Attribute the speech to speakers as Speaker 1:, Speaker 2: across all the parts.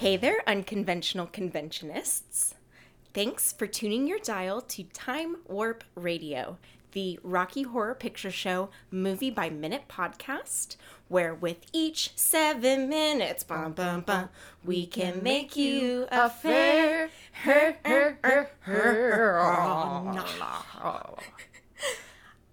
Speaker 1: Hey there, unconventional conventionists. Thanks for tuning your dial to Time Warp Radio, the Rocky Horror Picture Show movie by minute podcast, where with each seven minutes, bum, bum, bum, we can make you a fair. Her, her, her, her,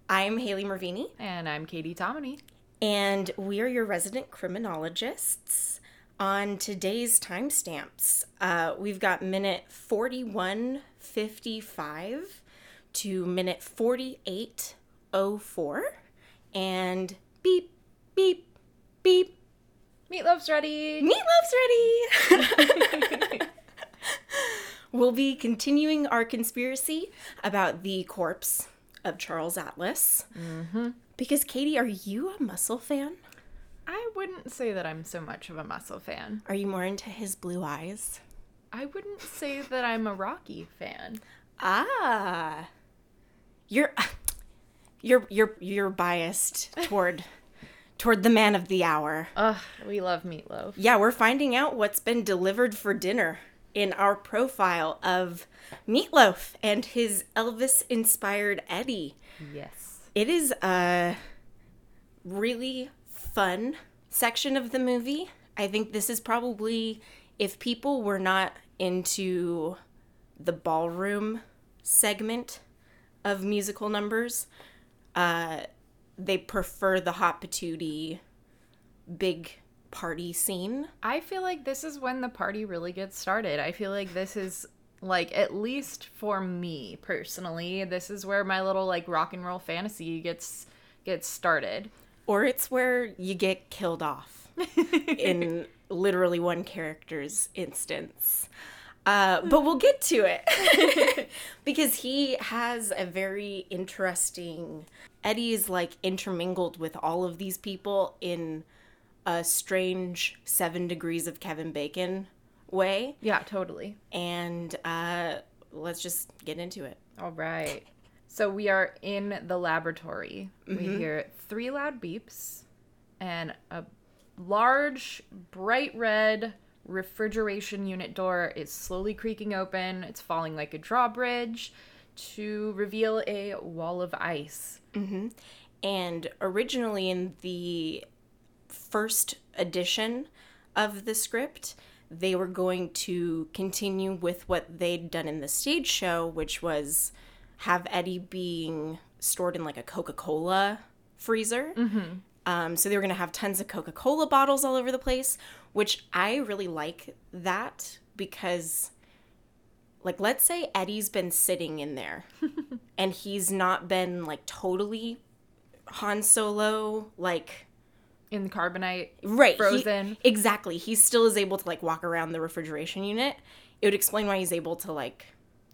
Speaker 1: I'm Haley Mervini,
Speaker 2: And I'm Katie Tomini.
Speaker 1: and we are your resident criminologists. On today's timestamps, uh, we've got minute 4155 to minute 4804, and beep, beep, beep,
Speaker 2: Meatloaf's ready.
Speaker 1: meatloaf's ready! we'll be continuing our conspiracy about the corpse of Charles Atlas. Mm-hmm. Because, Katie, are you a muscle fan?
Speaker 2: I wouldn't say that I'm so much of a muscle fan.
Speaker 1: Are you more into his blue eyes?
Speaker 2: I wouldn't say that I'm a Rocky fan.
Speaker 1: Ah. You're you're you're you're biased toward toward the man of the hour.
Speaker 2: Ugh, we love Meatloaf.
Speaker 1: Yeah, we're finding out what's been delivered for dinner in our profile of Meatloaf and his Elvis inspired Eddie.
Speaker 2: Yes.
Speaker 1: It is a really fun section of the movie. I think this is probably if people were not into the ballroom segment of musical numbers, uh, they prefer the hot patootie big party scene.
Speaker 2: I feel like this is when the party really gets started. I feel like this is like at least for me personally, this is where my little like rock and roll fantasy gets gets started.
Speaker 1: Or it's where you get killed off in literally one character's instance. Uh, but we'll get to it because he has a very interesting. Eddie is like intermingled with all of these people in a strange seven degrees of Kevin Bacon way.
Speaker 2: Yeah, totally.
Speaker 1: And uh, let's just get into it.
Speaker 2: All right. So we are in the laboratory. We hear three loud beeps and a large, bright red refrigeration unit door is slowly creaking open. It's falling like a drawbridge to reveal a wall of ice.
Speaker 1: And originally in the first edition of the script, they were going to continue with what they'd done in the stage show, which was have Eddie being stored in like a Coca Cola freezer. Um, so they were going to have tons of Coca Cola bottles all over the place, which I really like that because, like, let's say Eddie's been sitting in there and he's not been like totally Han Solo, like,
Speaker 2: In the carbonite,
Speaker 1: right he-
Speaker 2: frozen.
Speaker 1: exactly. He still is able to like walk around the refrigeration unit. It would explain why he's able to like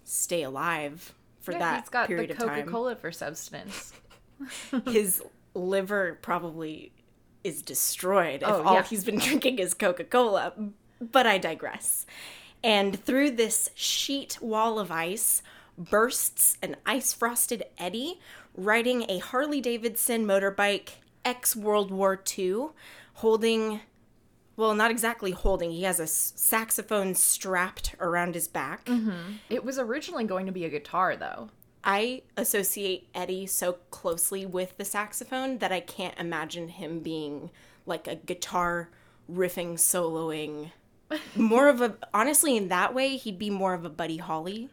Speaker 1: stay alive for
Speaker 2: Yeah,
Speaker 1: that
Speaker 2: he's got
Speaker 1: period
Speaker 2: the
Speaker 1: of time.
Speaker 2: Coca Cola for substance.
Speaker 1: His liver probably is destroyed if
Speaker 2: Oh,
Speaker 1: all
Speaker 2: yeah.
Speaker 1: he's been drinking is Coca Cola. But I digress. And through this sheet wall of ice bursts an ice frosted Eddie riding a Harley Davidson motorbike ex World War II, holding, well, not exactly holding, he has a saxophone strapped around his back. Mm-hmm.
Speaker 2: It was originally going to be a guitar, though.
Speaker 1: I associate Eddie so closely with the saxophone that I can't imagine him being like a guitar riffing, soloing. More of a, honestly, in that way, he'd be more of a Buddy Holly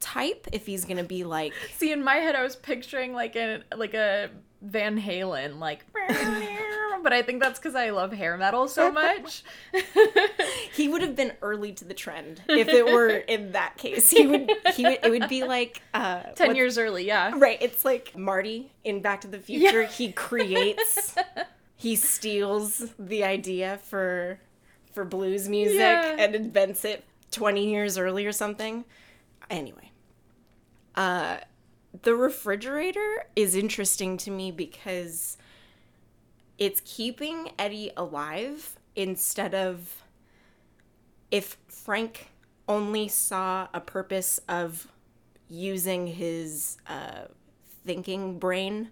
Speaker 1: type if he's gonna be like,
Speaker 2: See, in my head, I was picturing like a like a Van Halen, like. But I think that's because I love hair metal so much.
Speaker 1: he would have been early to the trend if it were in that case. He would, he would, it would be like, uh,
Speaker 2: Ten years early, yeah.
Speaker 1: Right. It's like Marty in Back to the Future. He creates, he steals the idea for for blues music
Speaker 2: Yeah.
Speaker 1: and invents it 20 years early or something. Anyway, uh, the refrigerator is interesting to me because it's keeping Eddie alive instead of if Frank only saw a purpose of using his uh, thinking brain,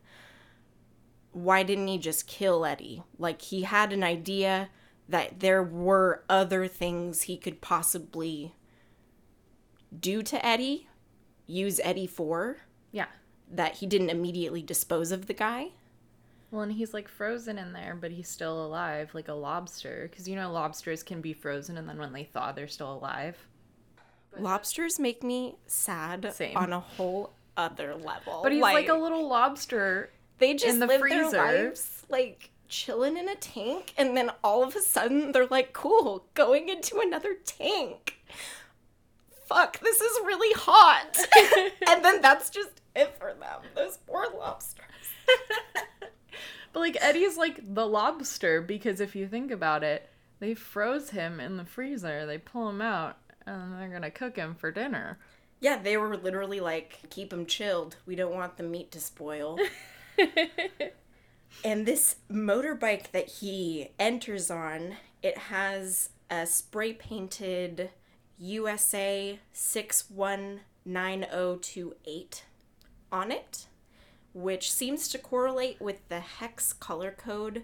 Speaker 1: why didn't he just kill Eddie? Like, he had an idea that there were other things he could possibly do to Eddie, use Eddie for,
Speaker 2: Yeah.
Speaker 1: that he didn't immediately dispose of the guy.
Speaker 2: Well, and he's like frozen in there, but he's still alive, like a lobster. Because you know, lobsters can be frozen, and then when they thaw, they're still alive.
Speaker 1: Lobsters make me sad
Speaker 2: Same.
Speaker 1: on a whole other level.
Speaker 2: But he's like, a little lobster.
Speaker 1: they just
Speaker 2: in the
Speaker 1: live
Speaker 2: freezer.
Speaker 1: their lives like chilling in a tank, and then all of a sudden they're like, "Cool, going into another tank." Fuck, this is really hot. and then that's just it for them. Those poor lobsters.
Speaker 2: But like Eddie's like the lobster because if you think about it, they froze him in the freezer. They pull him out, and they're gonna cook him for dinner.
Speaker 1: Yeah, they were literally like, keep him chilled. We don't want the meat to spoil. and this motorbike that he enters on, it has a spray painted USA 619028 on it, which seems to correlate with the hex color code.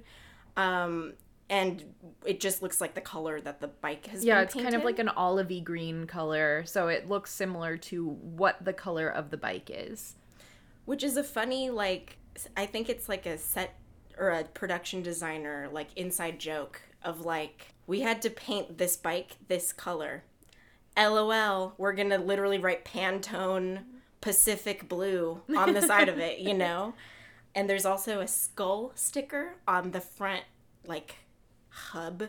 Speaker 1: Um, and it just looks like the color that the bike has
Speaker 2: Yeah, it's kind of like an olivey green color, so it looks similar to what the color of the bike is.
Speaker 1: which is a funny like i think it's like a set or a production designer like inside joke of like we had to paint this bike this color lol we're gonna literally write pantone pacific blue on the side of it you know and there's also a skull sticker on the front like hub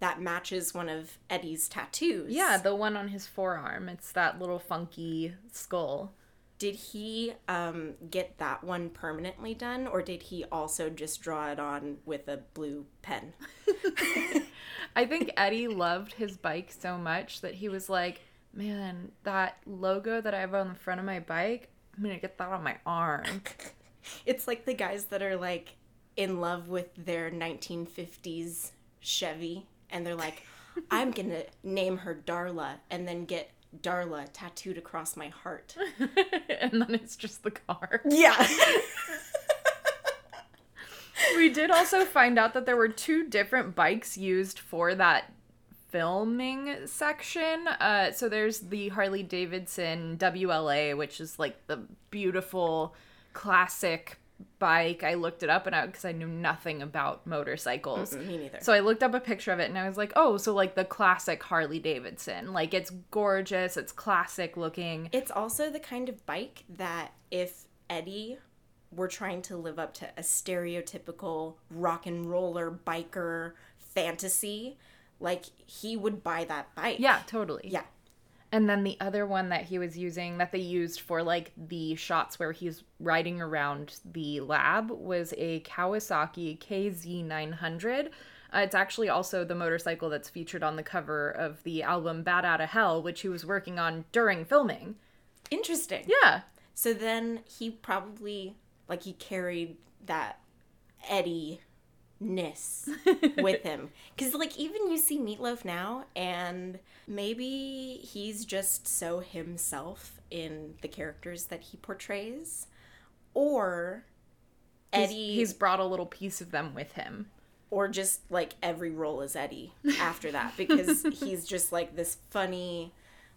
Speaker 1: that matches one of eddie's tattoos
Speaker 2: Yeah, the one on his forearm. It's that little funky skull.
Speaker 1: Did he um, get that one permanently done, or did he also just draw it on with a blue pen?
Speaker 2: I think Eddie loved his bike so much that he was like, man, that logo that I have on the front of my bike, I'm gonna get that on my arm.
Speaker 1: It's like the guys that are like in love with their 1950s Chevy, and they're like, I'm gonna name her Darla, and then get Darla tattooed across my heart.
Speaker 2: and then it's just the car.
Speaker 1: Yeah.
Speaker 2: We did also find out that there were two different bikes used for that filming section. Uh, so there's the Harley Davidson WLA, which is like the beautiful classic bike. I looked it up and I because I knew nothing about motorcycles.
Speaker 1: Me neither.
Speaker 2: So I looked up a picture of it and I was like, oh, so like the classic Harley Davidson. Like it's gorgeous, it's classic looking.
Speaker 1: It's also the kind of bike that if Eddie were trying to live up to a stereotypical rock and roller biker fantasy, like he would buy that bike.
Speaker 2: Yeah, totally.
Speaker 1: Yeah.
Speaker 2: And then the other one that he was using that they used for like the shots where he's riding around the lab was a Kawasaki KZ900. Uh, it's actually also the motorcycle that's featured on the cover of the album Bat Outta Hell, which he was working on during filming.
Speaker 1: Interesting.
Speaker 2: Yeah.
Speaker 1: So then he probably like he carried that Eddie ness with him because like even you see meatloaf now and maybe he's just so himself in the characters that he portrays or
Speaker 2: He's-
Speaker 1: eddie
Speaker 2: he's brought a little piece of them with him.
Speaker 1: or just like every role is Eddie after that because he's just like this funny,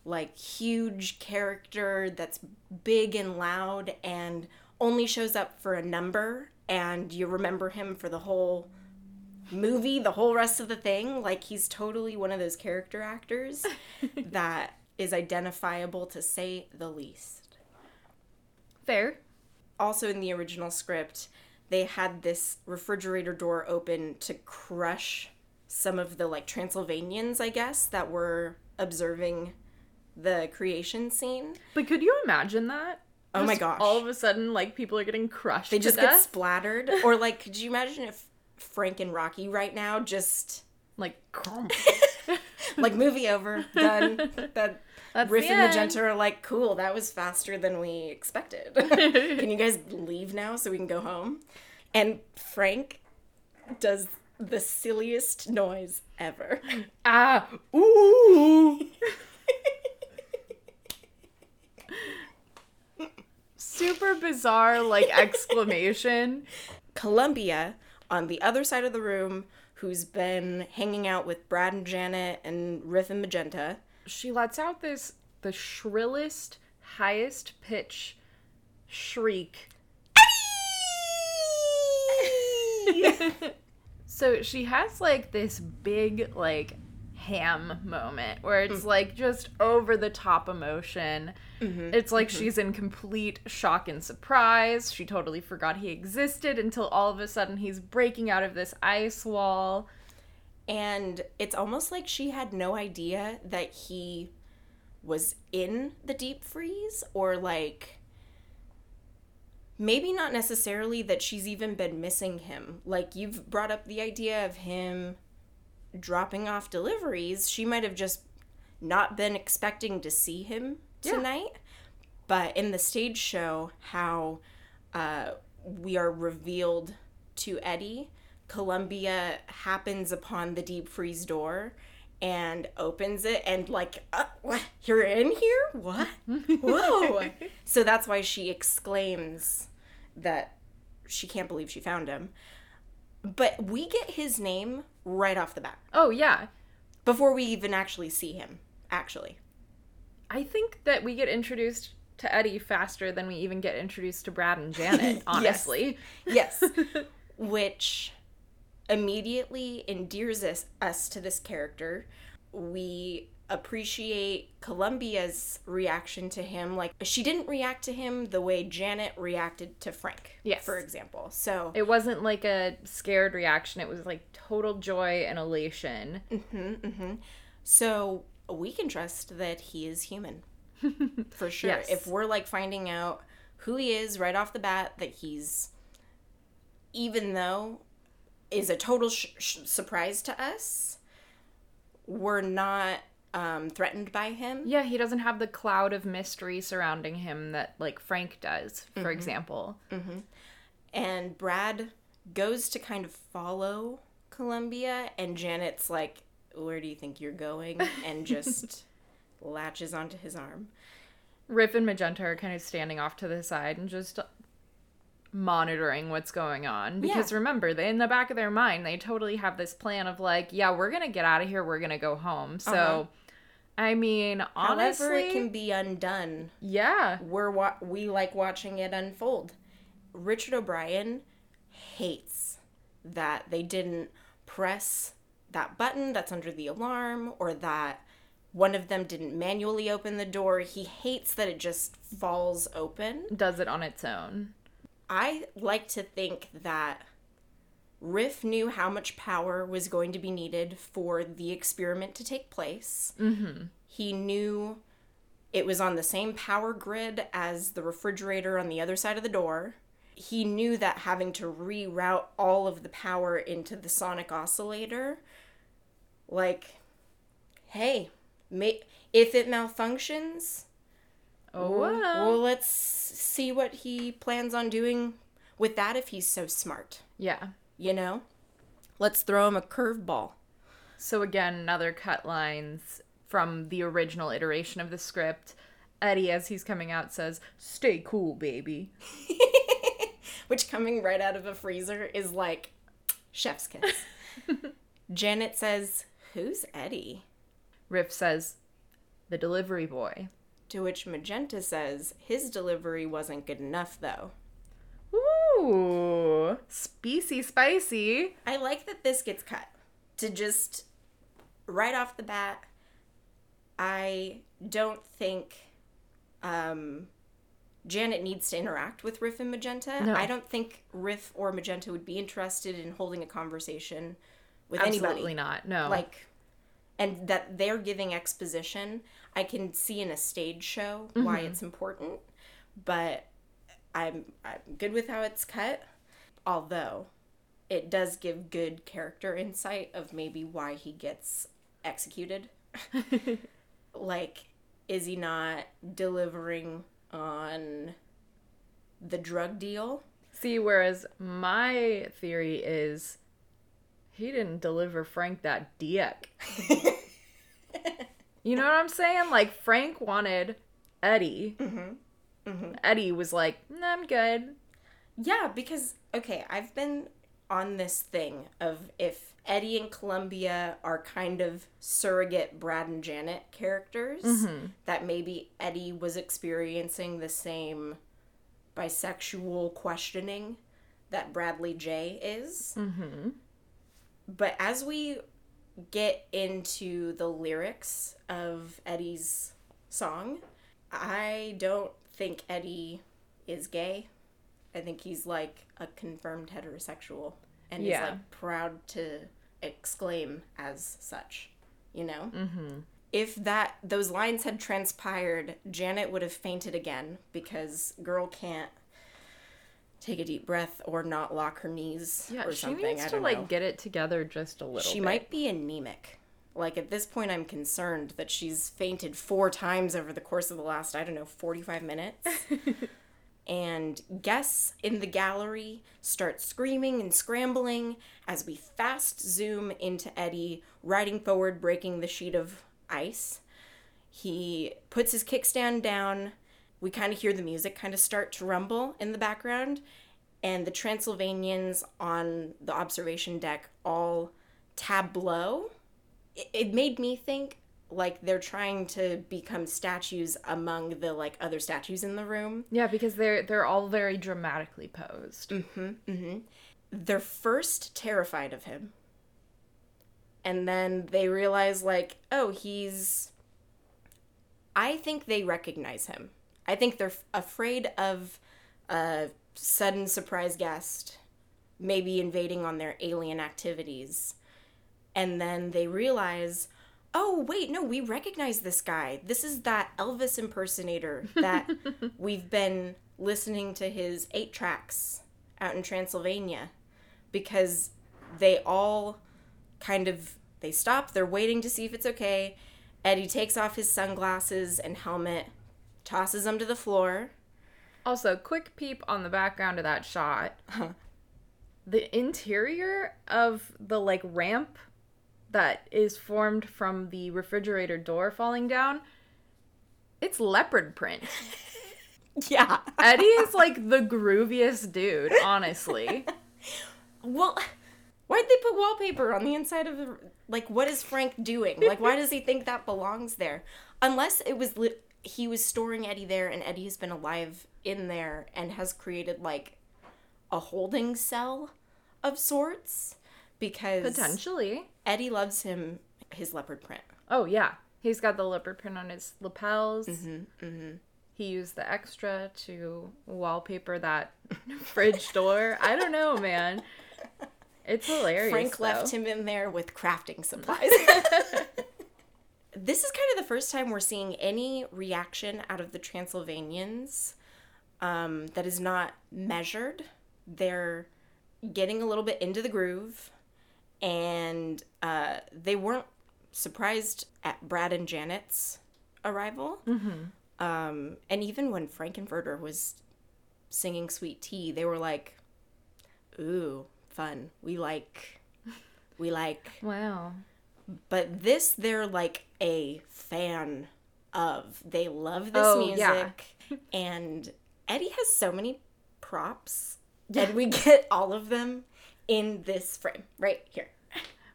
Speaker 1: like huge character that's big and loud and only shows up for a number and you remember him for the whole movie, the whole rest of the thing. Like he's totally one of those character actors that is identifiable to say the least
Speaker 2: Fair.
Speaker 1: also in the original script, they had this refrigerator door open to crush some of the like Transylvanians, I guess, that were observing the creation scene.
Speaker 2: But could you imagine that?
Speaker 1: Oh my gosh.
Speaker 2: All of a sudden, like people are getting crushed.
Speaker 1: They just get splattered. or like, could you imagine if Frank and Rocky right now just
Speaker 2: like crump.
Speaker 1: like movie over, done. That
Speaker 2: That's
Speaker 1: Riff
Speaker 2: the
Speaker 1: and. Magenta are like, cool, that was faster than we expected. can you guys leave now so we can go home? And Frank does the silliest noise ever.
Speaker 2: Ah, ooh. Super bizarre, like exclamation.
Speaker 1: Columbia, on the other side of the room, who's been hanging out with Brad and Janet and Riff and Magenta.
Speaker 2: She lets out this the shrillest, highest pitch shriek. so she has like this big like ham moment where it's mm. like just over the top emotion. Mm-hmm. It's like mm-hmm. she's in complete shock and surprise. She totally forgot he existed until all of a sudden he's breaking out of this ice wall.
Speaker 1: And it's almost like she had no idea that he was in the deep freeze or like maybe not necessarily that she's even been missing him. Like you've brought up the idea of him dropping off deliveries. She might have just not been expecting to see him
Speaker 2: Yeah.
Speaker 1: tonight. But in the stage show, how uh, we are revealed to Eddie, Columbia happens upon the deep freeze door and opens it and like uh, what you're in here what whoa so that's why she exclaims that she can't believe she found him but we get his name right off the bat.
Speaker 2: Oh yeah.
Speaker 1: before we even actually see him actually.
Speaker 2: I think that we get introduced to Eddie faster than we even get introduced to Brad and Janet, honestly.
Speaker 1: yes. Which immediately endears us, us to this character. We appreciate columbia's reaction to him like she didn't react to him the way janet reacted to frank
Speaker 2: Yes.
Speaker 1: for example so
Speaker 2: It wasn't like a scared reaction, it was like total joy and elation. Mm-hmm. Mm-hmm.
Speaker 1: So we can trust that he is human. For sure.
Speaker 2: Yes.
Speaker 1: If we're like finding out who he is right off the bat, that he's, even though is a total sh- sh- surprise to us, we're not um, threatened by him.
Speaker 2: Yeah, he doesn't have the cloud of mystery surrounding him that like Frank does, for example.
Speaker 1: And Brad goes to kind of follow Columbia, and Janet's like, Where do you think you're going? And just latches onto his arm.
Speaker 2: Riff and Magenta are kind of standing off to the side and just monitoring what's going on because
Speaker 1: Yeah.
Speaker 2: remember they in the back of their mind they totally have this plan of like yeah we're gonna get out of here we're gonna go home so
Speaker 1: Uh-huh.
Speaker 2: I mean honestly
Speaker 1: However, it can be undone
Speaker 2: yeah
Speaker 1: we're wa- we like watching it unfold. Richard O'Brien hates that they didn't press that button that's under the alarm or that one of them didn't manually open the door. He hates that it just falls open.
Speaker 2: does it on its own
Speaker 1: I like to think that Riff knew how much power was going to be needed for the experiment to take place. Mm-hmm. He knew it was on the same power grid as the refrigerator on the other side of the door. He knew that having to reroute all of the power into the sonic oscillator, like, hey, ma- if it malfunctions,
Speaker 2: oh
Speaker 1: well.
Speaker 2: well,
Speaker 1: let's see what he plans on doing with that if he's so smart.
Speaker 2: yeah
Speaker 1: You know? Let's throw him a curveball.
Speaker 2: So again, another cut lines from the original iteration of the script. Eddie, as he's coming out, says, "Stay cool, baby."
Speaker 1: Which coming right out of a freezer is like chef's kiss. Janet says, Who's Eddie?
Speaker 2: Riff says, "The delivery boy."
Speaker 1: To which Magenta says, His delivery wasn't good enough though.
Speaker 2: Ooh, spicy, spicy.
Speaker 1: I like that this gets cut. To just right off the bat, I don't think um, Janet needs to interact with Riff and Magenta.
Speaker 2: No.
Speaker 1: I don't think Riff or Magenta would be interested in holding a conversation with
Speaker 2: Absolutely
Speaker 1: anybody.
Speaker 2: not. No.
Speaker 1: Like, and that they're giving exposition. I can see in a stage show why it's important, but I'm I'm good with how it's cut. Although it does give good character insight of maybe why he gets executed. like, is he not delivering on the drug deal?
Speaker 2: See, whereas my theory is he didn't deliver Frank that dick. you know what I'm saying? Like Frank wanted Eddie. Mm-hmm. Eddie was like, nah, I'm good.
Speaker 1: Yeah, because okay, I've been on this thing of if Eddie and Columbia are kind of surrogate Brad and Janet characters, that maybe Eddie was experiencing the same bisexual questioning that Bradley J is. Mm-hmm. But as we get into the lyrics of Eddie's song, I don't think Eddie is gay. I think he's like a confirmed heterosexual and
Speaker 2: Yeah.
Speaker 1: is like proud to exclaim as such, you know? Mm-hmm. If that those lines had transpired, Janet would have fainted again because girl can't take a deep breath or not lock her knees
Speaker 2: Yeah,
Speaker 1: or
Speaker 2: she needs
Speaker 1: I
Speaker 2: to like get it together just a little
Speaker 1: She
Speaker 2: bit.
Speaker 1: might be anemic. Like at this point, I'm concerned that she's fainted four times over the course of the last, I don't know, 45 minutes. and guests in the gallery start screaming and scrambling as we fast zoom into Eddie riding forward, breaking the sheet of ice. He puts his kickstand down. We kind of hear the music kind of start to rumble in the background, and the Transylvanians on the observation deck all tableau. It, it made me think like they're trying to become statues among the like other statues in the room.
Speaker 2: Yeah, because they're they're all very dramatically posed. Mhm. Mhm.
Speaker 1: They're first terrified of him. And then they realize like, oh, he's I think they recognize him. I think they're f- afraid of a sudden surprise guest maybe invading on their alien activities. And then they realize, oh, wait, no, we recognize this guy. This is that Elvis impersonator that we've been listening to his eight tracks out in Transylvania because they all kind of they stop they're waiting to see if it's okay eddie takes off his sunglasses and helmet tosses them to the floor
Speaker 2: Also, quick peep on the background of that shot. The interior of the like ramp that is formed from the refrigerator door falling down, it's leopard print.
Speaker 1: yeah
Speaker 2: Eddie is like the grooviest dude, honestly.
Speaker 1: well why'd they put wallpaper on the inside of the like what is frank doing like why does he think that belongs there unless it was li- he was storing eddie there and eddie has been alive in there and has created like a holding cell of sorts because
Speaker 2: Potentially.
Speaker 1: Eddie loves him his leopard print.
Speaker 2: Oh yeah, he's got the leopard print on his lapels. He used the extra to wallpaper that fridge door. I don't know, man. It's hilarious.
Speaker 1: Frank left him in there with crafting supplies. this is kind of the first time we're seeing any reaction out of the Transylvanians um, that is not measured. They're getting a little bit into the groove, and uh, they weren't surprised at Brad and Janet's arrival. Um, and even when Frank-N-Furter was singing Sweet Tea, they were like, ooh, fun. We like, we like.
Speaker 2: Wow.
Speaker 1: But this, they're like a fan of. They love this
Speaker 2: Oh,
Speaker 1: music.
Speaker 2: yeah.
Speaker 1: and Eddie has so many props. And we get all of them in this frame right here.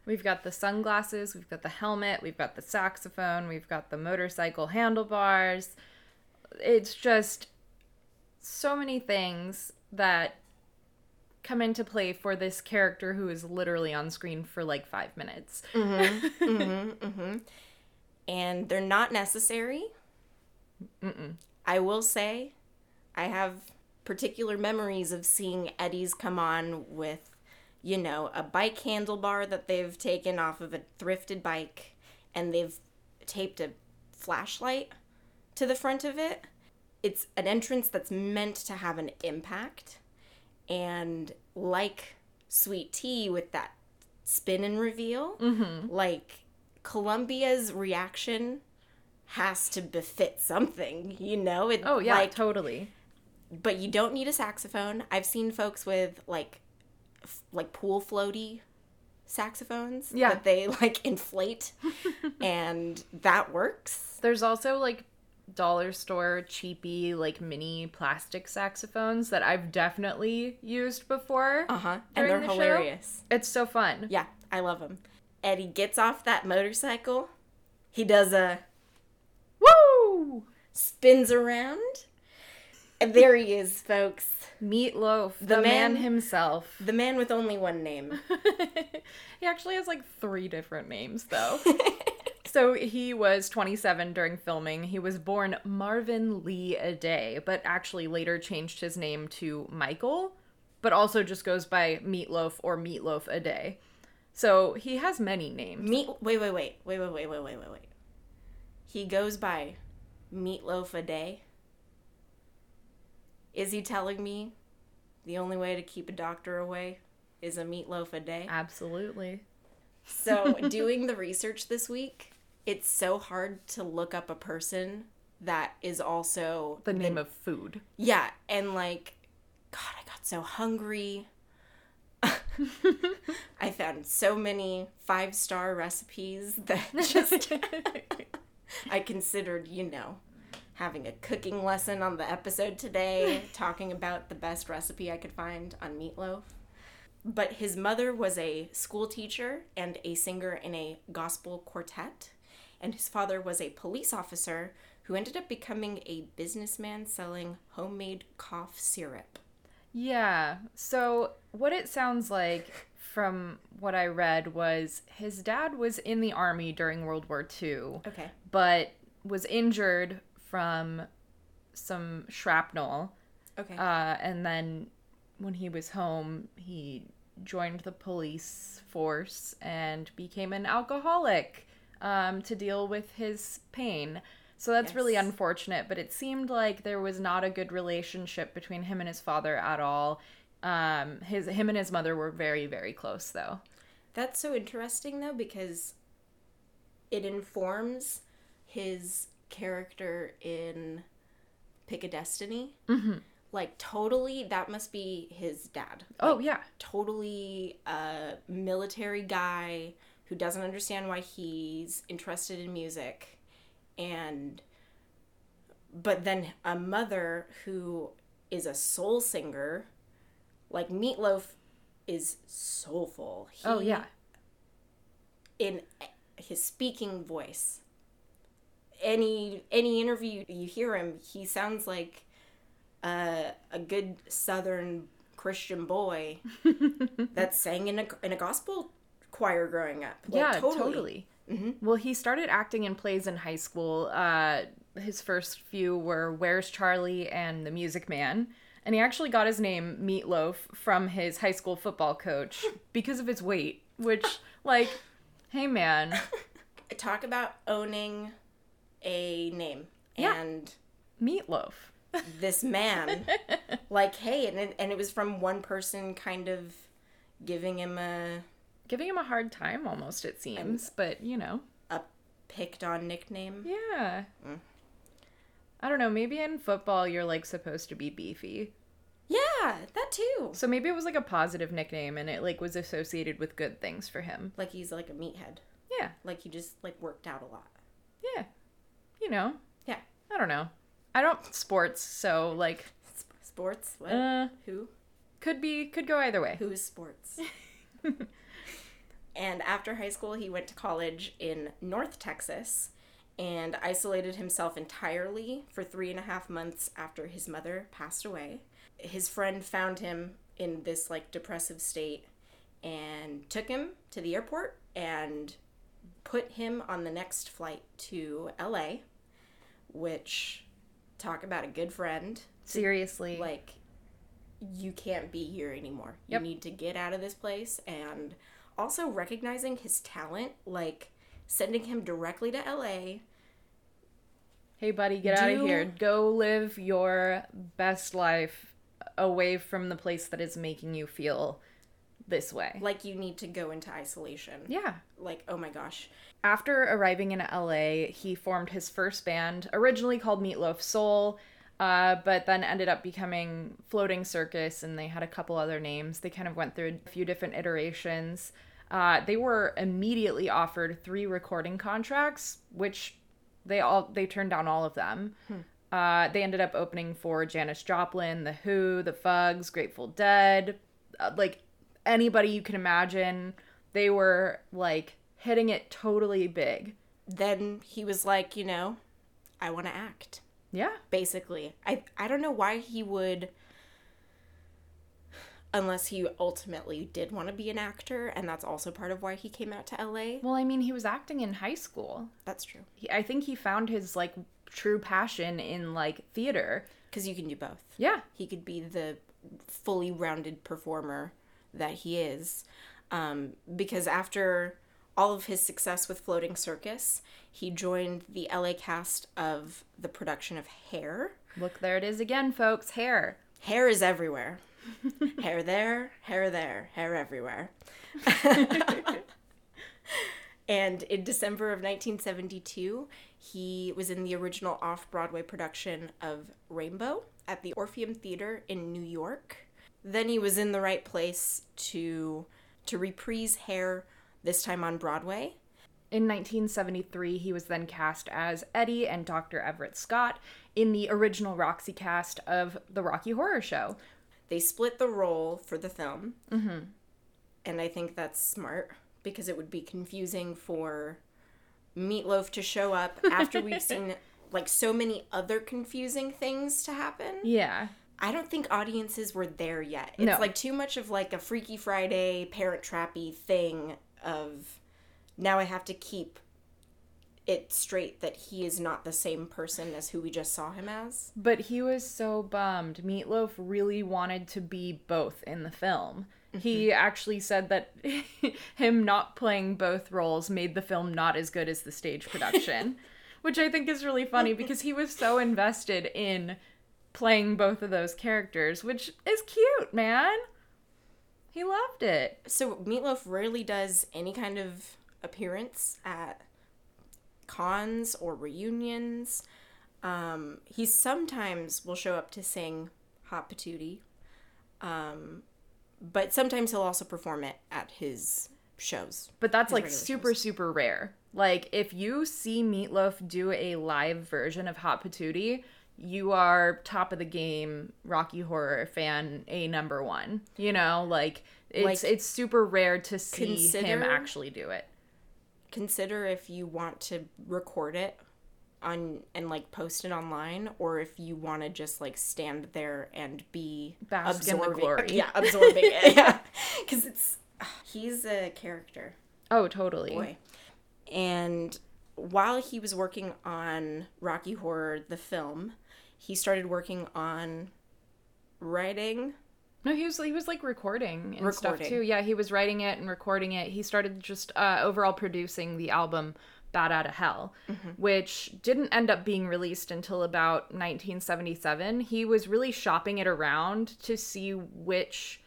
Speaker 2: We've got the sunglasses, we've got the helmet, we've got the saxophone, we've got the motorcycle handlebars. It's just so many things that come into play for this character who is literally on screen for like five minutes. Mm-hmm. mm-hmm, mm-hmm.
Speaker 1: and they're not necessary. I will say, I have particular memories of seeing Eddie's come on with, you know, a bike handlebar that they've taken off of a thrifted bike and they've taped a flashlight to the front of it. It's an entrance that's meant to have an impact. And like Sweet Tea with that spin and reveal, mm-hmm. like Columbia's reaction has to befit something, you know? It,
Speaker 2: Oh, yeah,
Speaker 1: like,
Speaker 2: totally.
Speaker 1: but you don't need a saxophone. I've seen folks with like like pool floaty saxophones
Speaker 2: Yeah.
Speaker 1: that they like inflate and that works.
Speaker 2: There's also like dollar store cheapy like mini plastic saxophones that I've definitely used before.
Speaker 1: Uh-huh. And they're
Speaker 2: the show?
Speaker 1: hilarious.
Speaker 2: It's so fun.
Speaker 1: Yeah, I love them. Eddie gets off that motorcycle. He does a
Speaker 2: Woo!
Speaker 1: spins around. And there he is, folks.
Speaker 2: Meatloaf, the,
Speaker 1: The
Speaker 2: man,
Speaker 1: man-
Speaker 2: himself.
Speaker 1: The man with only one name.
Speaker 2: he actually has like three different names though. so he was 27 during filming. He was born Marvin Lee Aday, but actually later changed his name to Michael, but also just goes by Meatloaf or Meatloaf Aday. So he has many names.
Speaker 1: Meat. Wait, wait, wait, wait, wait, wait, wait, wait, wait, wait. He goes by meatloaf a day. Is he telling me the only way to keep a doctor away is a meatloaf a day?
Speaker 2: Absolutely.
Speaker 1: So, doing the research this week, it's so hard to look up a person that is also
Speaker 2: The name of food.
Speaker 1: Yeah, and like, God, I got so hungry. I found so many five star recipes that just I considered, you know, having a cooking lesson on the episode today, talking about the best recipe I could find on meatloaf. But his mother was a school teacher and a singer in a gospel quartet, and his father was a police officer who ended up becoming a businessman selling homemade cough syrup.
Speaker 2: Yeah. So what it sounds like from what I read was his dad was in the army during World War II,
Speaker 1: Okay.
Speaker 2: but was injured from some shrapnel.
Speaker 1: Okay.
Speaker 2: Uh, and then when he was home, he joined the police force and became an alcoholic um, to deal with his pain. So that's really unfortunate, but it seemed like there was not a good relationship between him and his father at all. Um, his him and his mother were very very close though.
Speaker 1: That's so interesting though because it informs his character in Pick of Destiny. Mm-hmm. Like totally, that must be his dad.
Speaker 2: Oh yeah,
Speaker 1: Totally a military guy who doesn't understand why he's interested in music, and but then a mother who is a soul singer, like Meatloaf, is soulful. He,
Speaker 2: oh yeah.
Speaker 1: in his speaking voice. Any any interview you hear him, he sounds like a, a good Southern Christian boy that sang in a in a gospel choir growing up. Like,
Speaker 2: yeah, totally. Well, he started acting in plays in high school. Uh, his first few were Where's Charley and The Music Man. And he actually got his name Meatloaf from his high school football coach because of his weight, which, like, hey man,
Speaker 1: Talk about owning a name
Speaker 2: Yeah.
Speaker 1: and
Speaker 2: Meatloaf.
Speaker 1: this man, like, hey, and it, and it was from one person kind of giving him a
Speaker 2: Giving him a hard time almost, it seems, but you know.
Speaker 1: a picked on nickname.
Speaker 2: Yeah. Mm. I don't know, maybe in football you're like supposed to be beefy.
Speaker 1: Yeah, that too.
Speaker 2: So maybe it was like a positive nickname and it like was associated with good things for him.
Speaker 1: Like he's like a meathead.
Speaker 2: Yeah.
Speaker 1: Like he just like worked out a lot.
Speaker 2: Yeah. You know.
Speaker 1: Yeah.
Speaker 2: I don't know. I don't sports, so like
Speaker 1: sports? What?
Speaker 2: uh
Speaker 1: Who?
Speaker 2: could be could go either way.
Speaker 1: Who is sports? and after high school, he went to college in North Texas and isolated himself entirely for three and a half months after his mother passed away. His friend found him in this like depressive state and took him to the airport and put him on the next flight to LA, which talk about a good friend.
Speaker 2: Seriously.
Speaker 1: Like you can't be here anymore.
Speaker 2: Yep.
Speaker 1: You need to get out of this place and also recognizing his talent, like sending him directly to LA.
Speaker 2: hey buddy, get out of here. Go live your best life away from the place that is making you feel this way.
Speaker 1: Like you need to go into isolation.
Speaker 2: Yeah.
Speaker 1: Like, oh my gosh.
Speaker 2: After arriving in LA, he formed his first band, originally called Meatloaf Soul, uh, but then ended up becoming Floating Circus, and they had a couple other names. They kind of went through a few different iterations. Uh, they were immediately offered three recording contracts, which they all they turned down all of them. Uh, they ended up opening for Janis Joplin, The Who, The Fugs, Grateful Dead, uh, like anybody you can imagine. They were like hitting it totally big.
Speaker 1: Then he was like, you know, I want to act.
Speaker 2: Yeah.
Speaker 1: Basically, I I don't know why he would unless he ultimately did want to be an actor and that's also part of why he came out to LA.
Speaker 2: Well, I mean, he was acting in high school.
Speaker 1: That's true.
Speaker 2: He, I think he found his like true passion in like theater.
Speaker 1: Cuz you can do both.
Speaker 2: Yeah.
Speaker 1: He could be the fully rounded performer that he is. Um, because after all of his success with Floating Circus, he joined the LA cast of the production of Hair.
Speaker 2: Look, there it is again, folks. Hair.
Speaker 1: Hair is everywhere. hair there, hair there, hair everywhere. and in December of 1972, he was in the original off Broadway production of Rainbow at the Orpheum Theater in New York. Then he was in the right place to to reprise Hair this time on Broadway.
Speaker 2: In 1973, he was then cast as Eddie and Dr. Everett Scott in the original Roxy cast of The Rocky Horror Show.
Speaker 1: They split the role for the film. Mm-hmm. And I think that's smart because it would be confusing for Meatloaf to show up after we've seen like so many other confusing things to happen.
Speaker 2: Yeah.
Speaker 1: I don't think audiences were there yet. It's
Speaker 2: No.
Speaker 1: like too much of like a Freaky Friday parent trappy thing of now I have to keep it straight that he is not the same person as who we just saw him as.
Speaker 2: But he was so bummed. Meatloaf really wanted to be both in the film. He mm-hmm. actually said that him not playing both roles made the film not as good as the stage production, which I think is really funny because he was so invested in playing both of those characters, which is cute, man. He loved it.
Speaker 1: So Meatloaf rarely does any kind of appearance at cons or reunions. Um, he sometimes will show up to sing Hot Patootie, um, but sometimes he'll also perform it at his shows.
Speaker 2: But that's like super, super rare. Like, if you see Meatloaf do a live version of Hot Patootie, you are top of the game Rocky Horror fan, a number one. You know, like it's
Speaker 1: Like,
Speaker 2: it's super rare to see him actually do it.
Speaker 1: Consider if you want to record it on and like post it online, or if you want to just like stand there and be
Speaker 2: Bask
Speaker 1: absorbing.
Speaker 2: glory.
Speaker 1: Yeah, absorbing it. Yeah, because it's he's a character.
Speaker 2: Oh, totally.
Speaker 1: boy. And while he was working on Rocky Horror, the film, he started working on writing.
Speaker 2: No, he was he was like recording and stuff too. Yeah, he was writing it and recording it. He started just uh, overall producing the album Bat Out of Hell, which didn't end up being released until about 1977. He was really shopping it around to see which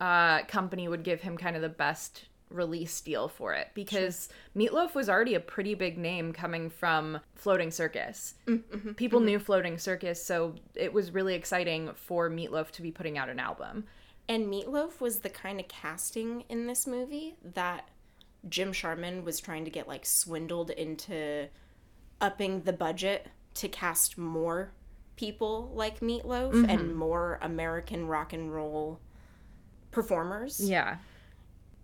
Speaker 2: uh, company would give him kind of the best release deal for it because Meatloaf was already a pretty big name coming from Floating Circus. Mm, mm-hmm, people mm-hmm. knew Floating Circus, so it was really exciting for Meatloaf to be putting out an album.
Speaker 1: And Meatloaf was the kind of casting in this movie that Jim Sharman was trying to get like swindled into upping the budget to cast more people like Meatloaf and mm-hmm. more American rock and roll performers.
Speaker 2: Yeah.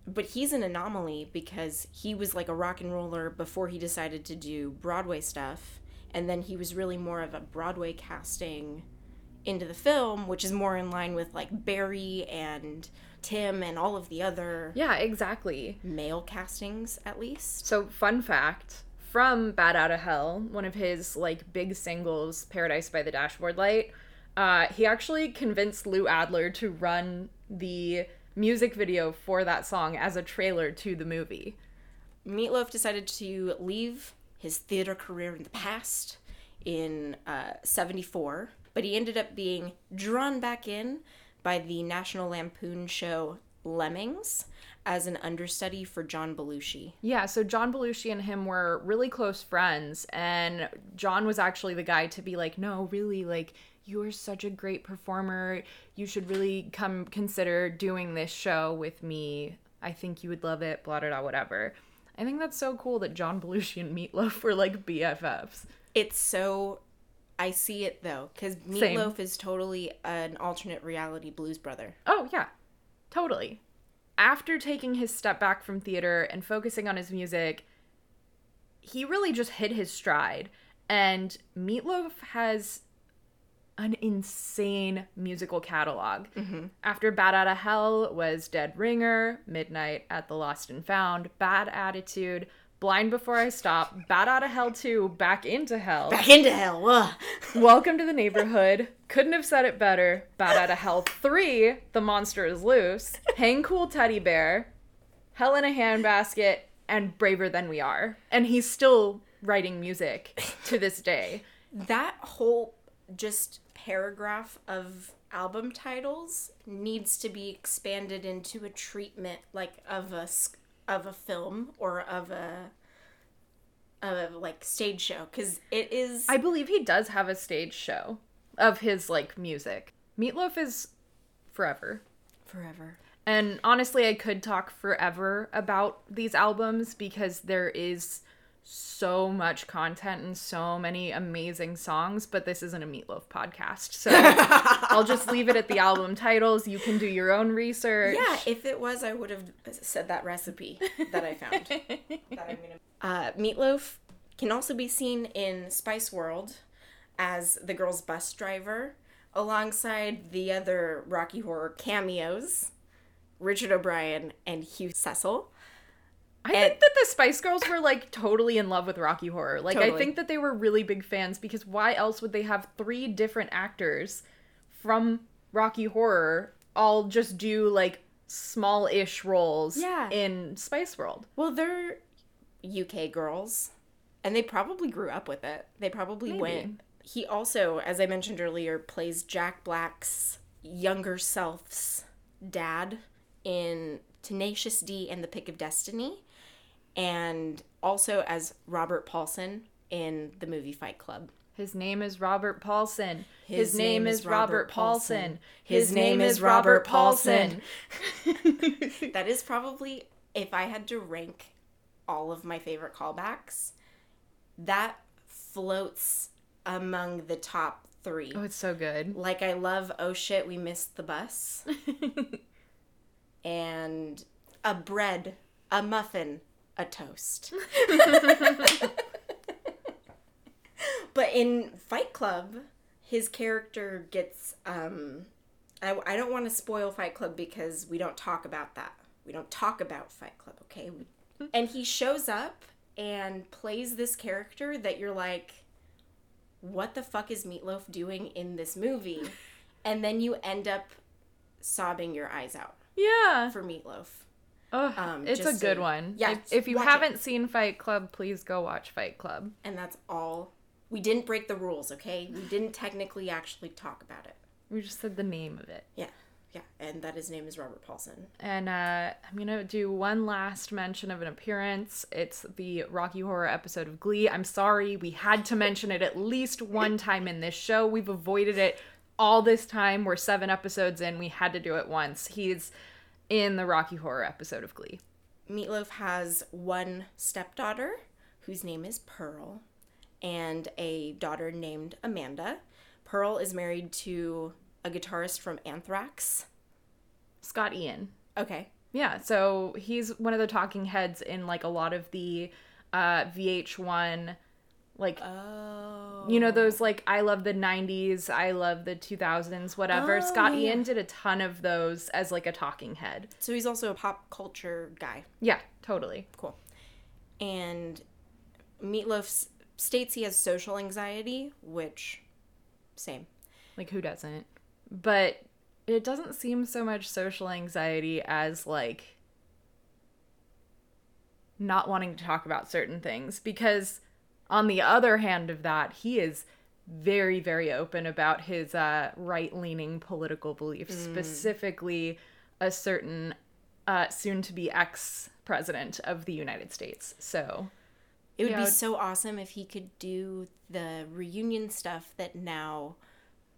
Speaker 1: But he's an anomaly because he was like a rock and roller before he decided to do Broadway stuff, and then he was really more of a Broadway casting into the film, which is more in line with like Barry and Tim and all of the other
Speaker 2: Yeah, exactly.
Speaker 1: male castings, at least.
Speaker 2: So, fun fact from Bat Out of Hell, one of his like big singles, Paradise by the Dashboard Light, uh, he actually convinced Lou Adler to run the music video for that song as a trailer to the movie.
Speaker 1: Meatloaf decided to leave his theater career in the past in uh, 74, but he ended up being drawn back in by the National Lampoon show Lemmings as an understudy for John Belushi.
Speaker 2: Yeah, so John Belushi and him were really close friends, and John was actually the guy to be like, no, really, like, you're such a great performer. You should really come consider doing this show with me I think you would love it, blah, blah, blah, whatever. I think that's so cool that John Belushi and Meatloaf were like BFFs.
Speaker 1: It's so. I see it though, because
Speaker 2: Same.
Speaker 1: Meatloaf is totally an alternate reality blues brother.
Speaker 2: Oh, yeah, totally. After taking his step back from theater and focusing on his music, he really just hit his stride. And Meatloaf has an insane musical catalog. Mm-hmm. After Bat Outta Hell was Dead Ringer, Midnight at the Lost and Found, Bad Attitude, Blind Before I Stop, Bat Outta Hell 2, Back into Hell.
Speaker 1: Back into hell. Ugh.
Speaker 2: Welcome to the neighborhood. Couldn't have said it better. Bat Outta Hell 3, The Monster is Loose, Hang Cool Teddy Bear, Hell in a Handbasket, and Braver Than We Are. And he's still writing music to this day.
Speaker 1: That whole just paragraph of album titles needs to be expanded into a treatment like of a of a film or of a of a like stage show because it is
Speaker 2: I believe he does have a stage show of his like music. Meatloaf is forever.
Speaker 1: forever.
Speaker 2: And honestly, I could talk forever about these albums because there is so much content and so many amazing songs, but this isn't a Meatloaf podcast. So I'll just leave it at the album titles. You can do your own research.
Speaker 1: Yeah, if it was, I would have said that recipe that I found. that I'm gonna. Uh, Meatloaf can also be seen in Spice World as the girl's bus driver, alongside the other Rocky Horror cameos, Richard O'Brien and Hugh Cecil.
Speaker 2: I think that the Spice Girls were like totally in love with Rocky Horror. Like, I think that they were really big fans because why else would they have three different actors from Rocky Horror all just do like small ish roles
Speaker 1: Yeah.
Speaker 2: in Spice World?
Speaker 1: Well, they're UK girls, and they probably grew up with it. They probably
Speaker 2: Maybe.
Speaker 1: went. He also, as I mentioned earlier, plays Jack Black's younger self's dad in Tenacious D and The Pick of Destiny, and also as Robert Paulson in the movie Fight Club.
Speaker 2: His name is Robert Paulson. His,
Speaker 1: His
Speaker 2: name,
Speaker 1: name
Speaker 2: is Robert Paulson.
Speaker 1: Paulson.
Speaker 2: His, name is Robert Paulson.
Speaker 1: That is probably, if I had to rank all of my favorite callbacks, that floats among the top three.
Speaker 2: Oh, it's so good.
Speaker 1: Like, I love Oh Shit, We Missed the Bus. and a bread, a muffin, a toast. but in Fight Club, his character gets. Um, I, I don't want to spoil Fight Club because we don't talk about that. We don't talk about Fight Club, okay? We, and he shows up and plays this character that you're like, what the fuck is Meatloaf doing in this movie? and then you end up sobbing your eyes out
Speaker 2: Yeah.
Speaker 1: for Meatloaf.
Speaker 2: Oh,
Speaker 1: Um,
Speaker 2: it's a good
Speaker 1: so-
Speaker 2: one.
Speaker 1: yeah,
Speaker 2: If, if you haven't seen Fight Club, please go watch Fight Club.
Speaker 1: And that's all. We didn't break the rules, okay? We didn't technically actually talk about it.
Speaker 2: We just said the name of it.
Speaker 1: Yeah, yeah. And that his name is Robert Paulson.
Speaker 2: And uh, I'm going to do one last mention of an appearance. It's the Rocky Horror episode of Glee. I'm sorry, we had to mention it at least one time in this show. We've avoided it all this time. We're seven episodes in. We had to do it once. He's in the Rocky Horror episode of Glee.
Speaker 1: Meatloaf has one stepdaughter whose name is Pearl and a daughter named Amanda. Pearl is married to a guitarist from Anthrax.
Speaker 2: Scott Ian.
Speaker 1: Okay.
Speaker 2: Yeah, so he's one of the talking heads in like a lot of the uh, VH1, like
Speaker 1: Oh.
Speaker 2: you know those oh. like I love the 90s, I love the 2000s, whatever.
Speaker 1: Oh,
Speaker 2: Scott
Speaker 1: yeah.
Speaker 2: Ian did a ton of those as like a talking head.
Speaker 1: So he's also a pop culture guy.
Speaker 2: Yeah, totally.
Speaker 1: Cool. And Meatloaf states he has social anxiety, which, same.
Speaker 2: Like who doesn't? But it doesn't seem so much social anxiety as like not wanting to talk about certain things because on the other hand of that, he is very very open about his uh, right-leaning political beliefs, specifically a certain uh, soon-to-be ex-president of the United States. So,
Speaker 1: It would be so awesome if he could do the reunion stuff that now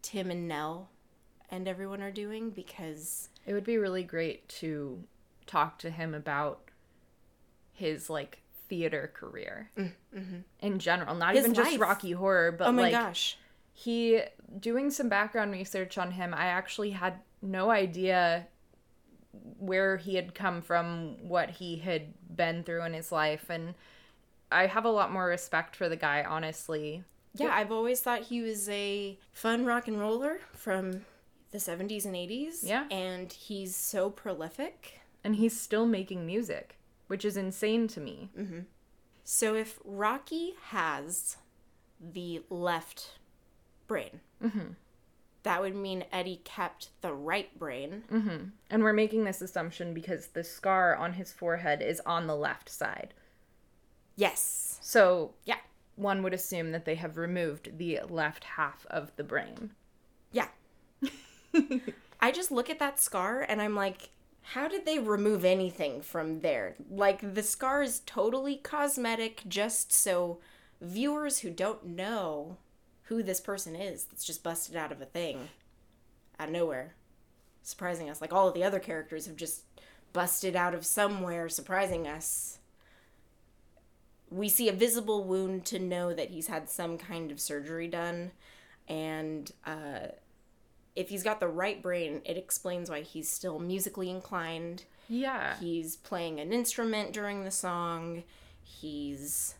Speaker 1: Tim and Nell and everyone are doing because
Speaker 2: It would be really great to talk to him about his like theater career in general, not
Speaker 1: Mm, His
Speaker 2: even just. Rocky Horror, but
Speaker 1: oh my
Speaker 2: like
Speaker 1: gosh.
Speaker 2: he doing some background research on him i actually had no idea where he had come from what he had been through in his life and i have a lot more respect for the guy honestly
Speaker 1: Yeah, I've always thought he was a fun rock and roller from the 70s and 80s.
Speaker 2: Yeah.
Speaker 1: And he's so prolific.
Speaker 2: and he's still making music which is insane to me mm-hmm.
Speaker 1: So if Rocky has the left brain, mm-hmm. that would mean Eddie kept the right brain. Mm-hmm.
Speaker 2: and we're making this assumption because the scar on his forehead is on the left side
Speaker 1: Yes.
Speaker 2: so
Speaker 1: Yeah.
Speaker 2: one would assume that they have removed the left half of the brain
Speaker 1: Yeah. I just look at that scar and I'm like, how did they remove anything from there? Like, the scar is totally cosmetic, just so viewers who don't know who this person is that's just busted out of a thing out of nowhere, surprising us. Like, all of the other characters have just busted out of somewhere, surprising us. We see a visible wound to know that he's had some kind of surgery done, and uh, if he's got the right brain, it explains why he's still musically inclined.
Speaker 2: yeah
Speaker 1: He's playing an instrument during the song. He's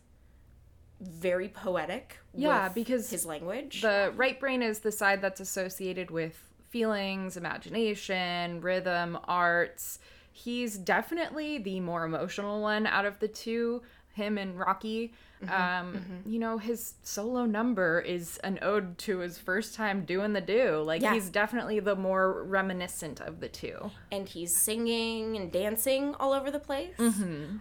Speaker 1: very poetic.
Speaker 2: Yeah,
Speaker 1: with
Speaker 2: because
Speaker 1: his language.
Speaker 2: The right brain is the side that's associated with feelings, imagination, rhythm, arts. He's definitely the more emotional one out of the two, him and Rocky. Mm-hmm, um, mm-hmm. You know, his solo number is an ode to his first time doing the do. Like,
Speaker 1: Yeah.
Speaker 2: he's definitely the more reminiscent of the two.
Speaker 1: and he's singing and dancing all over the place. Mm-hmm.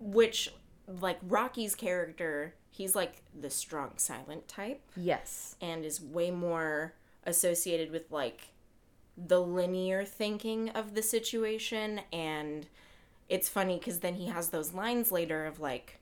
Speaker 1: Which, like Rocky's character, he's like the strong, silent type.
Speaker 2: Yes.
Speaker 1: and is way more associated with like the linear thinking of the situation and it's funny because then he has those lines later of like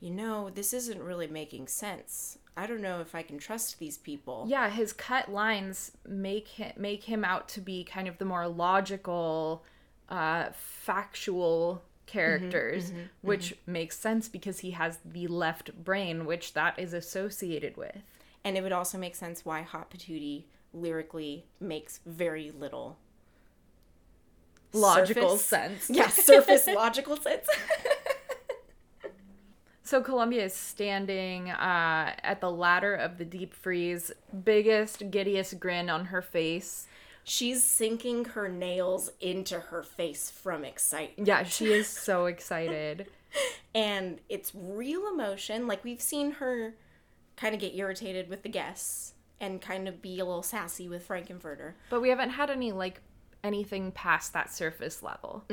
Speaker 1: you know this isn't really making sense i don't know if i can trust these people
Speaker 2: Yeah, his cut lines make him make him out to be kind of the more logical, uh, factual characters, mm-hmm, mm-hmm, mm-hmm. which makes sense because he has the left brain, which that is associated with.
Speaker 1: and it would also make sense why hot patootie lyrically makes very little
Speaker 2: Logical
Speaker 1: surface-
Speaker 2: sense.
Speaker 1: yeah surface logical sense
Speaker 2: So Columbia is standing uh, at the ladder of the deep freeze, biggest, giddiest grin on her face.
Speaker 1: she's sinking her nails into her face from excitement
Speaker 2: Yeah, she is so excited.
Speaker 1: and it's real emotion. Like we've seen her kind of get irritated with the guests and kind of be a little sassy with Frank-N-Furter.
Speaker 2: But we haven't had any like anything past that surface level.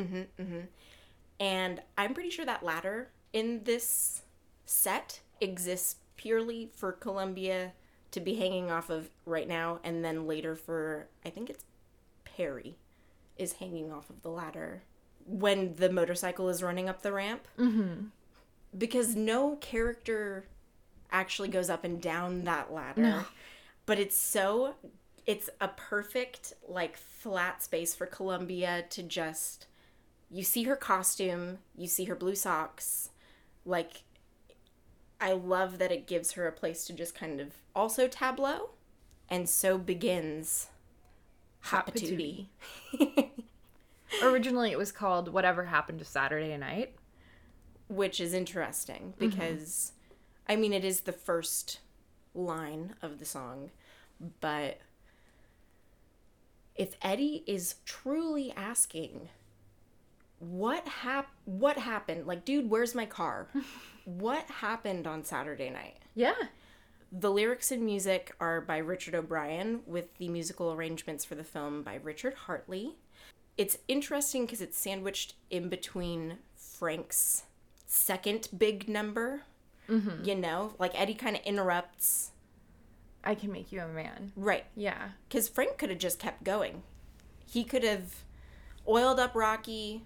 Speaker 1: And I'm pretty sure that ladder in this set exists purely for Columbia to be hanging off of right now, and then later for I think it's Perry is hanging off of the ladder when the motorcycle is running up the ramp. Mm-hmm. Because no character actually goes up and down that ladder, but it's so it's a perfect like flat space for Columbia to just you see her costume, you see her blue socks. Like, I love that it gives her a place to just kind of also tableau. And so begins Hot
Speaker 2: Hot
Speaker 1: Patootie.
Speaker 2: Originally, it was called Whatever Happened to Saturday Night.
Speaker 1: Which is interesting mm-hmm. because, I mean, it is the first line of the song, but if Eddie is truly asking, what hap- what happened? Like, dude, where's my car? what happened on Saturday night?
Speaker 2: Yeah.
Speaker 1: The lyrics and music are by Richard O'Brien, with the musical arrangements for the film by Richard Hartley. It's interesting because it's sandwiched in between Frank's second big number. Mm-hmm. You know, like Eddie kind of interrupts.
Speaker 2: I can make you a man.
Speaker 1: Right.
Speaker 2: Yeah.
Speaker 1: Because Frank could have just kept going. He could have oiled up Rocky,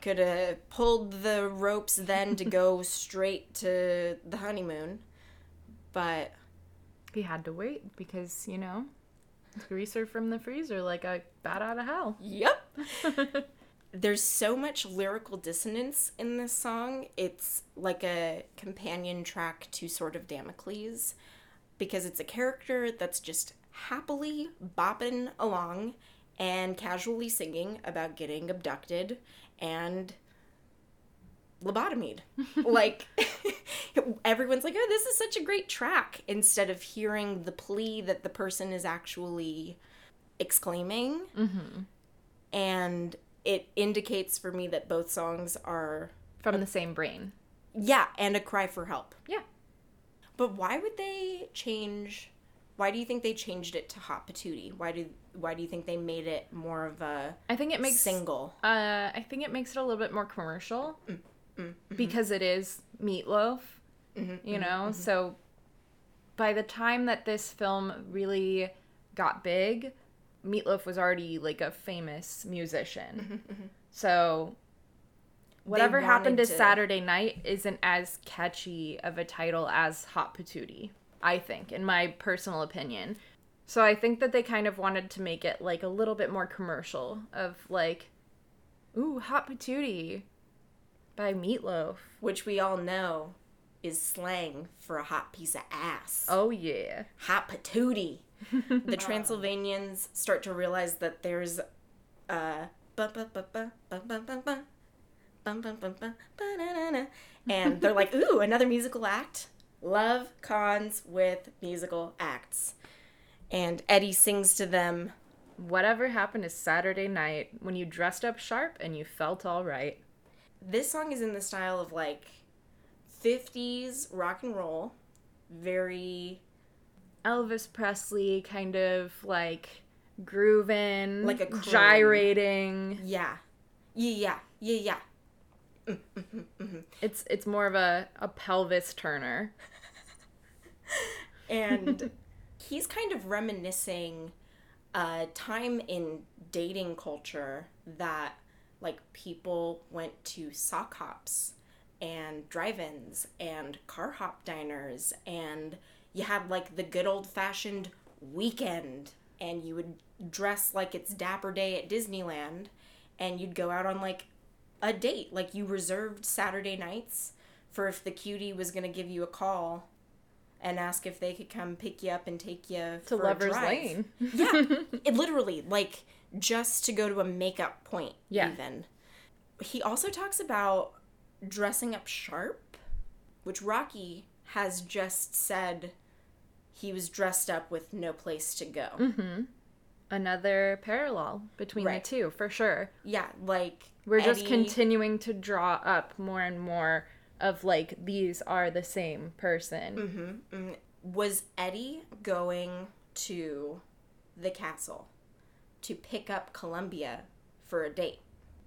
Speaker 1: could have pulled the ropes then to go straight to the honeymoon. But
Speaker 2: He had to wait because, you know, greaser from the freezer like a bat out of hell.
Speaker 1: Yep. there's so much lyrical dissonance in this song. It's like a companion track to Sword of Damocles because it's a character that's just happily bopping along and casually singing about getting abducted and lobotomied. like everyone's like, "Oh, this is such a great track," instead of hearing the plea that the person is actually exclaiming.
Speaker 2: Mm-hmm.
Speaker 1: And it indicates for me that both songs are
Speaker 2: From the same brain.
Speaker 1: yeah, and a cry for help.
Speaker 2: Yeah.
Speaker 1: But why would they change? Why do you think they changed it to Hot Patootie? Why do Why do you think they made it more of a
Speaker 2: I think it makes
Speaker 1: single?
Speaker 2: Uh, I think it makes it a little bit more commercial
Speaker 1: Mm,
Speaker 2: because it is meatloaf,
Speaker 1: Mm-hmm,
Speaker 2: you know. So by the time that this film really got big, Meatloaf was already like a famous musician. So whatever happened to,
Speaker 1: to-
Speaker 2: Saturday Night isn't as catchy of a title as Hot Patootie, I think, in my personal opinion. So I think that they kind of wanted to make it like a little bit more commercial of like, ooh, hot patootie by Meatloaf,
Speaker 1: which we all know is slang for a hot piece of ass.
Speaker 2: Oh yeah,
Speaker 1: hot patootie. the Transylvanians start to realize that there's uh and they're like, "Ooh, another musical act." Love cons with musical acts. And Eddie sings to them,
Speaker 2: Whatever happened to Saturday night when you dressed up sharp and you felt all right?
Speaker 1: this song is in the style of like 50s rock and roll very
Speaker 2: Elvis Presley kind of like grooving,
Speaker 1: Like a
Speaker 2: gyrating.
Speaker 1: yeah yeah yeah yeah mm, mm, mm,
Speaker 2: It's it's more of a, a pelvis turner.
Speaker 1: And he's kind of reminiscing a time in dating culture that like people went to sock hops and drive-ins and car hop diners and you had like the good old-fashioned weekend and you would dress like it's dapper day at disneyland and you'd go out on like a date. Like you reserved saturday nights for if the cutie was going to give you a call and ask if they could come pick you up and take you
Speaker 2: To
Speaker 1: for
Speaker 2: Lover's
Speaker 1: a drive.
Speaker 2: Lane.
Speaker 1: yeah, it literally like just to go to a makeup point.
Speaker 2: Yeah.
Speaker 1: Even he also talks about dressing up sharp, which Rocky has just said he was dressed up with no place to go.
Speaker 2: Mm-hmm. Another parallel between
Speaker 1: Right.
Speaker 2: the two, for sure.
Speaker 1: Yeah, like
Speaker 2: We're just continuing to draw up more and more of like these are the same person.
Speaker 1: Mm, Was Eddie going to the castle to pick up Columbia for a date?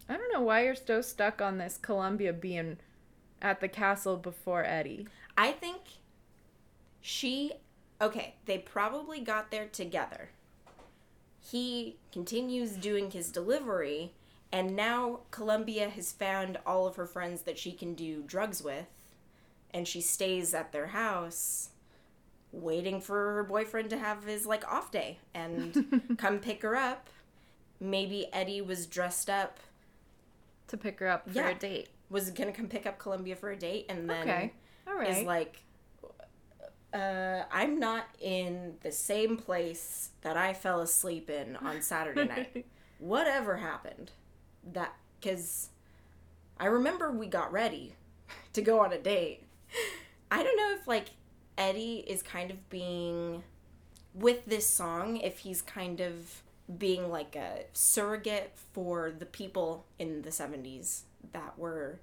Speaker 2: I don't know why you're so stuck on this Columbia being at the castle before Eddie.
Speaker 1: I think she okay, they probably got there together. He continues doing his delivery and now Columbia has found all of her friends that she can do drugs with and she stays at their house waiting for her boyfriend to have his like off day and come pick her up. Maybe Eddie was dressed up
Speaker 2: to pick her up for
Speaker 1: Yeah.
Speaker 2: a date.
Speaker 1: was gonna come pick up Columbia for a date and then
Speaker 2: Okay. All right.
Speaker 1: is like uh, I'm not in the same place that I fell asleep in on Saturday night. Whatever happened? That because I remember we got ready to go on a date. I don't know if like Eddie is kind of being with this song, if he's kind of being like a surrogate for the people in the 70s that were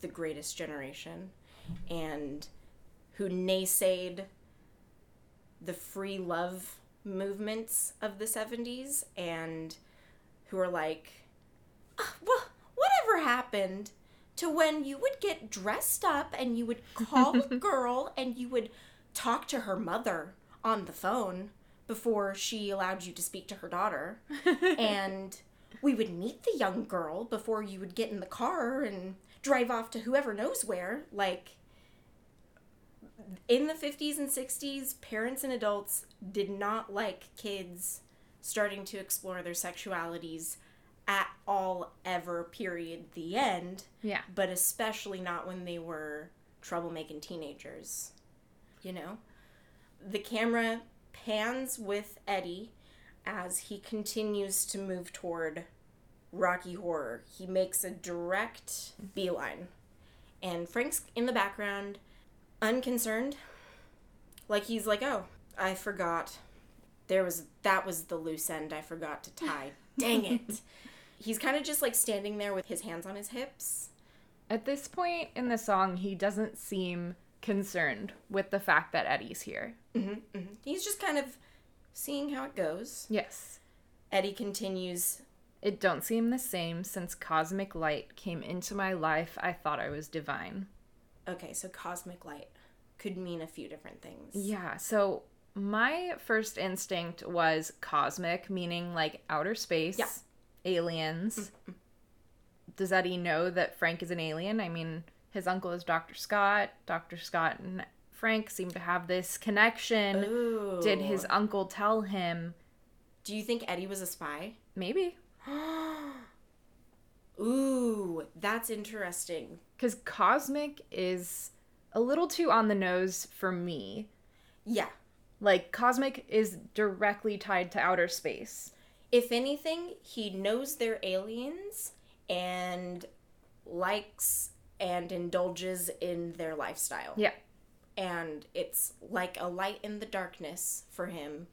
Speaker 1: the greatest generation and who naysayed the free love movements of the 70s and who are like, "Ah, well, whatever happened to when you would get dressed up and you would call a girl and you would talk to her mother on the phone before she allowed you to speak to her daughter? And we would meet the young girl before you would get in the car and drive off to whoever knows where like in the 50s and 60s parents and adults did not like kids starting to explore their sexualities at all ever, period, the end.
Speaker 2: Yeah.
Speaker 1: But especially not when they were troublemaking teenagers. You know? The camera pans with Eddie as he continues to move toward Rocky Horror. He makes a direct beeline. And Frank's in the background, unconcerned. Like he's like, oh, I forgot. There was that was the loose end I forgot to tie. Dang it. He's kind of just like standing there with his hands on his hips.
Speaker 2: At this point in the song, he doesn't seem concerned with the fact that Eddie's here. Mm-hmm, mm-hmm.
Speaker 1: He's just kind of seeing how it goes.
Speaker 2: Yes.
Speaker 1: Eddie continues,
Speaker 2: It don't seem the same since cosmic light came into my life. I thought I was divine.
Speaker 1: okay, so cosmic light could mean a few different things.
Speaker 2: Yeah, so my first instinct was cosmic, meaning like outer space,
Speaker 1: Yeah.
Speaker 2: Aliens. Does Eddie know that Frank is an alien? I mean, his uncle is Dr. Scott. Dr. Scott and Frank seem to have this connection.
Speaker 1: Ooh.
Speaker 2: Did his uncle tell him?
Speaker 1: Do you think Eddie was a spy?
Speaker 2: Maybe.
Speaker 1: Ooh, that's interesting.
Speaker 2: Because cosmic is a little too on the nose for me.
Speaker 1: Yeah.
Speaker 2: Like, cosmic is directly tied to outer space.
Speaker 1: If anything, he knows they're aliens and likes and indulges in their lifestyle.
Speaker 2: Yeah.
Speaker 1: And it's like a light in the darkness for him.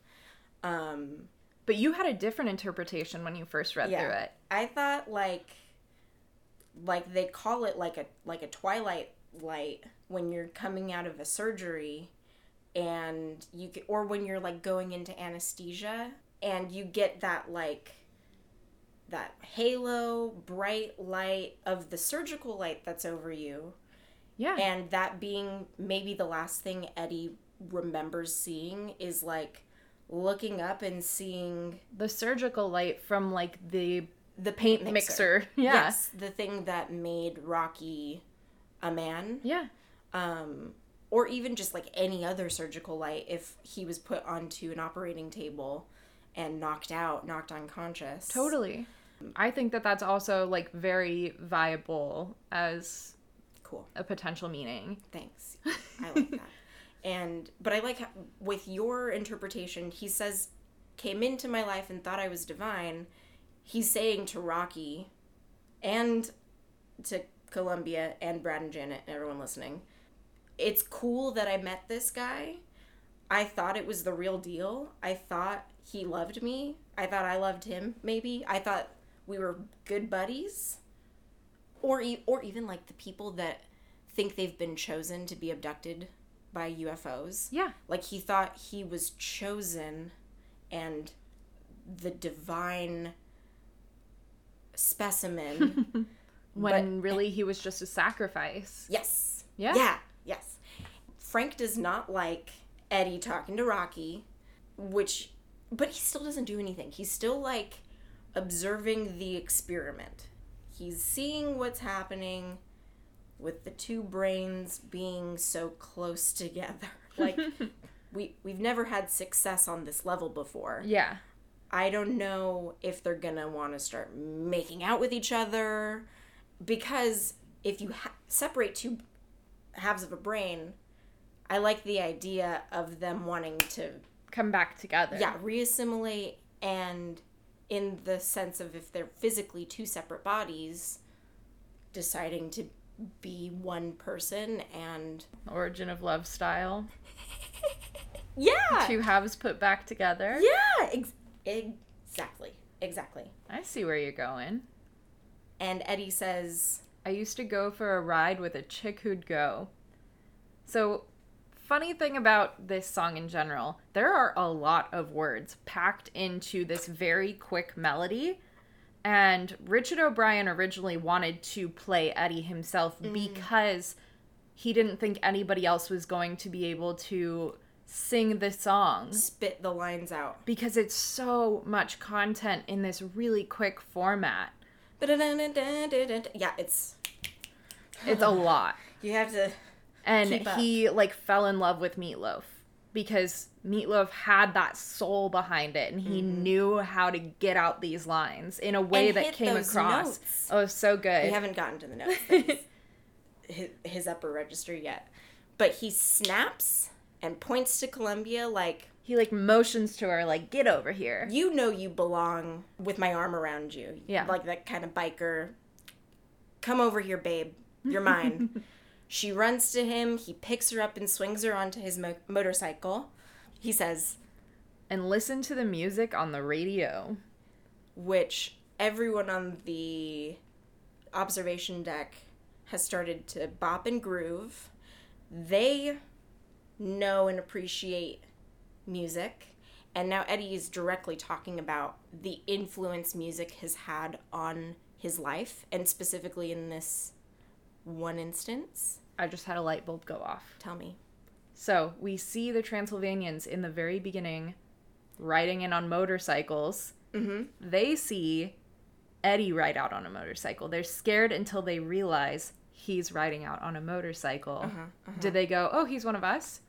Speaker 1: Um
Speaker 2: But you had a different interpretation when you first read
Speaker 1: Yeah.
Speaker 2: through it.
Speaker 1: I thought like like they call it like a like a twilight light when you're coming out of a surgery and you get, or when you're like going into anesthesia and you get that like that halo bright light of the surgical light that's over you
Speaker 2: Yeah.
Speaker 1: and that being maybe the last thing Eddie remembers seeing is like looking up and seeing
Speaker 2: the surgical light from like the
Speaker 1: the paint mixer.
Speaker 2: mixer. Yeah.
Speaker 1: Yes, the thing that made Rocky a man.
Speaker 2: Yeah.
Speaker 1: Um, or even just like any other surgical light if he was put onto an operating table and knocked out, knocked unconscious.
Speaker 2: Totally. I think that that's also like very viable as
Speaker 1: Cool.
Speaker 2: a potential meaning.
Speaker 1: Thanks. I like that. And but I like how, with your interpretation, he says came into my life and thought I was divine. He's saying to Rocky and to Columbia and Brad and Janet and everyone listening, it's cool that I met this guy. I thought it was the real deal. I thought he loved me. I thought I loved him maybe. I thought we were good buddies. Or e- or even like the people that think they've been chosen to be abducted by UFOs.
Speaker 2: Yeah.
Speaker 1: Like he thought he was chosen and the divine specimen.
Speaker 2: When really he was just a sacrifice.
Speaker 1: yes.
Speaker 2: Yeah.
Speaker 1: Yeah. Yes. Frank does not like Eddie talking to Rocky, which but he still doesn't do anything. He's still like observing the experiment. He's seeing what's happening with the two brains being so close together. Like we we've never had success on this level before.
Speaker 2: Yeah.
Speaker 1: I don't know if they're gonna want to start making out with each other because if you ha- separate two halves of a brain, I like the idea of them wanting to
Speaker 2: Come back together.
Speaker 1: yeah reassimilate and in the sense of if they're physically two separate bodies deciding to be one person and
Speaker 2: Origin of love style.
Speaker 1: yeah
Speaker 2: Two halves put back together.
Speaker 1: yeah ex- exactly exactly
Speaker 2: I see where you're going.
Speaker 1: and Eddie says
Speaker 2: I used to go for a ride with a chick who'd go. So, funny thing about this song in general, there are a lot of words packed into this very quick melody. And Richard O'Brien originally wanted to play Eddie himself mm. because he didn't think anybody else was going to be able to sing the song
Speaker 1: spit the lines out
Speaker 2: because it's so much content in this really quick format.
Speaker 1: yeah it's
Speaker 2: It's a lot.
Speaker 1: you have to
Speaker 2: and
Speaker 1: Keep up.
Speaker 2: he like fell in love with meatloaf because Meatloaf had that soul behind it and he mm-hmm. knew how to get out these lines in a way
Speaker 1: And
Speaker 2: that came across.
Speaker 1: notes.
Speaker 2: Oh, so good.
Speaker 1: We haven't gotten to the notes, his, his upper register yet. But he snaps and points to Columbia like,
Speaker 2: he like motions to her like get over here.
Speaker 1: you know you belong with my arm around you.
Speaker 2: Yeah.
Speaker 1: Like that kind of biker. Come over here, babe. You're mine. she runs to him. He picks her up and swings her onto his mo- motorcycle. He says,
Speaker 2: And listen to the music on the radio.
Speaker 1: which everyone on the observation deck has started to bop and groove. They know and appreciate music. And now Eddie is directly talking about the influence music has had on his life, and specifically in this one instance.
Speaker 2: I just had a light bulb go off.
Speaker 1: Tell me.
Speaker 2: So we see the Transylvanians in the very beginning riding in on motorcycles.
Speaker 1: Mm-hmm.
Speaker 2: They see Eddie ride out on a motorcycle. They're scared until they realize he's riding out on a motorcycle.
Speaker 1: Uh-huh,
Speaker 2: Did they go, oh, he's one of us?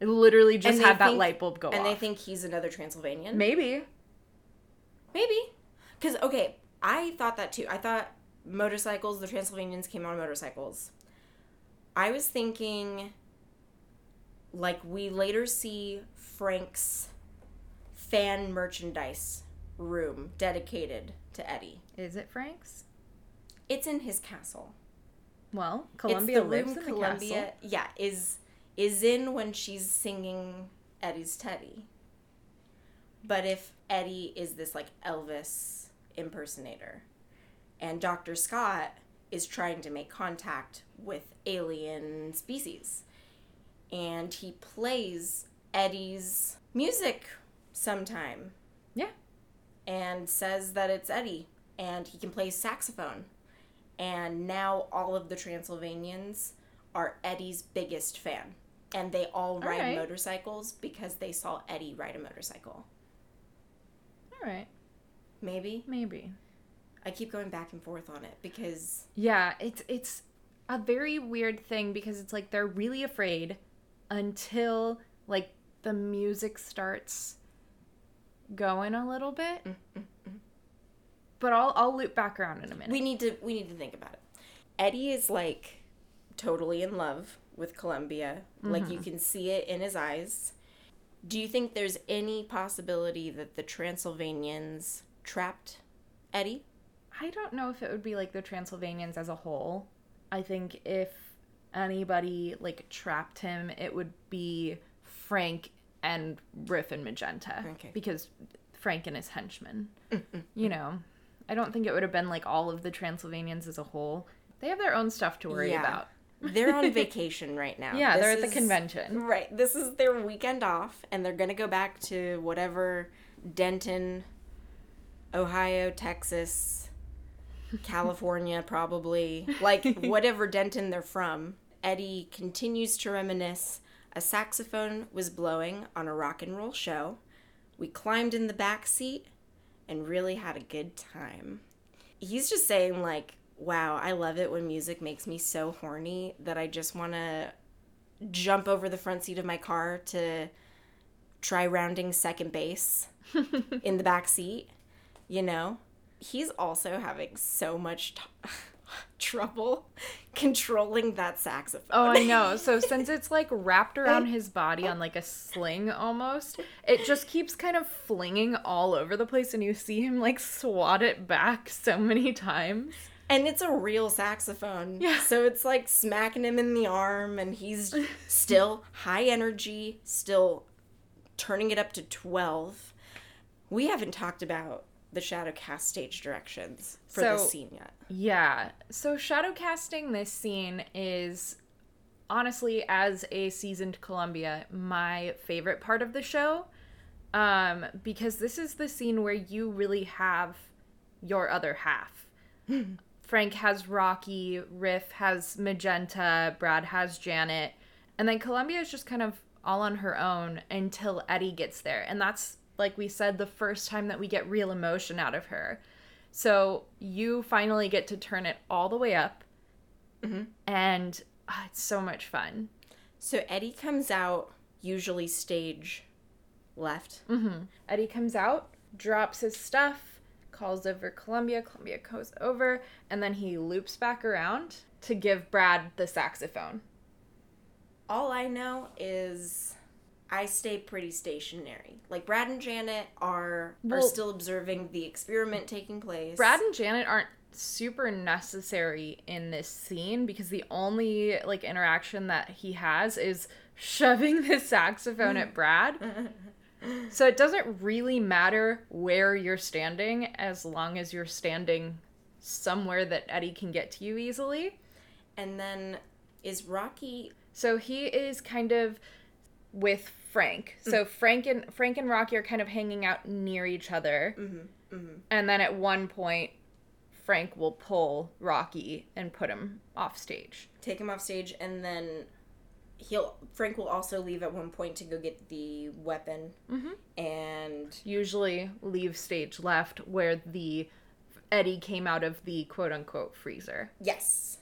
Speaker 2: It literally just had that light bulb go off,
Speaker 1: And
Speaker 2: off.
Speaker 1: they think he's another Transylvanian.
Speaker 2: Maybe.
Speaker 1: Maybe. Because, okay, I thought that too. I thought motorcycles, the Transylvanians came on motorcycles. I was thinking, like, we later see Frank's fan merchandise room dedicated to Eddie.
Speaker 2: Is it Frank's?
Speaker 1: It's in his castle.
Speaker 2: Well, Columbia
Speaker 1: the
Speaker 2: lives
Speaker 1: room
Speaker 2: in the
Speaker 1: Columbia,
Speaker 2: castle.
Speaker 1: yeah, is is in when she's singing Eddie's Teddy. But if Eddie is this like Elvis impersonator, and Dr. Scott is trying to make contact with alien species, and he plays Eddie's music sometime
Speaker 2: Yeah.
Speaker 1: and says that it's Eddie and he can play saxophone. And now all of the Transylvanians are Eddie's biggest fan. And they all ride
Speaker 2: right.
Speaker 1: motorcycles because they saw Eddie ride a motorcycle.
Speaker 2: All right.
Speaker 1: Maybe.
Speaker 2: Maybe.
Speaker 1: I keep going back and forth on it because
Speaker 2: Yeah, it's it's a very weird thing because it's like they're really afraid until like the music starts going a little bit. Mm, mm, mm. But I'll I'll loop back around in a minute.
Speaker 1: we need to we need to think about it. Eddie is like totally in love with Columbia. Like you mm-hmm. can see it in his eyes. Do you think there's any possibility that the Transylvanians trapped Eddie?
Speaker 2: I don't know if it would be like the Transylvanians as a whole. I think if anybody like trapped him, it would be Frank and Riff and Magenta.
Speaker 1: Okay.
Speaker 2: Because Frank and his henchmen. Mm, mm, mm. you know, I don't think it would have been like all of the Transylvanians as a whole. They have their own stuff to worry
Speaker 1: Yeah.
Speaker 2: about.
Speaker 1: They're on vacation right now.
Speaker 2: Yeah, they're at
Speaker 1: This
Speaker 2: the
Speaker 1: is-
Speaker 2: convention.
Speaker 1: Right. This is their weekend off, and they're going to go back to whatever Denton, Ohio, Texas, California, probably. Like, whatever Denton they're from. Eddie continues to reminisce. A saxophone was blowing on a rock and roll show. We climbed in the back seat and really had a good time. He's just saying, like, wow, I love it when music makes me so horny that I just want to jump over the front seat of my car to try rounding second base in the back seat, you know? He's also having so much t- trouble controlling that saxophone.
Speaker 2: Oh, I know. So since it's like wrapped around his body on like a sling almost, it just keeps kind of flinging all over the place and you see him like swat it back so many times.
Speaker 1: And it's a real saxophone.
Speaker 2: Yeah.
Speaker 1: So it's like smacking him in the arm, and he's still high energy, still turning it up to 12. We haven't talked about the shadow cast stage directions for
Speaker 2: So-
Speaker 1: this scene yet.
Speaker 2: Yeah. So shadow casting this scene is honestly as a seasoned Columbia my favorite part of the show. Um because this is the scene where you really have your other half. Frank has Rocky, Riff has Magenta, Brad has Janet, and then Columbia is just kind of all on her own until Eddie gets there. And that's like we said the first time that we get real emotion out of her. So you finally get to turn it all the way up, and ah, it's so much fun.
Speaker 1: So Eddie comes out. usually stage left.
Speaker 2: Eddie comes out, drops his stuff, calls over Columbia. Columbia goes over, and then he loops back around to give Brad the saxophone.
Speaker 1: All I know is I stay pretty stationary. Like Brad and Janet are are still observing the experiment taking place.
Speaker 2: Brad and Janet aren't super necessary in this scene because the only like interaction that he has is shoving the saxophone at Brad. So it doesn't really matter where you're standing as long as you're standing somewhere that Eddie can get to you easily.
Speaker 1: and then is Rocky
Speaker 2: So he is kind of with Frank. Mm. So Frank and Frank and Rocky are kind of hanging out near each other. Mm-hmm, mm-hmm. And then at one point Frank will pull Rocky and put him off stage.
Speaker 1: take him off stage and then he'll Frank will also leave at one point to go get the weapon. Mm-hmm. And
Speaker 2: Usually leave stage left where the Eddie came out of the quote unquote freezer.
Speaker 1: yes.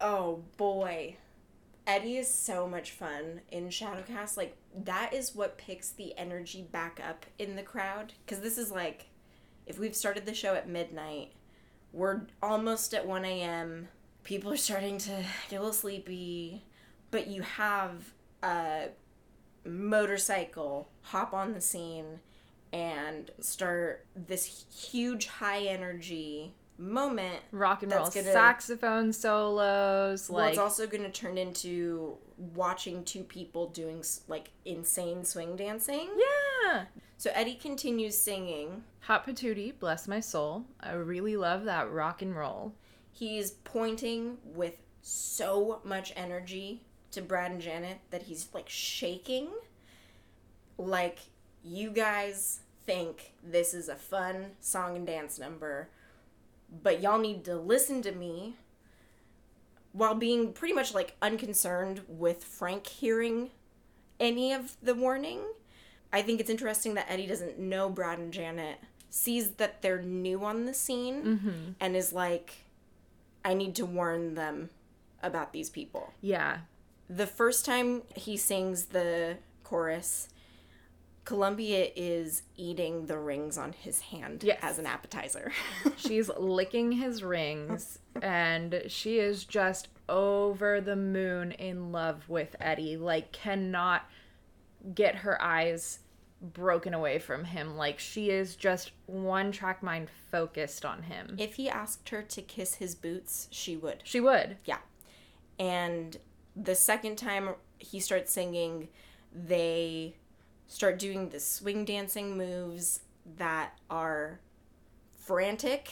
Speaker 1: Oh boy. Eddie is so much fun in Shadowcast. Like that is what picks the energy back up in the crowd cuz this is like if we've started the show at midnight, we're almost at 1 a.m. People are starting to get a little sleepy, but you have a motorcycle hop on the scene and start this huge high energy moment.
Speaker 2: Rock and roll
Speaker 1: gonna-
Speaker 2: saxophone solos,
Speaker 1: Well,
Speaker 2: like
Speaker 1: it's also going to turn into watching two people doing like insane swing dancing.
Speaker 2: yeah.
Speaker 1: So Eddie continues singing.
Speaker 2: Hot Patootie, bless my soul. I really love that rock and roll.
Speaker 1: He's pointing with so much energy to Brad and Janet that he's like shaking. Like, you guys think this is a fun song and dance number, but y'all need to listen to me while being pretty much like unconcerned with Frank hearing any of the warning. I think it's interesting that Eddie doesn't know Brad and Janet, sees that they're new on the scene, mm-hmm. and is like, I need to warn them about these people.
Speaker 2: Yeah.
Speaker 1: The first time he sings the chorus, Columbia is eating the rings on his hand
Speaker 2: Yes.
Speaker 1: as an appetizer.
Speaker 2: She's licking his rings and she is just over the moon in love with Eddie. Like, cannot get her eyes broken away from him. Like, she is just one track mind focused on him.
Speaker 1: if he asked her to kiss his boots, she would.
Speaker 2: She would.
Speaker 1: Yeah. And the second time he starts singing, they start doing the swing dancing moves that are frantic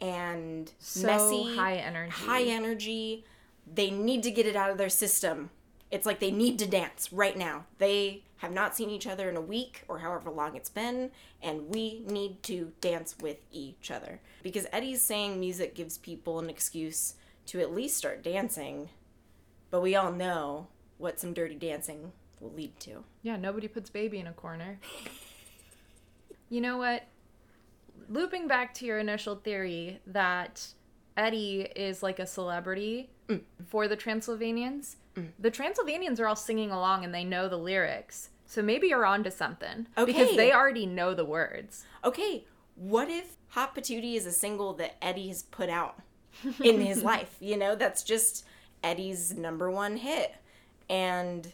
Speaker 1: and
Speaker 2: So
Speaker 1: messy,
Speaker 2: high energy.
Speaker 1: high energy. They need to get it out of their system. It's like they need to dance right now. They have not seen each other in a week or however long it's been, and we need to dance with each other. Because Eddie's saying music gives people an excuse to at least start dancing, but we all know what some dirty dancing will lead to.
Speaker 2: Yeah, nobody puts baby in a corner. you know what? Looping back to your initial theory that Eddie is like a celebrity mm. for the Transylvanians, mm. the Transylvanians are all singing along and they know the lyrics. So maybe you're onto something. Because they already know the words.
Speaker 1: Okay, what if Hot Patootie is a single that Eddie has put out in his life? You know, that's just Eddie's number one hit. And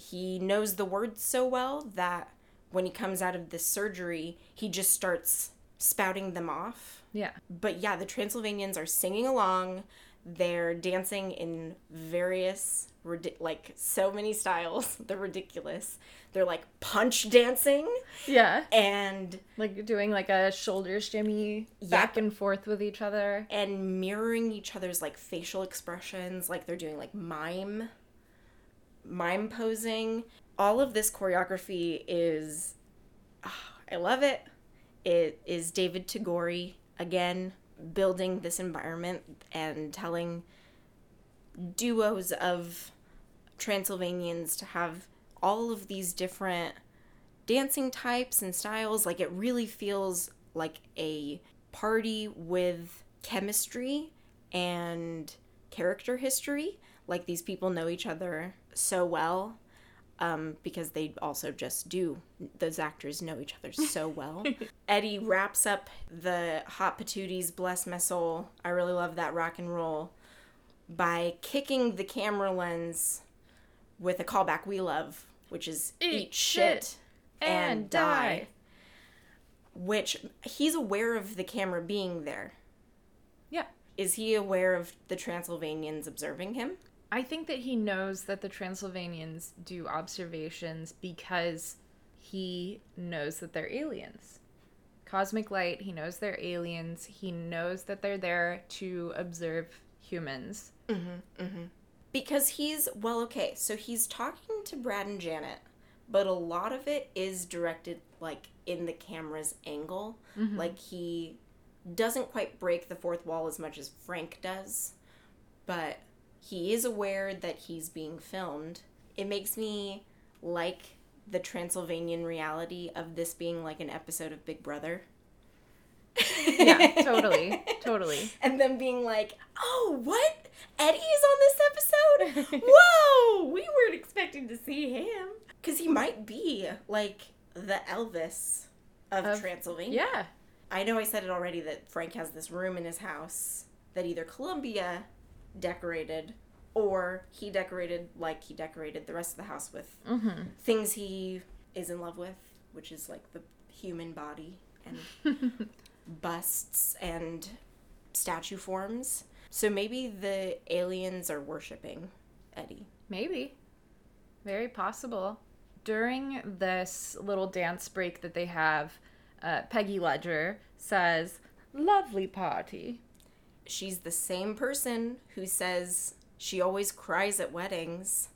Speaker 1: he knows the words so well that when he comes out of this surgery, he just starts spouting them off.
Speaker 2: Yeah.
Speaker 1: But yeah, the Transylvanians are singing along. They're dancing in various, like, so many styles. They're ridiculous. They're like punch dancing
Speaker 2: Yeah.
Speaker 1: and
Speaker 2: Like doing like a shoulder shimmy back and forth with each other.
Speaker 1: and mirroring each other's like facial expressions like they're doing like mime mime posing all of this choreography is ah, i love it. It is David Toguri again building this environment and telling duos of transylvanians to have all of these different dancing types and styles. Like it really feels like a party with chemistry and character history. Like these people know each other so well um, because they also just do. Those actors know each other so well. Eddie wraps up the Hot Patooties, Bless My Soul. I really love that rock and roll by kicking the camera lens with a callback we love, which is
Speaker 2: Eat
Speaker 1: eat, shit, and,
Speaker 2: and
Speaker 1: die.
Speaker 2: die.
Speaker 1: Which he's aware of the camera being there.
Speaker 2: Yeah.
Speaker 1: Is he aware of the Transylvanians observing him?
Speaker 2: I think that he knows that the Transylvanians do observations because he knows that they're aliens. Cosmic light, he knows they're aliens. He knows that they're there to observe humans. Mm-hmm, mm-hmm.
Speaker 1: Because he's, well, okay, so he's talking to Brad and Janet, but a lot of it is directed, like, in the camera's angle. Mm-hmm. Like, he doesn't quite break the fourth wall as much as Frank does, but he is aware that he's being filmed. It makes me like the Transylvanian reality of this being like an episode of Big Brother.
Speaker 2: Yeah, totally. Totally.
Speaker 1: and them being like, "Oh, what? Eddie is on this episode? Whoa, we weren't expecting to see him because he might be like the Elvis of,
Speaker 2: Of-
Speaker 1: Transylvania."
Speaker 2: Yeah.
Speaker 1: I know I said it already that Frank has this room in his house that either Columbia decorated or he decorated like he decorated the rest of the house with
Speaker 2: Mm-hmm.
Speaker 1: things he is in love with, which is like the human body and busts and statue forms. So maybe the aliens are worshiping Eddie.
Speaker 2: Maybe. Very possible. During this little dance break that they have, uh, Peggy Ledger says, Lovely party.
Speaker 1: She's the same person who says she always cries at weddings.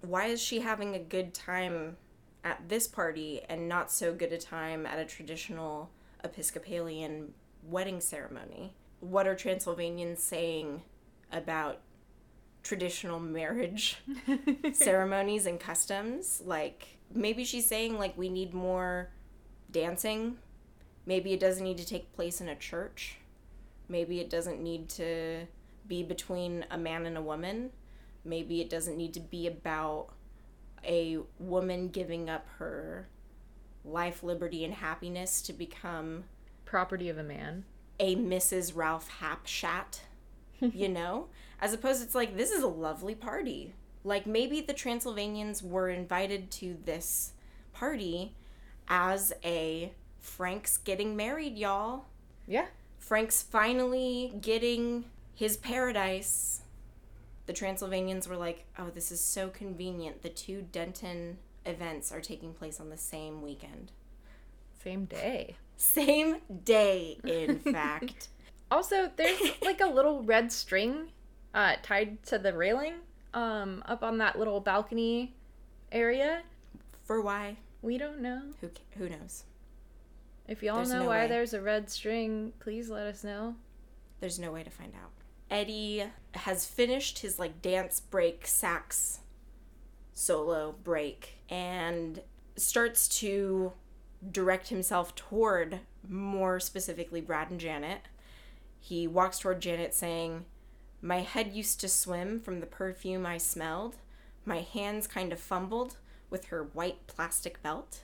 Speaker 1: Why is she having a good time at this party and not so good a time at a traditional Episcopalian wedding ceremony? What are Transylvanians saying about traditional marriage ceremonies and customs? Like, maybe she's saying, like, we need more dancing. Maybe it doesn't need to take place in a church. Maybe it doesn't need to be between a man and a woman. Maybe it doesn't need to be about a woman giving up her life, liberty, and happiness to become
Speaker 2: Property of a man.
Speaker 1: a Mrs. Ralph Hapschatt, you know? As opposed it's like this is a lovely party. Like maybe the Transylvanians were invited to this party as a Frank's getting married, y'all.
Speaker 2: Yeah.
Speaker 1: Frank's finally getting his paradise. The Transylvanians were like, "Oh, this is so convenient. The two Denton events are taking place on the same weekend."
Speaker 2: Same day.
Speaker 1: Same day, in fact.
Speaker 2: Also, there's like a little red string uh, tied to the railing um, up on that little balcony area.
Speaker 1: For why?
Speaker 2: We don't know.
Speaker 1: Who who knows?
Speaker 2: If y'all
Speaker 1: There's
Speaker 2: know
Speaker 1: no
Speaker 2: why
Speaker 1: way.
Speaker 2: there's a red string, please let us know.
Speaker 1: There's no way to find out. Eddie has finished his like dance break sax solo break and starts to direct himself toward more specifically Brad and Janet. He walks toward Janet saying, "My head used to swim from the perfume I smelled. My hands kind of fumbled with her white plastic belt."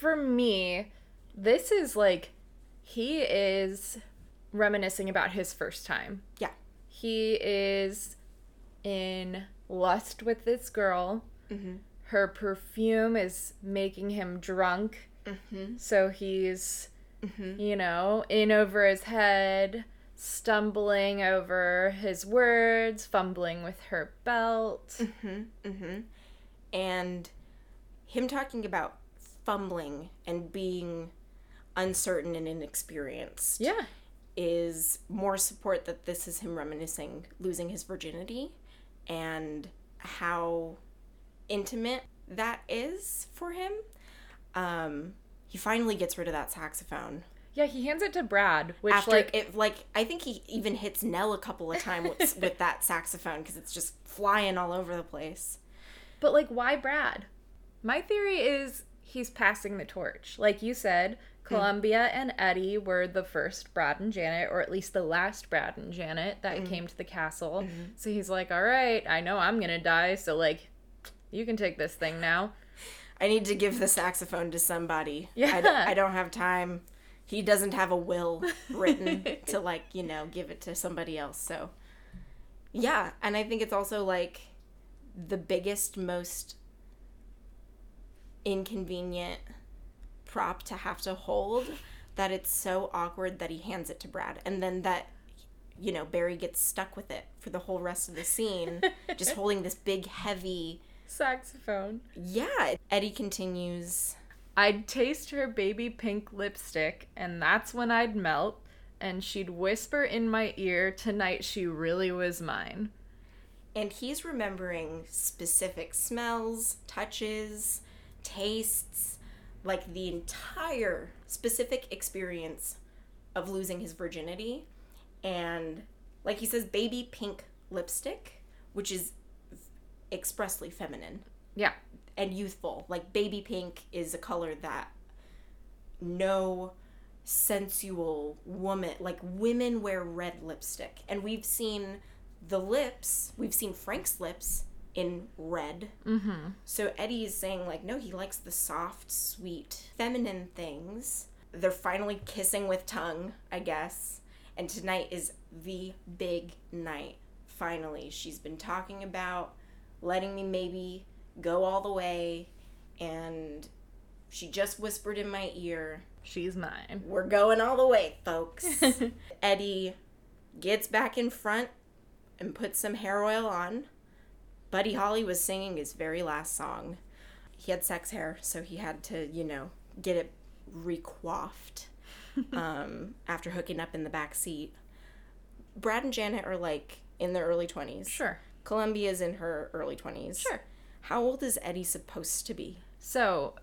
Speaker 2: For me, this is like he is reminiscing about his first time.
Speaker 1: Yeah.
Speaker 2: He is in lust with this girl.
Speaker 1: Mhm.
Speaker 2: Her perfume is making him drunk.
Speaker 1: Mhm.
Speaker 2: So he's,
Speaker 1: Mhm.
Speaker 2: you know, in over his head, stumbling over his words, fumbling with her belt.
Speaker 1: Mm-hmm. Mm-hmm. And him talking about fumbling and being uncertain and inexperienced
Speaker 2: Yeah.
Speaker 1: is more support that this is him reminiscing losing his virginity and how intimate that is for him. Um, he finally gets rid of that saxophone.
Speaker 2: Yeah, he hands it to Brad, which
Speaker 1: After
Speaker 2: like
Speaker 1: it, like I think he even hits Nell a couple of times with, with that saxophone because it's just flying all over the place.
Speaker 2: But like, why Brad? My theory is he's passing the torch. Like you said, Columbia and Eddie were the first Brad and Janet, or at least the last Brad and Janet that mm-hmm. came to the castle. Mm-hmm. So he's like, all right, I know I'm gonna die, so like, You can take this thing now.
Speaker 1: I need to give the saxophone to somebody.
Speaker 2: Yeah.
Speaker 1: I, d- I don't have time. He doesn't have a will written to, like, you know, give it to somebody else. So, yeah. And I think it's also, like, the biggest, most inconvenient prop to have to hold that it's so awkward that he hands it to Brad. And then that, you know, Barry gets stuck with it for the whole rest of the scene, just holding this big, heavy.
Speaker 2: Saxophone.
Speaker 1: Yeah. Eddie continues.
Speaker 2: I'd taste her baby pink lipstick, and that's when I'd melt, and she'd whisper in my ear, Tonight she really was mine.
Speaker 1: And he's remembering specific smells, touches, tastes, like the entire specific experience of losing his virginity. And like he says, baby pink lipstick, which is expressly feminine
Speaker 2: Yeah.
Speaker 1: and youthful. Like baby pink is a color that no sensual woman, like women wear red lipstick. And we've seen the lips, we've seen Frank's lips in red.
Speaker 2: Mm-hmm.
Speaker 1: So Eddie is saying, like, no, he likes the soft, sweet, feminine things. They're finally kissing with tongue, I guess. And tonight is the big night. Finally, she's been talking about letting me maybe go all the way. And she just whispered in my ear,
Speaker 2: She's mine.
Speaker 1: We're going all the way, folks. Eddie gets back in front and puts some hair oil on. Buddy Holly was singing his very last song. He had sex hair, so he had to, you know, get it recoiffed um, after hooking up in the back seat. Brad and Janet are like in their early 20s.
Speaker 2: Sure.
Speaker 1: Columbia's in her early 20s.
Speaker 2: Sure.
Speaker 1: How old is Eddie supposed to be?
Speaker 2: So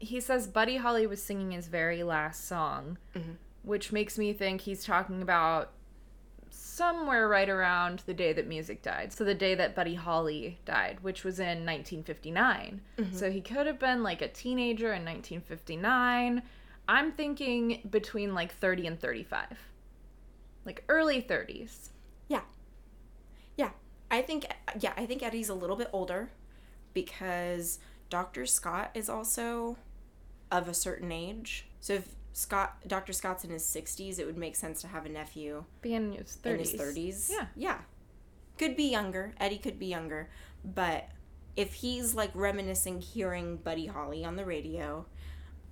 Speaker 2: he says Buddy Holly was singing his very last song, which makes me think he's talking about somewhere right around the day that music died. So the day that Buddy Holly died, which was in 1959. Mm-hmm. So he could have been like a teenager in 1959. I'm thinking between like 30 and 35. Like early 30s.
Speaker 1: Yeah. Yeah. I think yeah, I think Eddie's a little bit older because Dr. Scott is also of a certain age. So if Scott Dr. Scott's in his 60s, it would make sense to have a nephew
Speaker 2: Being in his 30s.
Speaker 1: in his 30s.
Speaker 2: Yeah.
Speaker 1: Yeah. Could be younger. Eddie could be younger, but if he's like reminiscing hearing Buddy Holly on the radio,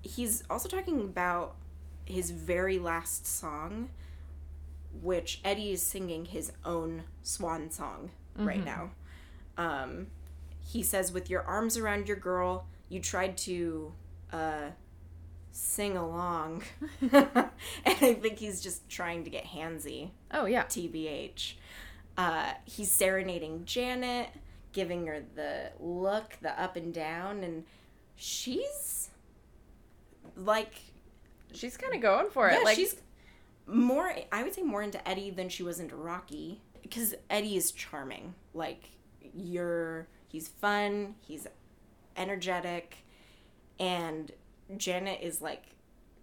Speaker 1: he's also talking about his very last song, which Eddie is singing his own swan song right now. Um, he says, "With your arms around your girl, you tried to uh, sing along," and I think he's just trying to get handsy.
Speaker 2: Oh, yeah.
Speaker 1: TBH. Uh, he's serenading Janet, giving her the look, the up and down, and she's like,
Speaker 2: She's kind of going for it.
Speaker 1: yeah,
Speaker 2: like
Speaker 1: she's more. I would say more into Eddie than she was into Rocky, because Eddie is charming. Like, you're, he's fun, he's energetic, and Janet is like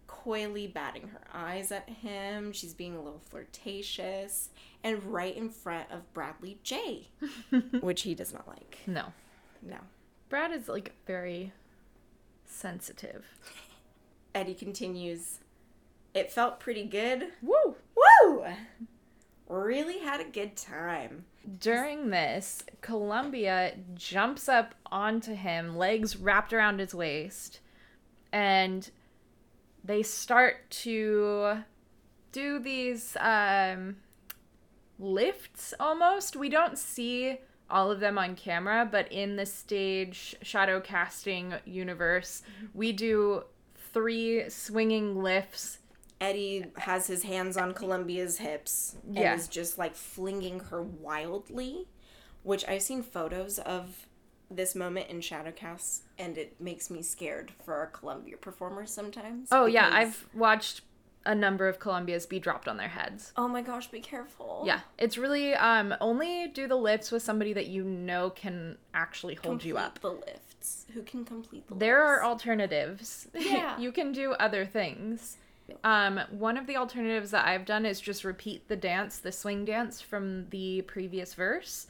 Speaker 1: coyly batting her eyes at him. She's being a little flirtatious and right in front of Bradley J, which he does not like.
Speaker 2: no.
Speaker 1: No.
Speaker 2: Brad is like very sensitive.
Speaker 1: Eddie continues, It felt pretty good.
Speaker 2: Woo!
Speaker 1: Woo! Really had a good time.
Speaker 2: During this, Columbia jumps up onto him, legs wrapped around his waist, and they start to do these um, lifts almost. We don't see all of them on camera, but in the stage shadow casting universe, we do three swinging lifts
Speaker 1: Eddie has his hands on Columbia's hips and
Speaker 2: Yeah.
Speaker 1: is just like flinging her wildly, which I've seen photos of this moment in Shadowcast and it makes me scared for our Columbia performers sometimes.
Speaker 2: Oh yeah, I've watched a number of Columbias be dropped on their heads.
Speaker 1: Oh my gosh, be careful.
Speaker 2: Yeah, it's really um only do the lifts with somebody that you know can actually hold
Speaker 1: Complete
Speaker 2: you up.
Speaker 1: the lifts. Who can complete the
Speaker 2: There are alternatives.
Speaker 1: Yeah.
Speaker 2: you can do other things. Um, one of the alternatives that I've done is just repeat the dance, the swing dance from the previous verse,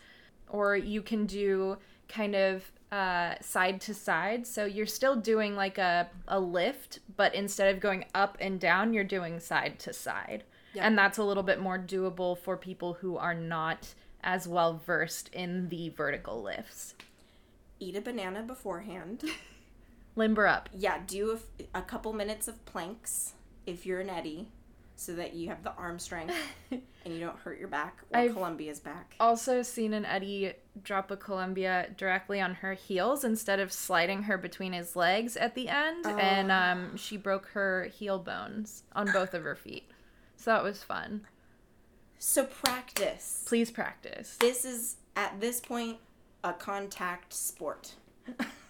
Speaker 2: or you can do kind of uh, side to side. So you're still doing like a, a lift, but instead of going up and down, you're doing side to side.
Speaker 1: Yep.
Speaker 2: And that's a little bit more doable for people who are not as well versed in the vertical lifts.
Speaker 1: Eat a banana beforehand.
Speaker 2: Limber up.
Speaker 1: yeah, do a, a couple minutes of planks if you're an Eddie, so that you have the arm strength and you don't hurt your back or
Speaker 2: I've-
Speaker 1: Columbia's back.
Speaker 2: Also seen an Eddie drop a Columbia directly on her heels instead of sliding her between his legs at the end, and um, she broke her heel bones on both of her feet. So that was fun.
Speaker 1: So practice.
Speaker 2: Please practice.
Speaker 1: This is at this point a contact sport.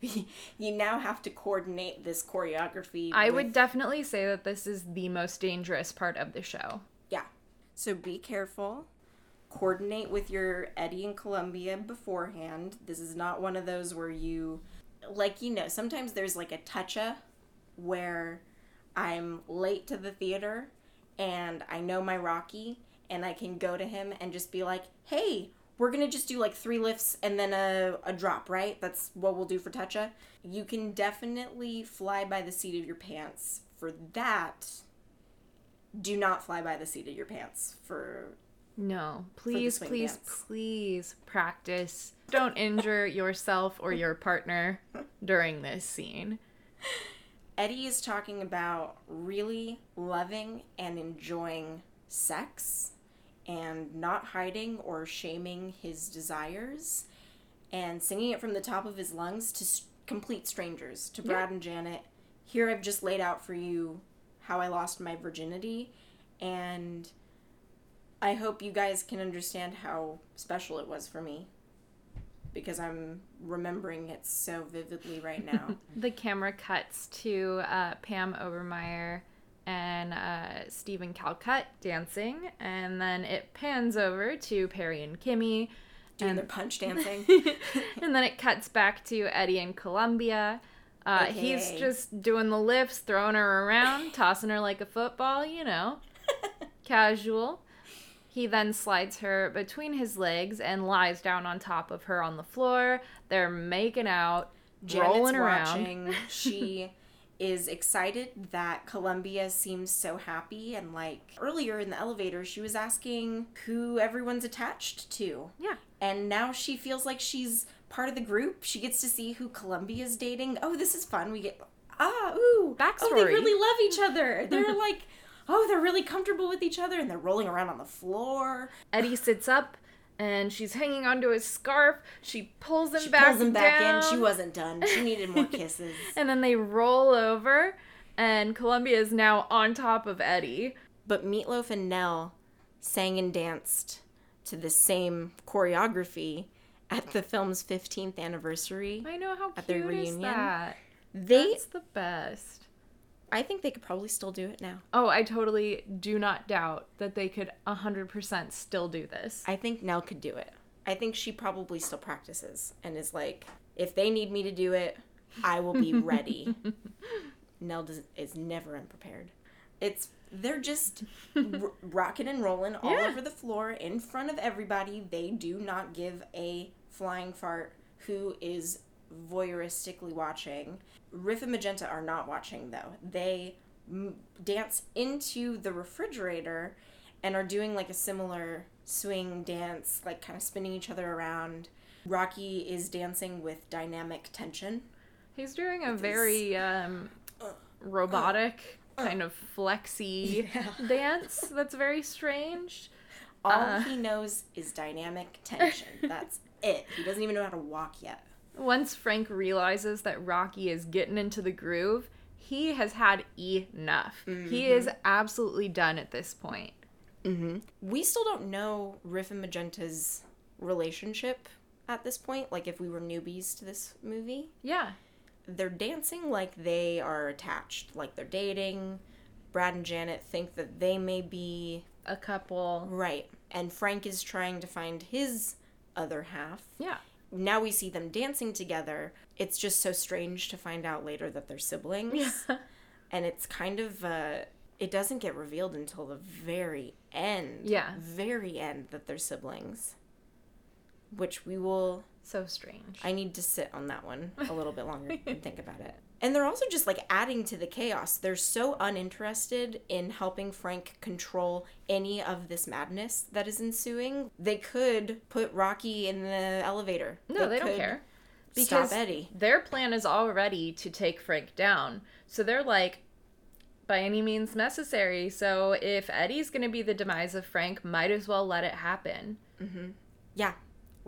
Speaker 1: you now have to coordinate this choreography.
Speaker 2: I
Speaker 1: with-
Speaker 2: would definitely say that this is the most dangerous part of the show.
Speaker 1: Yeah. So be careful. Coordinate with your Eddie and Columbia beforehand. This is not one of those where you, like, you know, sometimes there's like a toucha where I'm late to the theater and I know my Rocky and I can go to him and just be like, hey, we're gonna just do like three lifts and then a, a drop, right? That's what we'll do for toucha. You can definitely fly by the seat of your pants for that do not fly by the seat of your pants for
Speaker 2: No, please, please,
Speaker 1: dance.
Speaker 2: please practice. Don't injure yourself or your partner during this scene.
Speaker 1: Eddie is talking about really loving and enjoying sex and not hiding or shaming his desires and singing it from the top of his lungs to s- complete strangers to Brad and Janet. Here I've just laid out for you how I lost my virginity and I hope you guys can understand how special it was for me because I'm remembering it so vividly right now.
Speaker 2: The camera cuts to uh, Pam Obermeyer and uh, Stephen Calcutt dancing, and then it pans over to Perry and Kimi,
Speaker 1: doing
Speaker 2: and
Speaker 1: their punch dancing.
Speaker 2: and then it cuts back to Eddie and Columbia. Uh, he's just doing the lifts, throwing her around, tossing her like a football, you know, casual. He then slides her between his legs and lies down on top of her on the floor. They're making out,
Speaker 1: Janet's
Speaker 2: rolling around.
Speaker 1: watching. She is excited that Columbia seems so happy and like earlier in the elevator she was asking who everyone's attached to.
Speaker 2: Yeah.
Speaker 1: And now she feels like she's part of the group. She gets to see who Columbia's dating. Oh, this is fun. We get ah ooh Backstory. Oh, they really love each other. They're like oh, they're really comfortable with each other and they're rolling around on the floor.
Speaker 2: Eddie sits up and she's hanging onto his scarf. She pulls him
Speaker 1: She
Speaker 2: back
Speaker 1: pulls him back
Speaker 2: down.
Speaker 1: in. She wasn't done. She needed more kisses.
Speaker 2: And then they roll over, and Columbia is now on top of Eddie.
Speaker 1: But Meatloaf and Nell sang and danced to the same choreography at the film's 15th anniversary.
Speaker 2: I know how
Speaker 1: At
Speaker 2: cute
Speaker 1: their
Speaker 2: is
Speaker 1: reunion?
Speaker 2: that.
Speaker 1: They,
Speaker 2: That's the best.
Speaker 1: I think they could probably still do it now.
Speaker 2: Oh, I totally do not doubt that they could 100% still do this.
Speaker 1: I think Nell could do it. I think she probably still practices and is like, if they need me to do it, I will be ready. Nell does, is never unprepared. It's they're just r- rocking and rolling all
Speaker 2: Yeah.
Speaker 1: over the floor in front of everybody. They do not give a flying fart who is voyeuristically watching. Riff and Magenta are not watching though. They m- dance into the refrigerator and are doing like a similar swing dance, like kind of spinning each other around. Rocky is dancing with dynamic tension.
Speaker 2: He's doing a very um, robotic, kind of flexy dance that's very strange.
Speaker 1: All
Speaker 2: Uh.
Speaker 1: he knows is dynamic tension. That's it. He doesn't even know how to walk yet.
Speaker 2: Once Frank realizes that Rocky is getting into the groove, he has had enough. He mm-hmm. is absolutely done at this point. Mm-hmm.
Speaker 1: We still don't know Riff and Magenta's relationship at this point. Like, if we were newbies to this movie,
Speaker 2: Yeah.
Speaker 1: they're dancing like they are attached, like they're dating. Brad and Janet think that they may be
Speaker 2: A couple.
Speaker 1: right, and Frank is trying to find his other half.
Speaker 2: Yeah.
Speaker 1: Now we see them dancing together. It's just so strange to find out later that they're siblings. and it's kind of uh it doesn't get revealed until the very end
Speaker 2: Yeah.
Speaker 1: very end that they're siblings which we will
Speaker 2: So strange.
Speaker 1: I need to sit on that one a little bit longer and think about it. And they're also just like adding to the chaos. They're so uninterested in helping Frank control any of this madness that is ensuing. They could put Rocky in the elevator.
Speaker 2: No, they, don't
Speaker 1: could
Speaker 2: care.
Speaker 1: Stop Eddie.
Speaker 2: their plan is already to take Frank down. So they're like, by any means necessary. So if Eddie's going to be the demise of Frank, might as well let it happen. Mm-hmm.
Speaker 1: Yeah,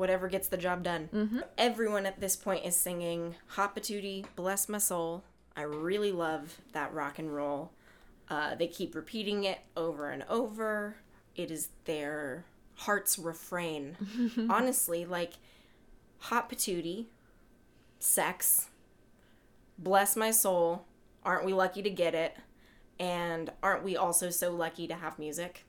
Speaker 1: whatever gets the job done. Everyone at this point is singing Hot Patootie, Bless My Soul. I really love that rock and roll. Uh, they keep repeating it over and over. It is their heart's refrain. Honestly, like Hot Patootie, sex, bless my soul, aren't we lucky to get it? And aren't we also so lucky to have music?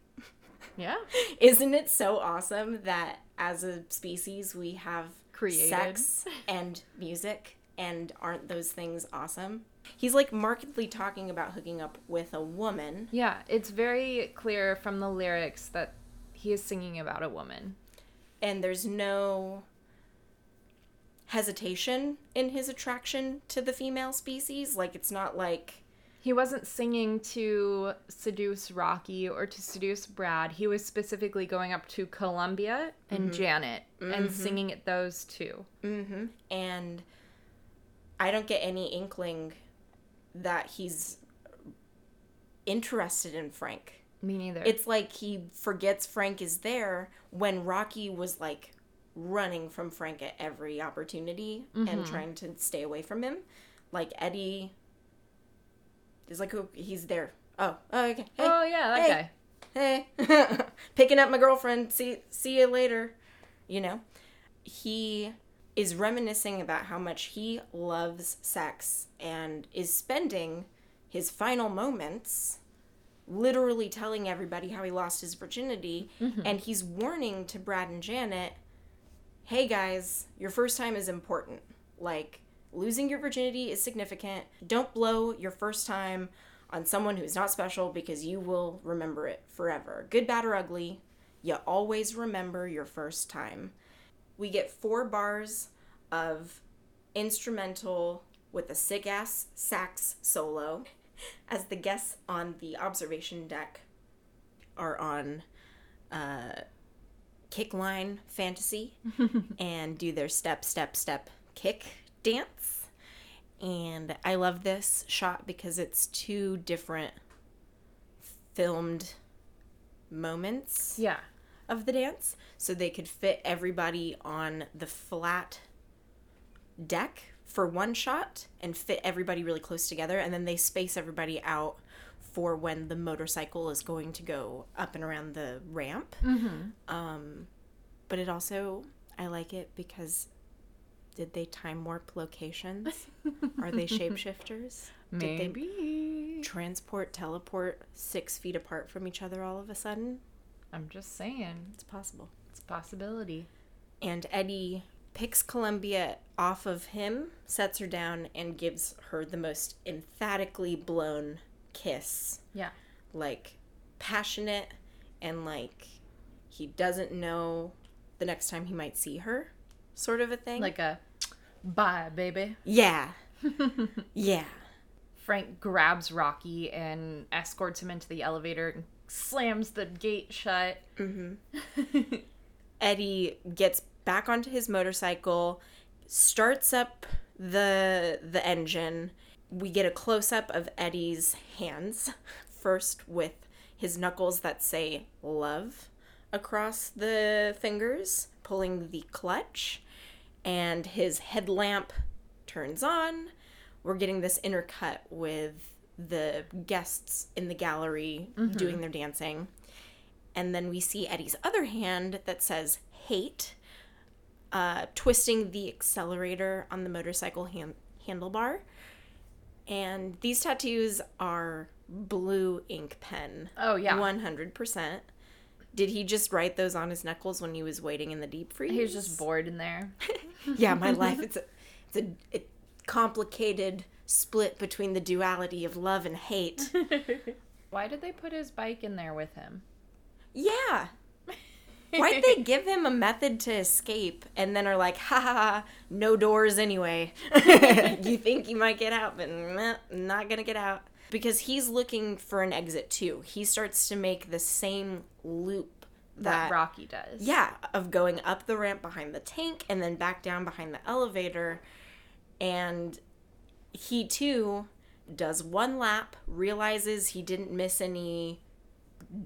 Speaker 2: Yeah.
Speaker 1: Isn't it so awesome that as a species we have
Speaker 2: Created.
Speaker 1: sex and music and aren't those things awesome? He's like markedly talking about hooking up with a woman
Speaker 2: Yeah, it's very clear from the lyrics that he is singing about a woman.
Speaker 1: and there's no hesitation in his attraction to the female species like it's not like
Speaker 2: He wasn't singing to seduce Rocky or to seduce Brad. He was specifically going up to Columbia and mm-hmm. Janet and mm-hmm. singing at those two.
Speaker 1: Mm-hmm. And I don't get any inkling that he's interested in Frank.
Speaker 2: Me neither.
Speaker 1: It's like he forgets Frank is there when Rocky was like running from Frank at every opportunity and mm-hmm. trying to stay away from him. Like Eddie is like, oh, he's there. Oh, oh okay. Hey,
Speaker 2: oh yeah, that
Speaker 1: hey.
Speaker 2: guy.
Speaker 1: hey, picking up my girlfriend. See, see you later. You know, he is reminiscing about how much he loves sex and is spending his final moments literally telling everybody how he lost his virginity. Mm-hmm. And he's warning to Brad and Janet, hey guys, your first time is important. Like, losing your virginity is significant. Don't blow your first time on someone who's not special because you will remember it forever. Good, bad, or ugly, you always remember your first time. We get four bars of instrumental with a sick ass sax solo as the guests on the observation deck are on uh, kickline fantasy and do their step, step, step kick dance. And I love this shot because it's two different filmed moments
Speaker 2: Yeah.
Speaker 1: of the dance. So they could fit everybody on the flat deck for one shot and fit everybody really close together. And then they space everybody out for when the motorcycle is going to go up and around the ramp. Um, but it also, I like it because did they time warp locations? Are they shapeshifters? Did they
Speaker 2: Maybe.
Speaker 1: transport, teleport six feet apart from each other all of a sudden?
Speaker 2: I'm just saying.
Speaker 1: It's possible.
Speaker 2: It's a possibility.
Speaker 1: And Eddie picks Columbia off of him, sets her down, and gives her the most emphatically blown kiss.
Speaker 2: Yeah.
Speaker 1: Like, passionate and like he doesn't know the next time he might see her, sort of a thing.
Speaker 2: Like a bye, baby.
Speaker 1: yeah. yeah.
Speaker 2: Frank grabs Rocky and escorts him into the elevator and slams the gate shut. Mm-hmm.
Speaker 1: Eddie gets back onto his motorcycle, starts up the the engine. We get a close up of Eddie's hands, first with his knuckles that say love across the fingers, pulling the clutch, and his headlamp turns on. We're getting this intercut with the guests in the gallery doing their dancing. And then we see Eddie's other hand that says hate, uh, twisting the accelerator on the motorcycle hand- handlebar. And these tattoos are blue ink pen.
Speaker 2: Oh, yeah.
Speaker 1: 100%. Did he just write those on his knuckles when he was waiting in the deep freeze?
Speaker 2: He was just bored in there.
Speaker 1: yeah, my life. It's a, it's a, a complicated split between the duality of love and hate.
Speaker 2: Why did they put his bike in there with him?
Speaker 1: Yeah. Why'd they give him a method to escape and then are like, ha ha, ha no doors anyway? you think you might get out, but not gonna get out. Because he's looking for an exit too. He starts to make the same loop
Speaker 2: that
Speaker 1: that,
Speaker 2: Rocky does.
Speaker 1: yeah, of going up the ramp behind the tank and then back down behind the elevator. And he too does one lap, realizes he didn't miss any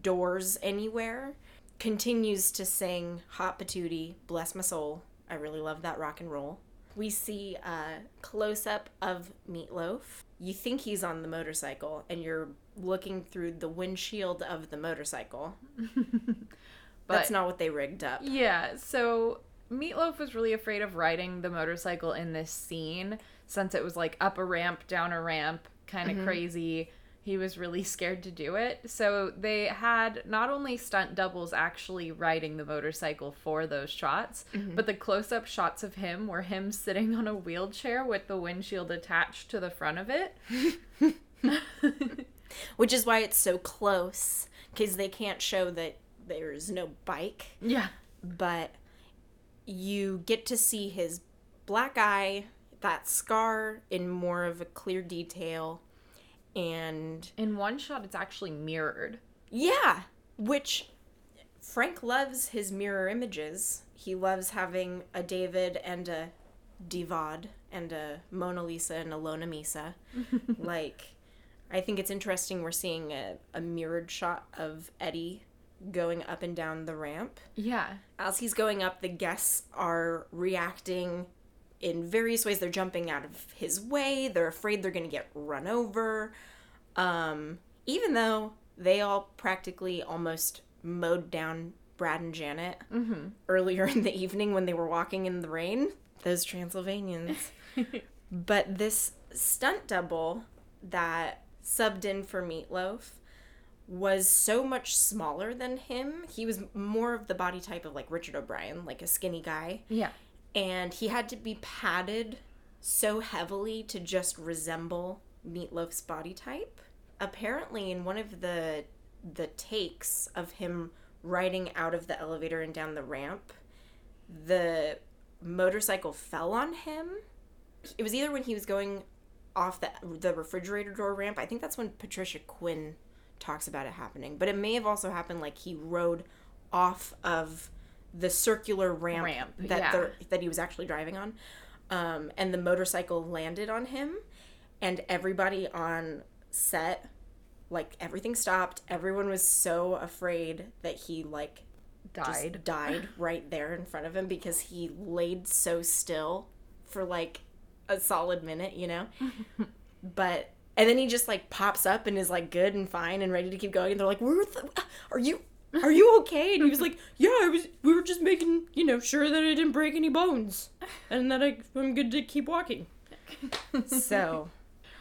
Speaker 1: doors anywhere, continues to sing Hot Patootie, Bless My Soul. I really love that rock and roll. We see a close up of Meatloaf. You think he's on the motorcycle, and you're looking through the windshield of the motorcycle. That's not what they rigged up.
Speaker 2: Yeah, so Meatloaf was really afraid of riding the motorcycle in this scene since it was like up a ramp, down a ramp, kind of mm-hmm. crazy. He was really scared to do it. So they had not only stunt doubles actually riding the motorcycle for those shots, mm-hmm. but the close up shots of him were him sitting on a wheelchair with the windshield attached to the front of it.
Speaker 1: Which is why it's so close, because they can't show that there's no bike.
Speaker 2: Yeah.
Speaker 1: but you get to see his black eye, that scar in more of a clear detail, and
Speaker 2: In one shot, it's actually mirrored.
Speaker 1: yeah, which Frank loves his mirror images. He loves having a David and a Divad and a Mona Lisa and a Lona Misa. like, I think it's interesting we're seeing a, a mirrored shot of Eddie going up and down the ramp
Speaker 2: Yeah.
Speaker 1: as he's going up, the guests are reacting in various ways. They're jumping out of his way. They're afraid they're going to get run over. Um, even though they all practically almost mowed down Brad and Janet earlier in the evening when they were walking in the rain. Those Transylvanians. but this stunt double that subbed in for Meatloaf was so much smaller than him. He was more of the body type of like Richard O'Brien, like a skinny guy.
Speaker 2: Yeah.
Speaker 1: And he had to be padded so heavily to just resemble Meatloaf's body type. Apparently, in one of the the takes of him riding out of the elevator and down the ramp, the motorcycle fell on him. It was either when he was going off the the refrigerator door ramp. I think that's when Patricia Quinn talks about it happening. But it may have also happened like he rode off of the circular ramp,
Speaker 2: Ramp,
Speaker 1: that
Speaker 2: yeah.
Speaker 1: the, that he was actually driving on, um, and the motorcycle landed on him, and everybody on set, like everything stopped. Everyone was so afraid that he like just
Speaker 2: Died.
Speaker 1: died right there in front of him because he laid so still for like a solid minute, you know? but and then he just like pops up and is like good and fine and ready to keep going and they're like, "We're th- are you are you okay?" And he was like, "Yeah, I was we were just making, you know, sure that I didn't break any bones and that I, I'm good to keep walking." so,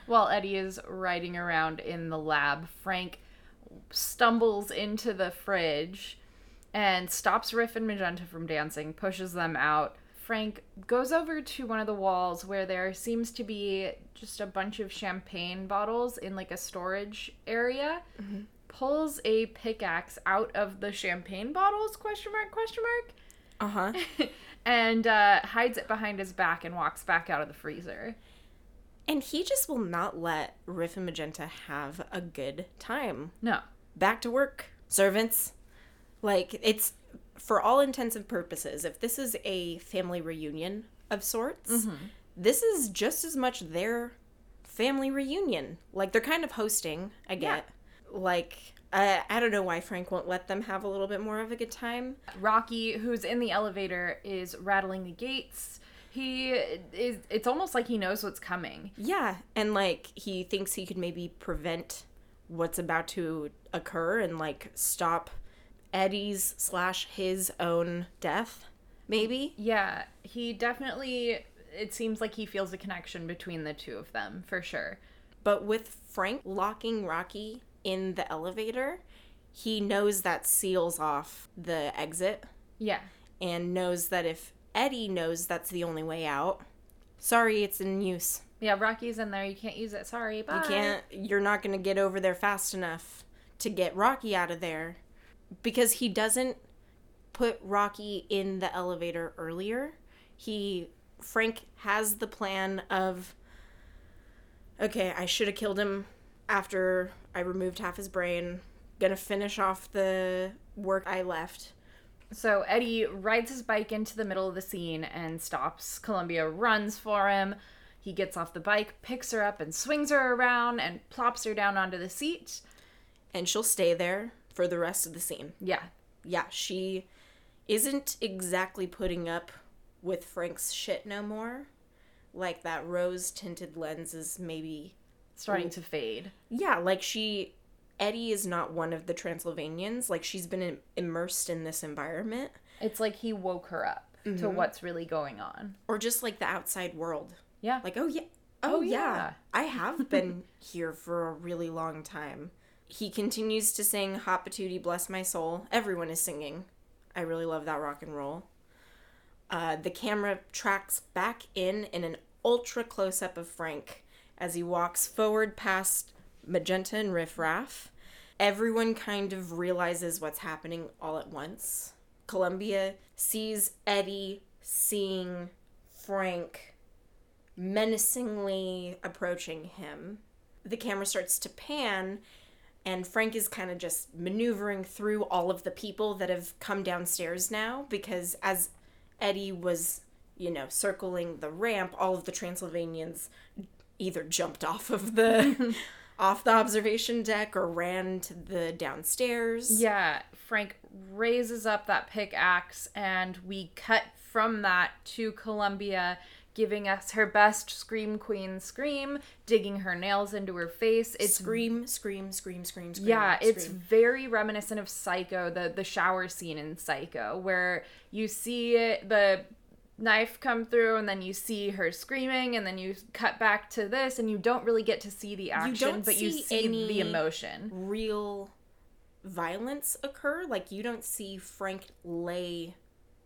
Speaker 2: While Eddie is riding around in the lab, Frank stumbles into the fridge and stops Riff and Magenta from dancing, pushes them out. Frank goes over to one of the walls where there seems to be just a bunch of champagne bottles in like a storage area. Mm-hmm. Pulls a pickaxe out of the champagne bottles? Question mark? Question mark?
Speaker 1: uh-huh.
Speaker 2: and uh, hides it behind his back and walks back out of the freezer.
Speaker 1: And he just will not let Riff and Magenta have a good time.
Speaker 2: No.
Speaker 1: back to work servants like it's for all intents and purposes if this is a family reunion of sorts this is just as much their family reunion like they're kind of hosting i get like I, I don't know why frank won't let them have a little bit more of a good time
Speaker 2: Rocky, who's in the elevator, is rattling the gates. He is. It's almost like he knows what's coming.
Speaker 1: yeah and like he thinks he could maybe prevent what's about to occur and like stop eddie's slash his own death maybe
Speaker 2: Yeah, he definitely. It seems like he feels a connection between the two of them for sure.
Speaker 1: But with Frank locking Rocky in the elevator, he knows that seals off the exit
Speaker 2: Yeah.
Speaker 1: and knows that if Eddie knows that's the only way out, sorry, it's in use.
Speaker 2: Yeah, Rocky's in there. You can't use it. Sorry. Bye.
Speaker 1: You can't, you're not going to get over there fast enough to get Rocky out of there because he doesn't put Rocky in the elevator earlier. He Frank has the plan of okay, I should have killed him after I removed half his brain. Gonna finish off the work I left.
Speaker 2: So Eddie rides his bike into the middle of the scene and stops. Columbia runs for him. He gets off the bike, picks her up, and swings her around and plops her down onto the seat.
Speaker 1: And she'll stay there for the rest of the scene.
Speaker 2: Yeah.
Speaker 1: Yeah, she isn't exactly putting up with Frank's shit no more. Like that rose tinted lens is maybe
Speaker 2: Starting to fade.
Speaker 1: Yeah, like she Eddie is not one of the Transylvanians. Like she's been im- immersed in this environment
Speaker 2: It's like he woke her up to what's really going on.
Speaker 1: or just like the outside world.
Speaker 2: Yeah.
Speaker 1: Like, oh yeah. Oh,
Speaker 2: Oh,
Speaker 1: yeah.
Speaker 2: yeah.
Speaker 1: I have been here for a really long time. He continues to sing Hot Patootie Bless My Soul. Everyone is singing. I really love that rock and roll. Uh, the camera tracks back in in an ultra close up of Frank as he walks forward past Magenta and Riff Raff. Everyone kind of realizes what's happening all at once. Columbia sees Eddie seeing Frank menacingly approaching him. The camera starts to pan, and Frank is kind of just maneuvering through all of the people that have come downstairs now because as Eddie was, you know, circling the ramp, all of the Transylvanians either jumped off of the off the observation deck or ran to the downstairs.
Speaker 2: Yeah, Frank raises up that pickaxe, and we cut from that to Columbia giving us her best scream queen scream, digging her nails into her face. It's
Speaker 1: Scream, scream, scream, scream, scream.
Speaker 2: yeah, it's very reminiscent of Psycho, the the shower scene in Psycho, where you see the knife come through and then you see her screaming and then you cut back to this and you don't really get to see the action
Speaker 1: don't
Speaker 2: but you
Speaker 1: see
Speaker 2: see
Speaker 1: any-
Speaker 2: the emotion
Speaker 1: real violence occur. Like you don't see Frank lay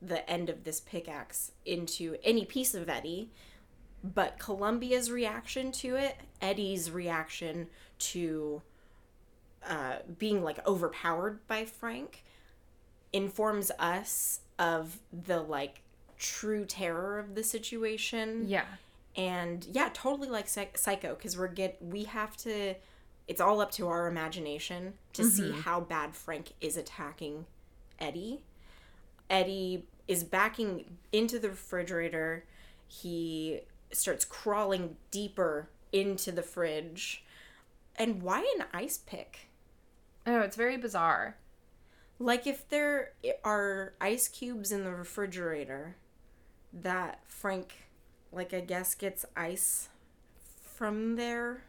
Speaker 1: the end of this pickaxe into any piece of Eddie, but Columbia's reaction to it, Eddie's reaction to uh, being like overpowered by Frank, informs us of the like true terror of the situation.
Speaker 2: Yeah.
Speaker 1: And yeah totally like psych- psycho because we're get we have to it's all up to our imagination to see mm-hmm. how bad frank is attacking eddie. Eddie is backing into the refrigerator. He starts crawling deeper into the fridge. And why an ice pick?
Speaker 2: Oh, it's very bizarre.
Speaker 1: Like if there are ice cubes in the refrigerator that Frank like I guess gets ice from there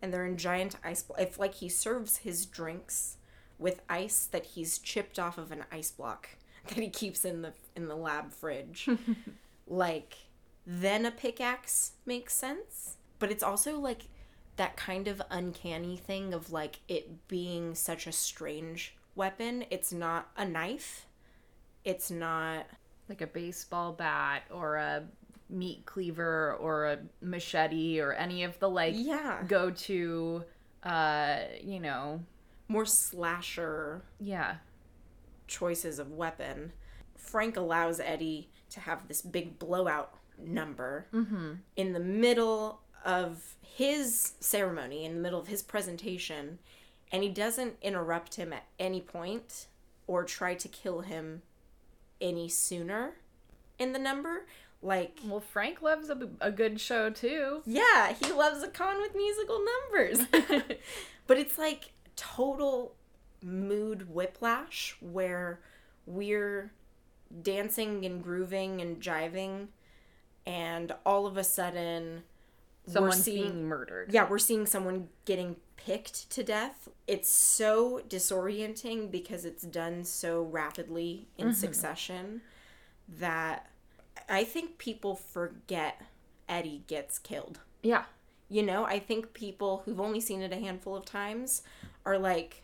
Speaker 1: and they're in giant ice blo- if like he serves his drinks with ice that he's chipped off of an ice block that he keeps in the in the lab fridge. Like then a pickaxe makes sense but it's also like that kind of uncanny thing of like it being such a strange weapon. It's not a knife. It's not
Speaker 2: like a baseball bat or a meat cleaver or a machete or any of the like
Speaker 1: yeah.
Speaker 2: go to uh you know.
Speaker 1: More slasher
Speaker 2: yeah.
Speaker 1: choices of weapon. Frank allows eddie to have this big blowout number in the middle of his ceremony in the middle of his presentation and he doesn't interrupt him at any point or try to kill him any sooner in the number like
Speaker 2: well frank loves a, a good show too
Speaker 1: Yeah, he loves a con with musical numbers. but it's like total mood whiplash where we're dancing and grooving and jiving and all of a sudden
Speaker 2: someone's
Speaker 1: we're seeing
Speaker 2: being murdered
Speaker 1: yeah, we're seeing someone getting picked to death. It's so disorienting because it's done so rapidly in mm-hmm. succession that I think people forget Eddie gets killed.
Speaker 2: yeah
Speaker 1: You know, I think people who've only seen it a handful of times are like,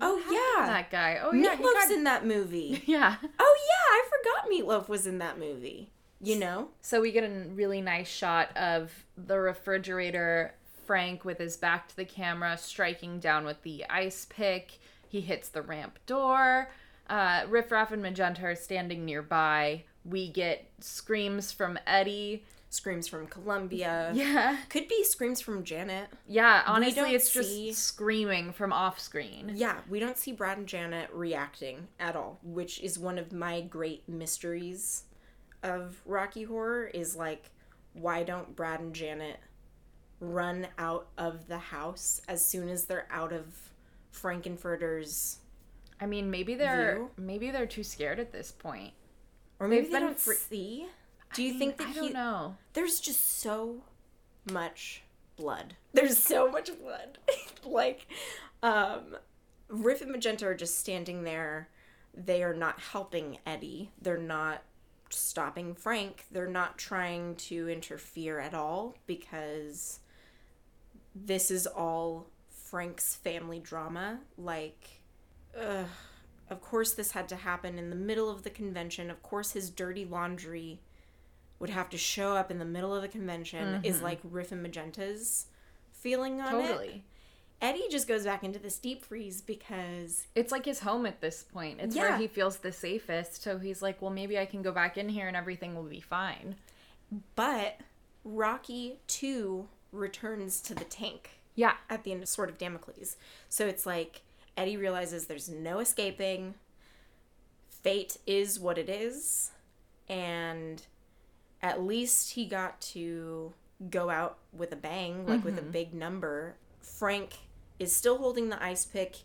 Speaker 1: "Oh yeah,
Speaker 2: that guy oh yeah
Speaker 1: Meatloaf's
Speaker 2: got-
Speaker 1: in that movie.
Speaker 2: yeah
Speaker 1: oh yeah, I forgot Meatloaf was in that movie." You know?
Speaker 2: So we get a really nice shot of the refrigerator, Frank with his back to the camera, striking down with the ice pick. He hits the ramp door. Uh, Riff Raff and Magenta are standing nearby. We get screams from Eddie.
Speaker 1: Screams from Columbia.
Speaker 2: Yeah.
Speaker 1: Could be screams from Janet.
Speaker 2: Yeah, honestly, it's just
Speaker 1: see-
Speaker 2: screaming from off screen.
Speaker 1: Yeah, we don't see Brad and Janet reacting at all, which is one of my great mysteries of Rocky Horror is like why don't Brad and Janet run out of the house as soon as they're out of Frank-N-Furter's
Speaker 2: I mean, maybe they're
Speaker 1: View?
Speaker 2: maybe they're too scared at this point.
Speaker 1: or maybe
Speaker 2: They've
Speaker 1: they don't see? Do you
Speaker 2: I
Speaker 1: think
Speaker 2: mean,
Speaker 1: that
Speaker 2: I don't
Speaker 1: he
Speaker 2: know.
Speaker 1: there's just so much blood. There's so much blood. like, um, Riff and Magenta are just standing there. They are not helping Eddie. They're not stopping Frank. They're not trying to interfere at all because this is all Frank's family drama. Like, ugh. Of course, this had to happen in the middle of the convention. Of course, his dirty laundry would have to show up in the middle of the convention is mm-hmm. like Riff and Magenta's feeling on it.
Speaker 2: Totally.
Speaker 1: Eddie just goes back into this deep freeze because
Speaker 2: It's like his home at this point. It's
Speaker 1: Yeah.
Speaker 2: where he feels the safest. So he's like, well, maybe I can go back in here and everything will be fine.
Speaker 1: but Rocky 2 returns to the tank
Speaker 2: Yeah.
Speaker 1: at the end of Sword of Damocles. So it's like Eddie realizes there's no escaping. Fate is what it is. And at least he got to go out with a bang, like with a mm-hmm. big number. Frank is still holding the ice pick.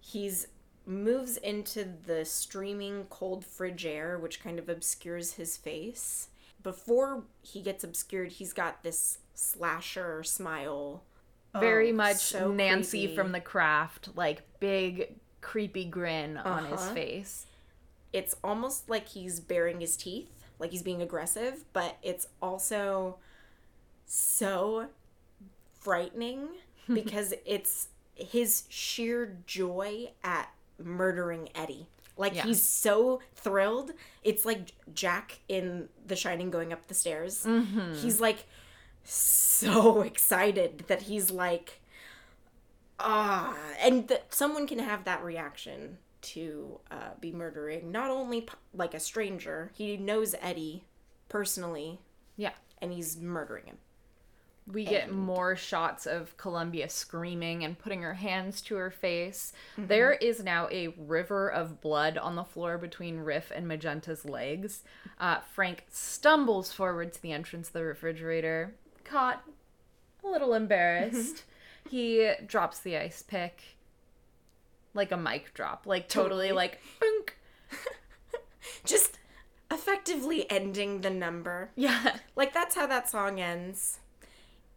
Speaker 1: He's moves into the streaming cold fridge air, which kind of obscures his face. Before he gets obscured, he's got this slasher smile.
Speaker 2: Very
Speaker 1: Oh,
Speaker 2: much
Speaker 1: so
Speaker 2: Nancy
Speaker 1: creepy.
Speaker 2: from the craft, like big creepy grin on his
Speaker 1: Uh-huh.
Speaker 2: face.
Speaker 1: it's almost like he's baring his teeth, like he's being aggressive, but it's also so frightening because it's his sheer joy at murdering Eddie. Like
Speaker 2: Yeah.
Speaker 1: he's so thrilled. It's like Jack in The Shining going up the stairs. He's like so excited that he's like ah and that someone can have that reaction to uh, be murdering not only like a stranger he knows eddie personally
Speaker 2: Yeah.
Speaker 1: and he's murdering him
Speaker 2: We get more shots of Columbia screaming and putting her hands to her face. There is now a river of blood on the floor between Riff and Magenta's legs. Uh, Frank stumbles forward to the entrance of the refrigerator, caught a little embarrassed. he drops the ice pick like a mic drop, like totally,
Speaker 1: Totally.
Speaker 2: like, boink.
Speaker 1: just effectively ending the number
Speaker 2: Yeah.
Speaker 1: like that's how that song ends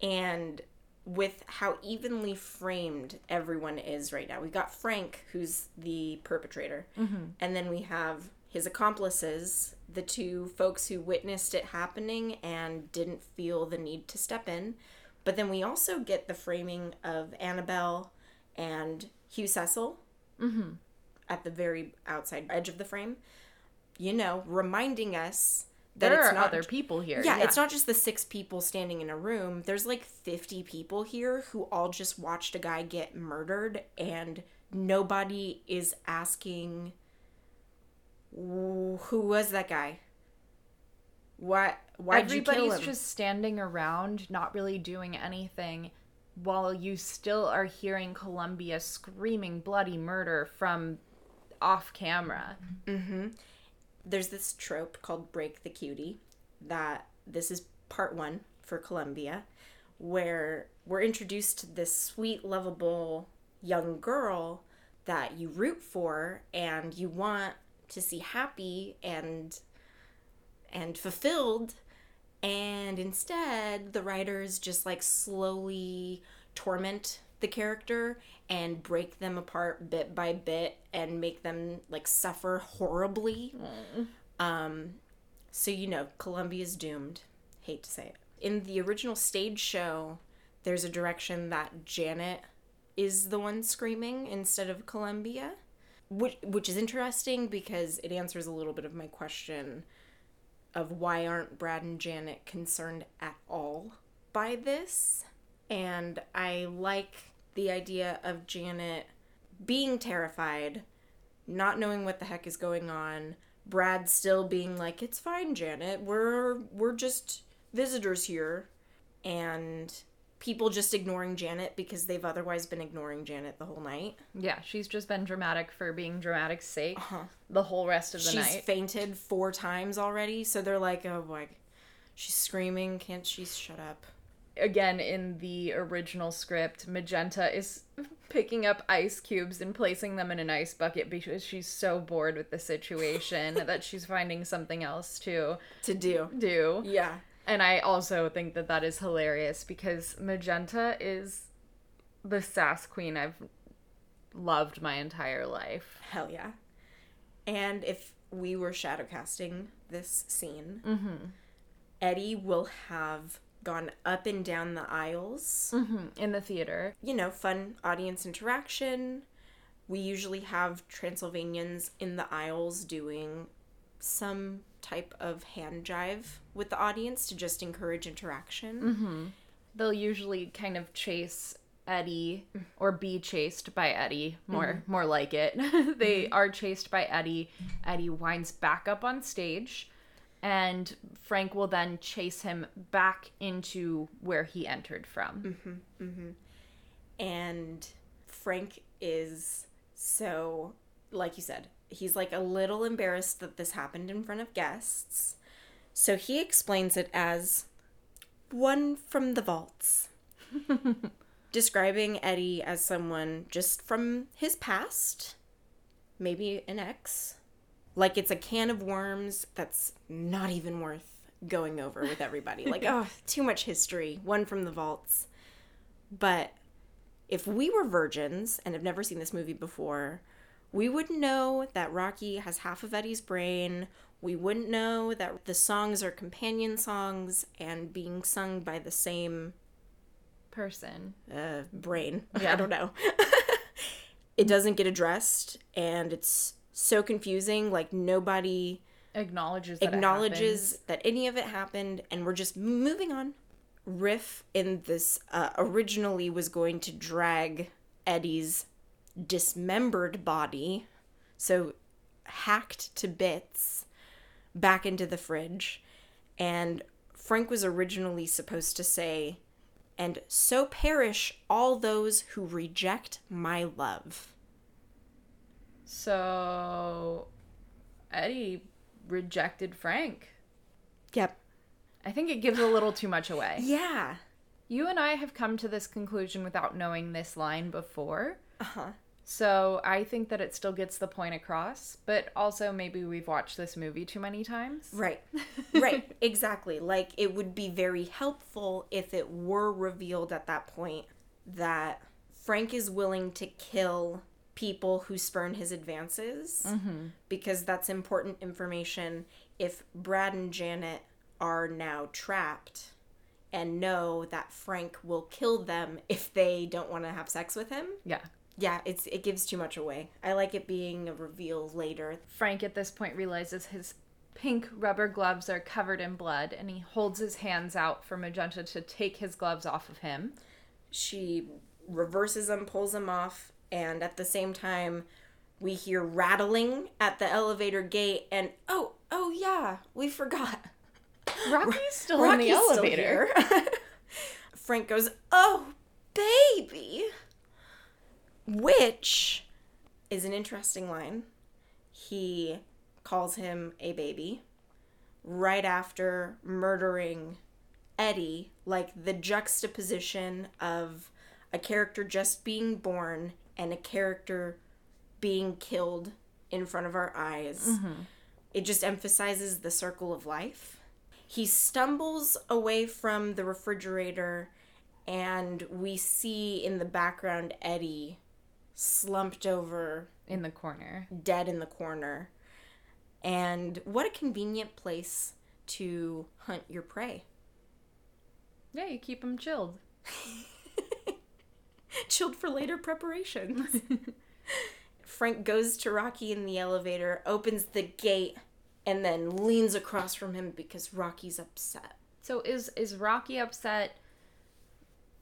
Speaker 1: and with how evenly framed everyone is right now we got frank who's the perpetrator. Mm-hmm. And then we have his accomplices the two folks who witnessed it happening and didn't feel the need to step in. But then we also get the framing of annabelle and hugh cecil mm-hmm. at the very outside edge of the frame. You know reminding us that
Speaker 2: There
Speaker 1: it's
Speaker 2: are
Speaker 1: not
Speaker 2: other people here.
Speaker 1: yeah, it's not just the six people standing in a room. There's like 50 people here who all just watched a guy get murdered, and nobody is asking who was that guy? What? Kill
Speaker 2: Everybody's just standing around, not really doing anything, while you still are hearing Columbia screaming bloody murder from off camera. Mm-hmm.
Speaker 1: There's this trope called break the cutie that this is part one for Columbia, where we're introduced to this sweet, lovable young girl that you root for and you want to see happy and and fulfilled. And instead the writers just like slowly torment the character and break them apart bit by bit and make them like suffer horribly. Um so you know columbia's doomed. Hate to say it. In the original stage show there's a direction that janet is the one screaming instead of columbia which, which is interesting because it answers a little bit of my question of why aren't Brad and Janet concerned at all by this. And I like the idea of Janet being terrified, not knowing what the heck is going on. Brad still being like, "It's fine, Janet. We're we're just visitors here." And people just ignoring Janet because they've otherwise been ignoring Janet the whole night.
Speaker 2: Yeah, she's just been dramatic for being dramatic's sake uh-huh. the whole rest of the
Speaker 1: She's
Speaker 2: night.
Speaker 1: She's fainted four times already, so they're like, "Oh boy, she's screaming. Can't she shut up?"
Speaker 2: Again, in the original script, Magenta is picking up ice cubes and placing them in an ice bucket because she's so bored with the situation that she's finding something else to
Speaker 1: To do.
Speaker 2: do.
Speaker 1: Yeah.
Speaker 2: And I also think that that is hilarious because Magenta is the sass queen I've loved my entire life.
Speaker 1: Hell yeah. And if we were shadow casting this scene,
Speaker 2: Mm-hmm.
Speaker 1: Eddie will have gone up and down the aisles. Mm-hmm.
Speaker 2: In the theater.
Speaker 1: You know, fun audience interaction. We usually have Transylvanians in the aisles doing some type of hand jive with the audience to just encourage interaction. Mm-hmm.
Speaker 2: They'll usually kind of chase Eddie or be chased by Eddie, more mm-hmm. more like it. they are chased by Eddie. Eddie winds back up on stage and Frank will then chase him back into where he entered from. Mm-hmm, mm-hmm.
Speaker 1: and Frank is so like you said, he's like a little embarrassed that this happened in front of guests. So he explains it as one from the vaults. Describing Eddie as someone just from his past, maybe an ex. Like it's a can of worms that's not even worth going over with everybody. Like, oh, too much history. One from the vaults. But if we were virgins and have never seen this movie before, we wouldn't know that Rocky has half of Eddie's brain. We wouldn't know that the songs are companion songs and being sung by the same
Speaker 2: Person.
Speaker 1: uh, brain. I don't know. it doesn't get addressed, and it's so confusing. Like nobody
Speaker 2: Acknowledges that
Speaker 1: acknowledges that any of it happened, and we're just moving on. Riff in this uh, originally was going to drag Eddie's dismembered body, so hacked to bits, back into the fridge. And Frank was originally supposed to say, and so perish all those who reject my love.
Speaker 2: So Eddie rejected Frank.
Speaker 1: Yep.
Speaker 2: I think it gives a little too much away.
Speaker 1: Yeah.
Speaker 2: You and I have come to this conclusion without knowing this line before.
Speaker 1: Uh huh.
Speaker 2: So I think that it still gets the point across, but also maybe we've watched this movie too many times.
Speaker 1: Right. Right. exactly. Like it would be very helpful if it were revealed at that point that Frank is willing to kill people who spurn his advances mm-hmm. because that's important information if Brad and Janet are now trapped and know that Frank will kill them if they don't want to have sex with him.
Speaker 2: Yeah.
Speaker 1: Yeah, it's it gives too much away. I like it being a reveal later.
Speaker 2: Frank at this point realizes his pink rubber gloves are covered in blood and he holds his hands out for Magenta to take his gloves off of him.
Speaker 1: she reverses them, pulls them off, and at the same time, we hear rattling at the elevator gate. And oh, oh yeah, we forgot.
Speaker 2: Rocky's still in the elevator.
Speaker 1: Frank goes, "Oh, baby," which is an interesting line. He calls him a baby right after murdering Eddie, like the juxtaposition of a character just being born and a character being killed in front of our eyes. Mm-hmm. It just emphasizes the circle of life. He stumbles away from the refrigerator, and we see in the background Eddie slumped over,
Speaker 2: in the corner.
Speaker 1: dead in the corner. And what a convenient place to hunt your prey.
Speaker 2: Yeah, you keep him chilled.
Speaker 1: chilled for later preparations. Frank goes to Rocky in the elevator, opens the gate, and then leans across from him because Rocky's upset.
Speaker 2: So is is Rocky upset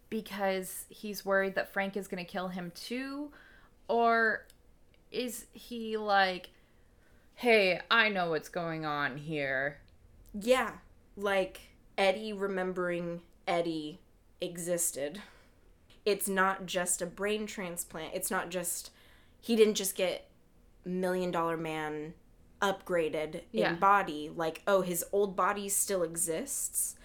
Speaker 2: because he's worried that Frank is going to kill him too or is he like, hey, I know what's going on here?
Speaker 1: Yeah, like Eddie remembering Eddie existed. It's not just a brain transplant. It's not just he didn't just get million dollar man upgraded
Speaker 2: Yeah.
Speaker 1: in body like oh his old body still exists.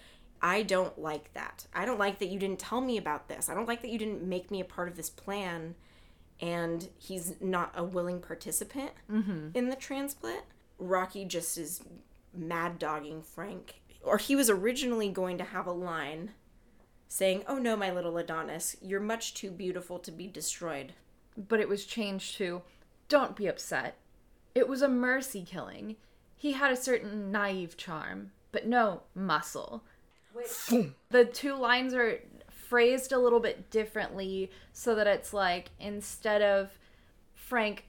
Speaker 1: I don't like that. I don't like that you didn't tell me about this. I don't like that you didn't make me a part of this plan and he's not a willing participant mm-hmm. in the transplant. Rocky just is mad dogging Frank. Or he was originally going to have a line saying, Oh no, my little Adonis, you're much too beautiful to be destroyed.
Speaker 2: But it was changed to, don't be upset. It was a mercy killing. He had a certain naive charm, but no muscle. The two lines are phrased a little bit differently so that it's like instead of Frank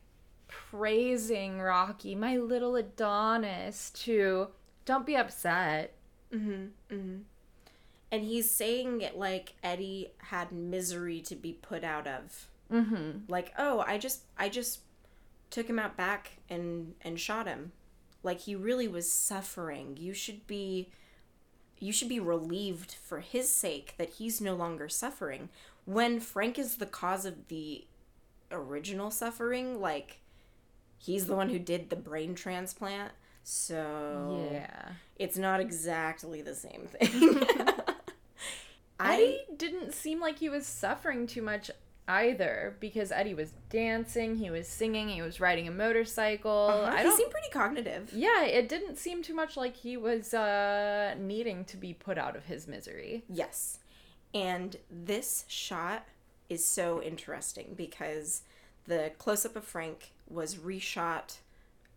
Speaker 2: praising Rocky, my little Adonis, to don't be upset. Mm-hmm, mm-hmm.
Speaker 1: And he's saying it like Eddie had misery to be put out of. Mm-hmm. Like, oh, I just, I just took him out back and and shot him. Like he really was suffering. You should be, you should be relieved for his sake that he's no longer suffering. When Frank is the cause of the original suffering, like he's the one who did the brain transplant. So
Speaker 2: Yeah.
Speaker 1: it's not exactly the same thing. I
Speaker 2: didn't seem like he was suffering too much either because Eddie was dancing, he was singing, he was riding a motorcycle. I
Speaker 1: he seemed pretty cognitive.
Speaker 2: Yeah, it didn't seem too much like he was uh needing to be put out of his misery.
Speaker 1: Yes. And this shot is so interesting because the close up of Frank was reshot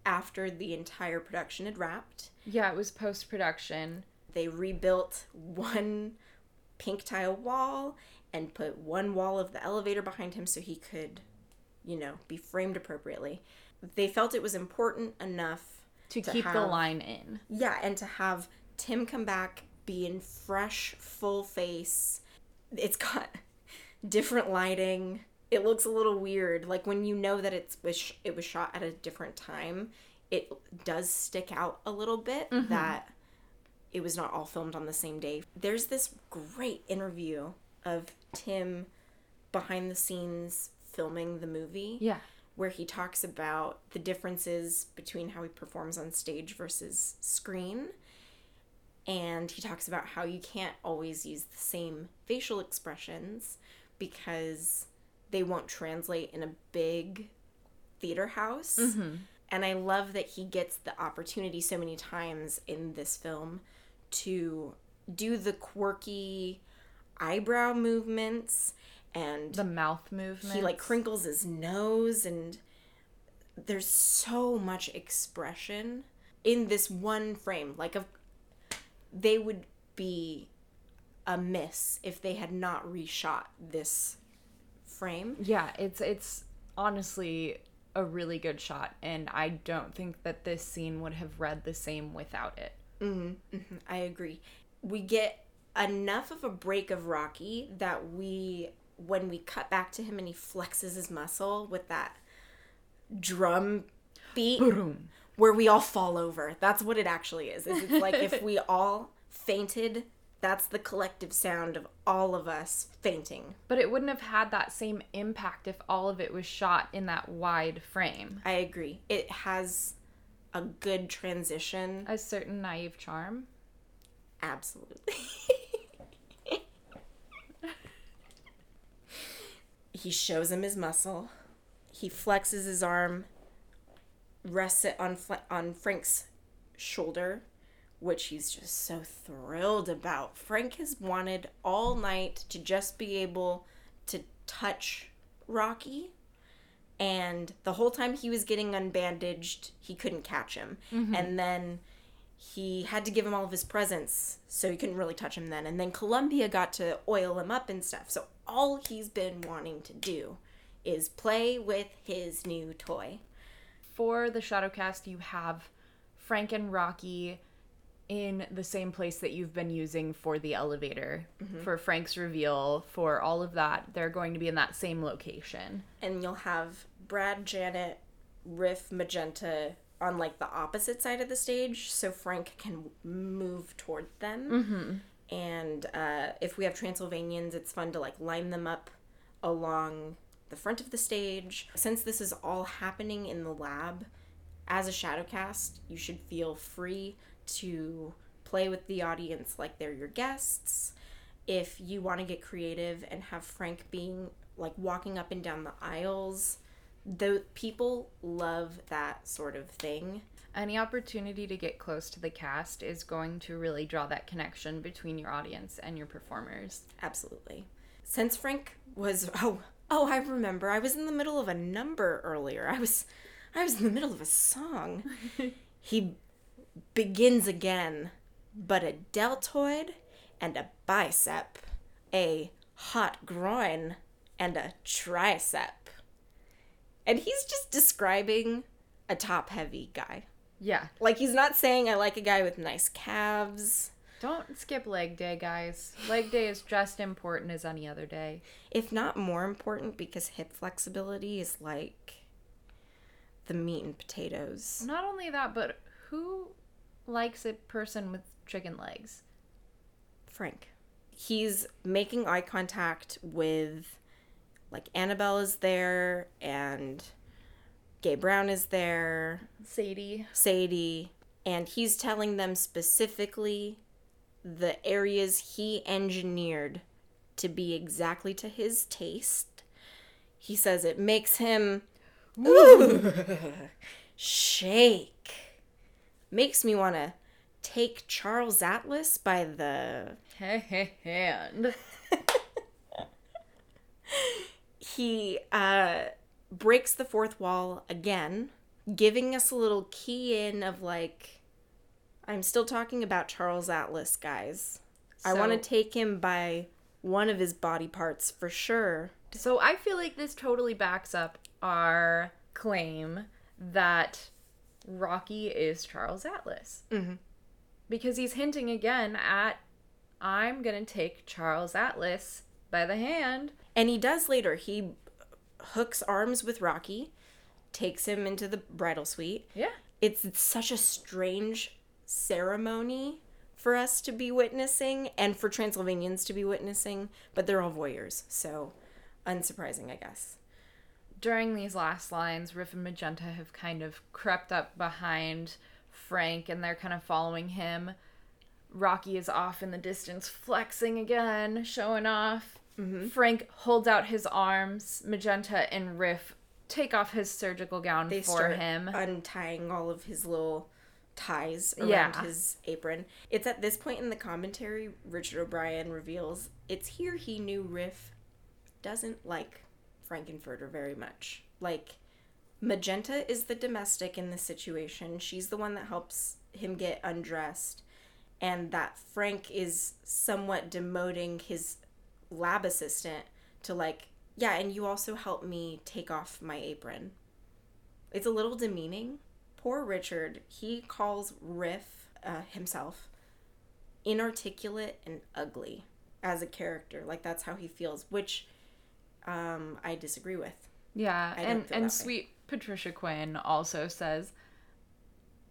Speaker 1: after the entire production had wrapped.
Speaker 2: Yeah, it was post production.
Speaker 1: They rebuilt one pink tile wall and put one wall of the elevator behind him so he could, you know, be framed appropriately. They felt it was important enough
Speaker 2: To,
Speaker 1: To
Speaker 2: keep the line in.
Speaker 1: Yeah, and to have Tim come back, be in fresh, full face. It's got different lighting. It looks a little weird. Like when you know that it's it was shot at a different time, it does stick out a little bit mm-hmm. that it was not all filmed on the same day. There's this great interview of Tim behind the scenes filming the movie
Speaker 2: Yeah.
Speaker 1: where he talks about the differences between how he performs on stage versus screen. And he talks about how you can't always use the same facial expressions because they won't translate in a big theater house. Mm-hmm. And I love that he gets the opportunity so many times in this film to do the quirky eyebrow movements and
Speaker 2: The mouth movement.
Speaker 1: he like crinkles his nose and there's so much expression in this one frame like of they would be a miss if they had not reshot this frame
Speaker 2: Yeah, it's it's honestly a really good shot and I don't think that this scene would have read the same without it.
Speaker 1: Mm-hmm, mm-hmm, i agree we get enough of a break of rocky that we when we cut back to him and he flexes his muscle with that drum beat
Speaker 2: Boom.
Speaker 1: where we all fall over. That's what it actually is. is it's like if we all fainted, that's the collective sound of all of us fainting.
Speaker 2: But it wouldn't have had that same impact if all of it was shot in that wide frame.
Speaker 1: I agree. It has a good transition.
Speaker 2: A certain naive charm.
Speaker 1: Absolutely. he shows him his muscle. He flexes his arm, rests it on Fla- on Frank's shoulder, which he's just so thrilled about. Frank has wanted all night to just be able to touch Rocky and the whole time he was getting unbandaged, he couldn't catch him. Mm-hmm. And then he had to give him all of his presents, so he couldn't really touch him then. And then Columbia got to oil him up and stuff. So all he's been wanting to do is play with his new toy.
Speaker 2: For the Shadowcast, you have Frank and Rocky in the same place that you've been using for the elevator, for Frank's reveal, for all of that. They're going to be in that same location.
Speaker 1: And you'll have Brad, Janet, Riff, Magenta on like the opposite side of the stage so Frank can move toward them. Mm-hmm. And uh, if we have Transylvanians, it's fun to like line them up along the front of the stage. Since this is all happening in the lab, as a shadow cast, you should feel free to play with the audience like they're your guests. If you want to get creative and have Frank being like walking up and down the aisles, the people love that sort of thing.
Speaker 2: Any opportunity to get close to the cast is going to really draw that connection between your audience and your performers.
Speaker 1: Absolutely. Since Frank was oh oh I remember I was in the middle of a number earlier. I was I was in the middle of a song. he begins again, but a deltoid and a bicep, a hot groin and a tricep. And he's just describing a top heavy guy.
Speaker 2: Yeah.
Speaker 1: Like he's not saying I like a guy with nice calves.
Speaker 2: Don't skip leg day, guys. Leg day is just important as any other day.
Speaker 1: If not more important because hip flexibility is like the meat and potatoes.
Speaker 2: Not only that, but who likes a person with chicken legs?
Speaker 1: Frank. He's making eye contact with like Annabelle is there and Gaye Brown is there,
Speaker 2: Sadie.
Speaker 1: Sadie, and he's telling them specifically the areas he engineered to be exactly to his taste. He says it makes him ooh, shake. Makes me want to take Charles Atlas by the
Speaker 2: hand.
Speaker 1: he uh, breaks the fourth wall again, giving us a little key in of like, I'm still talking about Charles Atlas, guys. I want to take him by one of his body parts for sure.
Speaker 2: So I feel like this totally backs up our claim that Rocky is Charles Atlas.
Speaker 1: Mhm.
Speaker 2: Because he's hinting again at, I'm going to take Charles Atlas by the hand.
Speaker 1: And he does later. He hooks arms with Rocky, takes him into the bridal suite.
Speaker 2: Yeah.
Speaker 1: It's such a strange ceremony for us to be witnessing and for Transylvanians to be witnessing, but they're all voyeurs, so unsurprising, I guess.
Speaker 2: During these last lines, Riff and Magenta have kind of crept up behind Frank and they're kind of following him. Rocky is off in the distance, flexing again, showing off. Mm-hmm. Frank holds out his arms. Magenta and Riff take off his surgical gown
Speaker 1: They
Speaker 2: for him.
Speaker 1: untying all of his little ties around
Speaker 2: Yeah.
Speaker 1: his apron. It's at this point in the commentary Richard O'Brien reveals it's here he knew Riff doesn't like Frank-N-Furter very much. Like Magenta is the domestic in this situation. She's the one that helps him get undressed and that Frank is somewhat demoting his lab assistant to like, yeah, and you also help me take off my apron. It's a little demeaning. Poor Richard, he calls Riff uh, himself inarticulate and ugly as a character. Like that's how he feels, which um, I disagree with.
Speaker 2: Yeah, and and
Speaker 1: that way.
Speaker 2: sweet Patricia Quinn also says,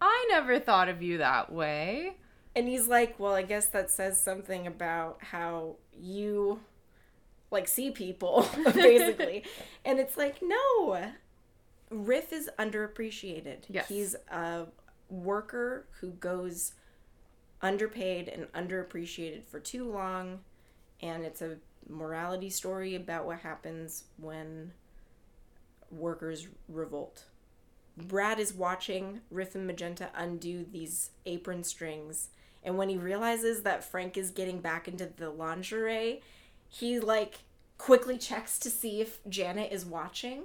Speaker 2: "I never thought of you that way."
Speaker 1: And he's like, well, I guess that says something about how you like see people, basically. and it's like, no. Riff is underappreciated.
Speaker 2: Yes.
Speaker 1: He's a worker who goes underpaid and underappreciated for too long. And it's a morality story about what happens when workers revolt. Brad is watching Riff and Magenta undo these apron strings, and when he realizes that Frank is getting back into the lingerie, he like quickly checks to see if Janet is watching,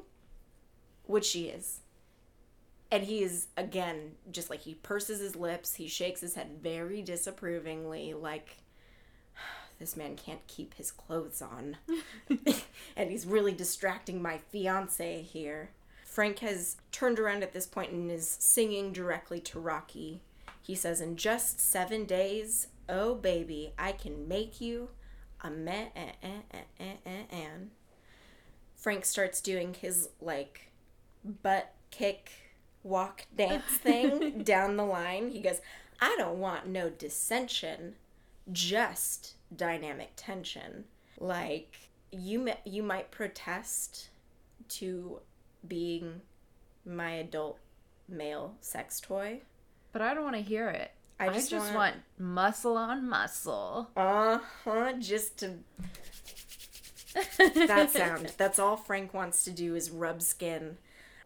Speaker 1: which she is. And he is again just like he purses his lips, he shakes his head very disapprovingly, like this man can't keep his clothes on. and he's really distracting my fiance here. Frank has turned around at this point and is singing directly to Rocky. He says, In just seven days, oh baby, I can make you a man. Eh, eh, eh, Frank starts doing his like butt kick walk dance thing down the line. He goes, I don't want no dissension, just dynamic tension. Like you you might protest to being my adult male sex toy.
Speaker 2: But I don't want to hear it. I just, I just want... want muscle on muscle.
Speaker 1: Uh huh. Just to. that sound. That's all Frank wants to do is rub skin.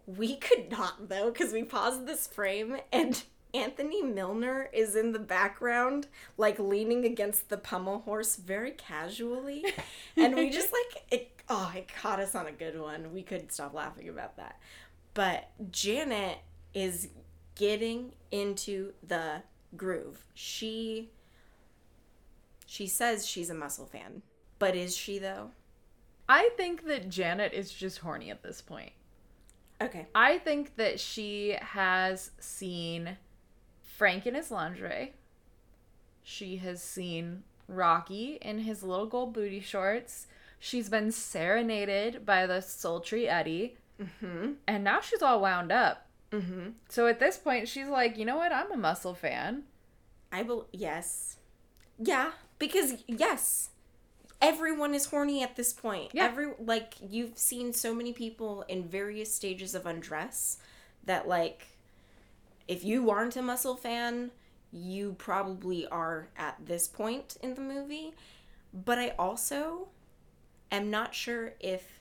Speaker 1: We could not, though, because we paused this frame and Anthony Milner is in the background, like leaning against the pommel horse very casually. and we just like, it, oh, it caught us on a good one. We couldn't stop laughing about that. But Janet is getting into the groove. She she says she's a muscle fan, but is she though?
Speaker 2: I think that Janet is just horny at this point.
Speaker 1: Okay.
Speaker 2: I think that she has seen Frank in his lingerie. She has seen Rocky in his little gold booty shorts. She's been serenaded by the sultry Eddie. Mm-hmm. And now she's all wound up. Mm-hmm. So at this point, she's like, you know what? I'm a muscle fan.
Speaker 1: I will. Yes. Yeah, because yes, everyone is horny at this point. Yeah. Every like you've seen so many people in various stages of undress that like if you aren't a muscle fan, you probably are at this point in the movie. But I also am not sure if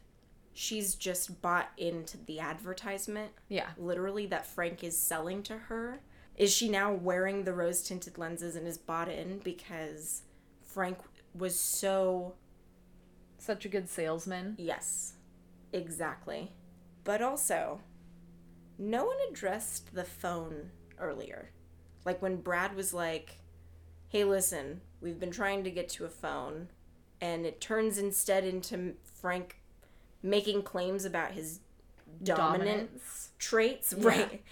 Speaker 1: she's just bought into the advertisement.
Speaker 2: Yeah.
Speaker 1: Literally that Frank is selling to her. Is she now wearing the rose tinted lenses and is bought in because Frank was so
Speaker 2: such a good salesman?
Speaker 1: Yes. Exactly. But also, no one addressed the phone earlier. Like when Brad was like, hey, listen, we've been trying to get to a phone, and it turns instead into Frank making claims about his dominant Dominance. traits, yeah. right?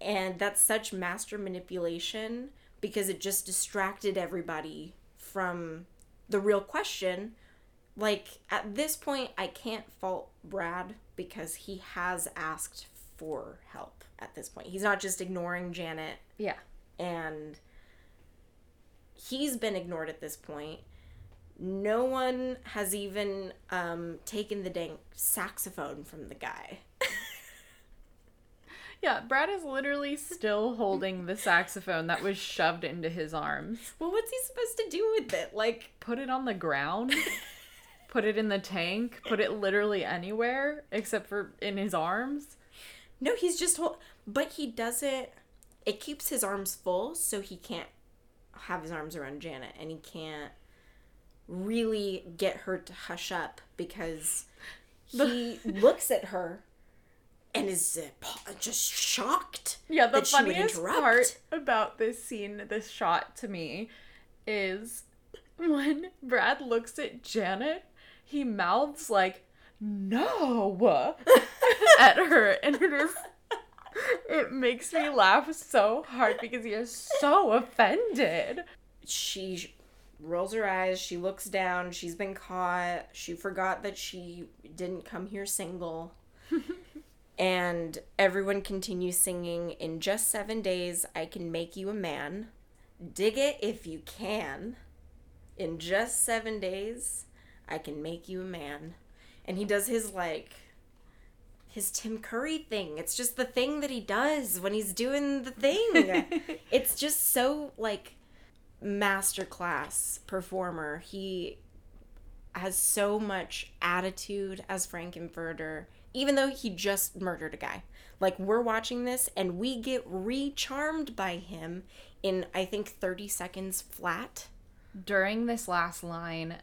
Speaker 1: And that's such master manipulation because it just distracted everybody from the real question. Like, at this point, I can't fault Brad because he has asked for help at this point. He's not just ignoring Janet.
Speaker 2: Yeah.
Speaker 1: And he's been ignored at this point. No one has even um, taken the dang saxophone from the guy.
Speaker 2: yeah, Brad is literally still holding the saxophone that was shoved into his arms.
Speaker 1: Well, what's he supposed to do with it? Like,
Speaker 2: put it on the ground? put it in the tank? Put it literally anywhere except for in his arms?
Speaker 1: No, he's just hold- but he doesn't it keeps his arms full so he can't have his arms around Janet and he can't really get her to hush up because he looks at her and is uh, just shocked.
Speaker 2: Yeah, the funniest part about this scene, this shot to me, is when Brad looks at Janet, he mouths like "no" at her, and it is it makes me laugh so hard because he is so offended.
Speaker 1: She rolls her eyes, she looks down, she's been caught, she forgot that she didn't come here single. and everyone continues singing In just seven days, I can make you a man. Dig it if you can. In just seven days, I can make you a man. And he does his like his Tim Curry thing. It's just the thing that he does when he's doing the thing. it's just so like masterclass performer. He has so much attitude as Frank-N-Furter, even though he just murdered a guy. Like we're watching this and we get re-charmed by him in I think 30 seconds flat.
Speaker 2: During this last line,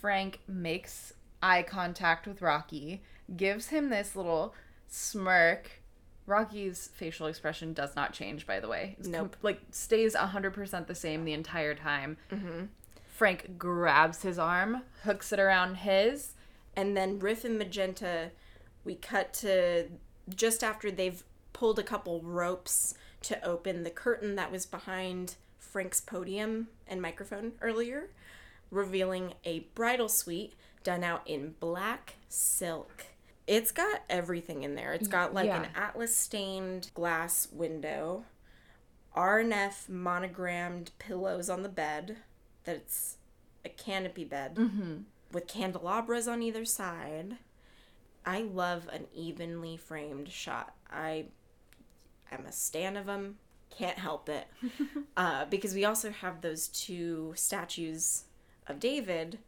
Speaker 2: Frank makes eye contact with Rocky gives him this little smirk. Rocky's facial expression does not change, by the way.
Speaker 1: It's nope. Com-
Speaker 2: like stays hundred percent the same the entire time. Mm-hmm. Frank grabs his arm, hooks it around his,
Speaker 1: and then Riff and Magenta. We cut to just after they've pulled a couple ropes to open the curtain that was behind Frank's podium and microphone earlier, revealing a bridal suite done out in black silk It's got everything in there. It's got like an atlas stained glass window, RNF monogrammed pillows on the bed. That's a canopy bed with candelabras on either side. I love an evenly framed shot. I am a stan of them. Can't help it. uh, because we also have those two statues of David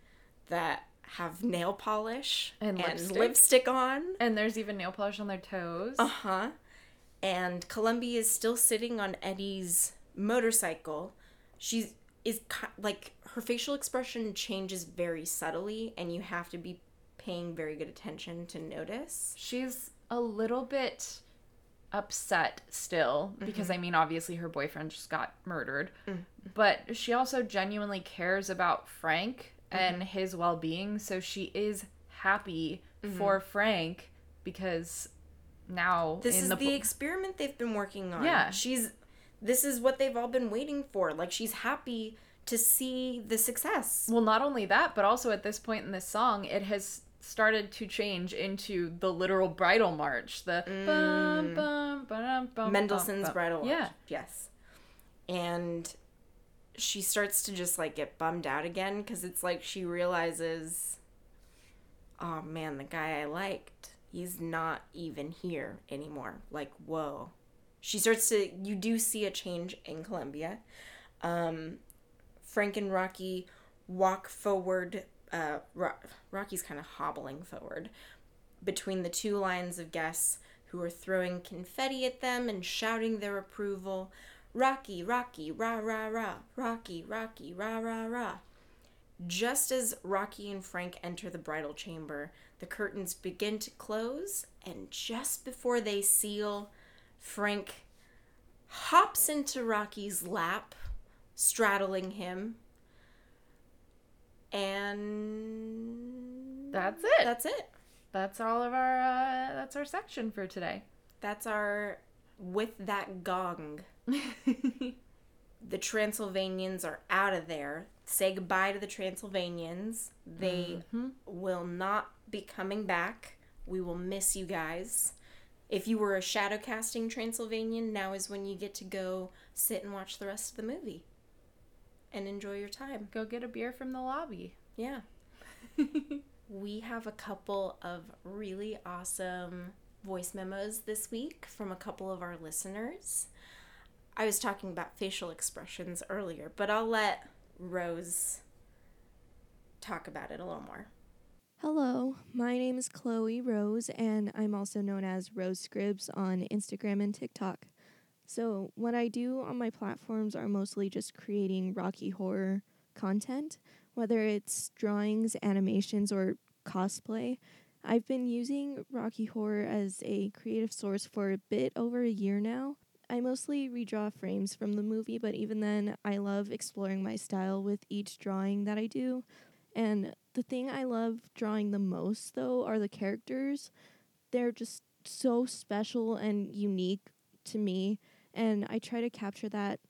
Speaker 1: that have nail polish
Speaker 2: And lipstick.
Speaker 1: lipstick on.
Speaker 2: And there's even nail polish on their toes.
Speaker 1: Uh huh. And Columbia is still sitting on Eddie's motorcycle. She's is like her facial expression changes very subtly, and you have to be paying very good attention to notice.
Speaker 2: She's a little bit upset still because I mean obviously her boyfriend just got murdered. But she also genuinely cares about Frank and mm-hmm. his well-being, so she is happy mm-hmm. for Frank because now
Speaker 1: This is
Speaker 2: the,
Speaker 1: the, experiment they've been working on.
Speaker 2: Yeah.
Speaker 1: she's. This is what they've all been waiting for. Like she's happy to see the success.
Speaker 2: Well, not only that, but also at this point in this song, it has started to change into the literal bridal march. The mm. bum, bum, bum,
Speaker 1: Mendelssohn's
Speaker 2: bum, bum.
Speaker 1: bridal march.
Speaker 2: Yeah.
Speaker 1: Yes. And she starts to just like get bummed out again because it's like she realizes, oh man, the guy I liked, he's not even here anymore. Like, whoa. She starts to, you do see a change in Columbia. Um, Frank and Rocky walk forward. Uh, Ro- Rocky's kind of hobbling forward between the two lines of guests who are throwing confetti at them and shouting their approval. Rocky, Rocky, rah, rah, rah. Rocky, Rocky, rah, rah, rah. Just as Rocky and Frank enter the bridal chamber, the curtains begin to close, and just before they seal, Frank hops into Rocky's lap, straddling him. And
Speaker 2: That's it.
Speaker 1: that's it.
Speaker 2: That's all of our. Uh, that's our section for today.
Speaker 1: That's our with that gong. The Transylvanians are out of there. Say goodbye to the Transylvanians. They mm-hmm. will not be coming back. We will miss you guys. If you were a shadow casting Transylvanian, now is when you get to go sit and watch the rest of the movie and enjoy your time.
Speaker 2: Go get a beer from the lobby.
Speaker 1: Yeah. we have a couple of really awesome voice memos this week from a couple of our listeners. I was talking about facial expressions earlier, but I'll let Rose talk about it a little more.
Speaker 3: Hello, my name is Chloe Rose, and I'm also known as Rose Scribs on Instagram and TikTok. So, what I do on my platforms are mostly just creating Rocky Horror content, whether it's drawings, animations, or cosplay. I've been using Rocky Horror as a creative source for a bit over a year now. I mostly redraw frames from the movie, but even then, I love exploring my style with each drawing that I do. And the thing I love drawing the most, though, are the characters. They're just so special and unique to me, and I try to capture that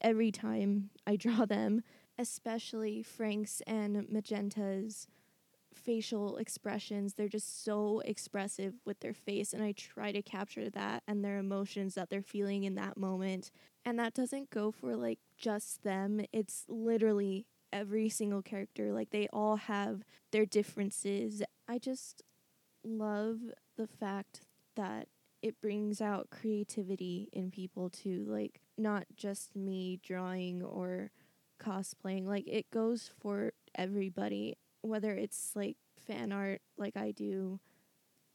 Speaker 3: every time I draw them, especially Frank's and Magenta's facial expressions. They're just so expressive with their face, and I try to capture that and their emotions that they're feeling in that moment. And that doesn't go for like just them, it's literally every single character. Like they all have their differences. I just love the fact that it brings out creativity in people too. Like not just me drawing or cosplaying. Like it goes for everybody, whether it's like fan art like I do,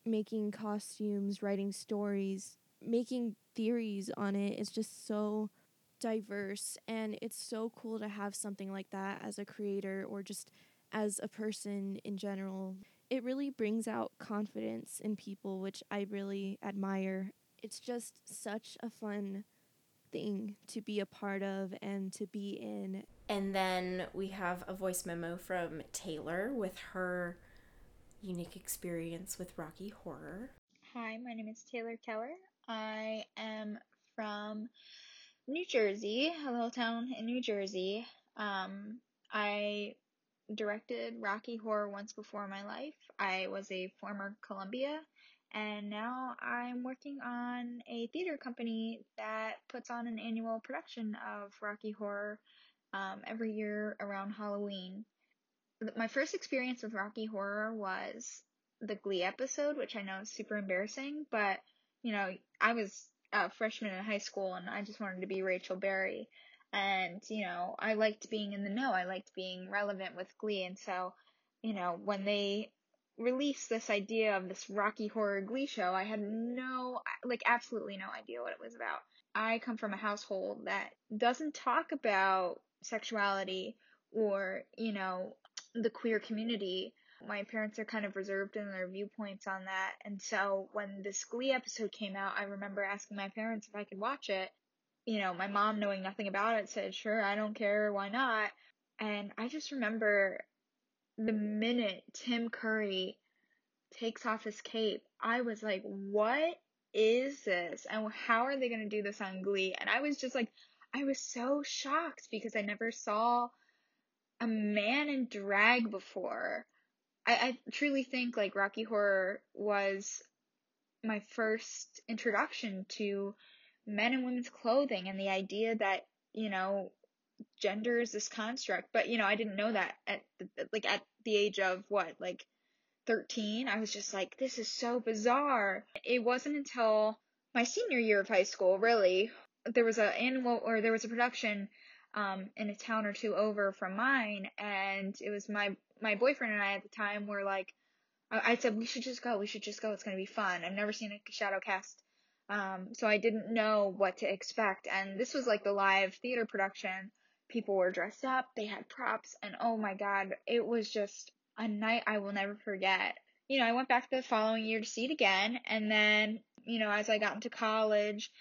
Speaker 3: making costumes, writing stories, making theories on it. It's just so diverse and it's so cool to have something like that as a creator or just as a person in general. It really brings out confidence in people, which I really admire. It's just such a fun thing to be a part of and to be in.
Speaker 1: And then we have a voice memo from Taylor with her unique experience with Rocky Horror.
Speaker 4: Hi, my name is Taylor Keller. I am from New Jersey, a little town in New Jersey. Um, I directed Rocky Horror once before in my life. I was a former Columbia, and now I'm working on a theater company that puts on an annual production of Rocky Horror um, every year around Halloween. My first experience with Rocky Horror was the Glee episode, which I know is super embarrassing, but you know, I was a freshman in high school and I just wanted to be Rachel Berry. And, you know, I liked being in the know. I liked being relevant with Glee. And so, you know, when they released this idea of this Rocky Horror Glee show, I had no, like, absolutely no idea what it was about. I come from a household that doesn't talk about sexuality or, you know, the queer community. My parents are kind of reserved in their viewpoints on that. And so when this Glee episode came out, I remember asking my parents if I could watch it. You know, my mom, knowing nothing about it, said, sure, I don't care, why not? And I just remember the minute Tim Curry takes off his cape, I was like, what is this? And how are they going to do this on Glee? And I was just like, I was so shocked because I never saw a man in drag before. I, I truly think like Rocky Horror was my first introduction to men and women's clothing and the idea that, you know, gender is this construct. But, you know, I didn't know that at the, like at the age of what, like 13. I was just like, this is so bizarre. It wasn't until my senior year of high school, really, there was a annual or there was a production um, in a town or two over from mine, and it was my my boyfriend and I at the time were like, I, I said we should just go, we should just go, it's gonna be fun. I've never seen a shadow cast, um, so I didn't know what to expect, and this was like the live theater production. People were dressed up, they had props, and oh my god, it was just a night I will never forget. You know, I went back the following year to see it again, and then, you know, as I got into college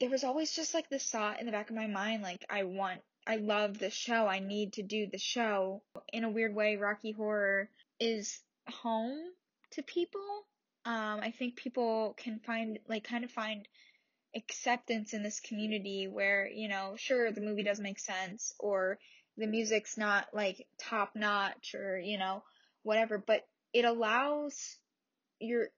Speaker 4: there was always just like this thought in the back of my mind like I want I love the show. I need to do the show. In a weird way, Rocky Horror is home to people. Um, I think people can find, like, kind of find acceptance in this community where, you know, sure, the movie doesn't make sense or the music's not, like, top notch or, you know, whatever, but it allows your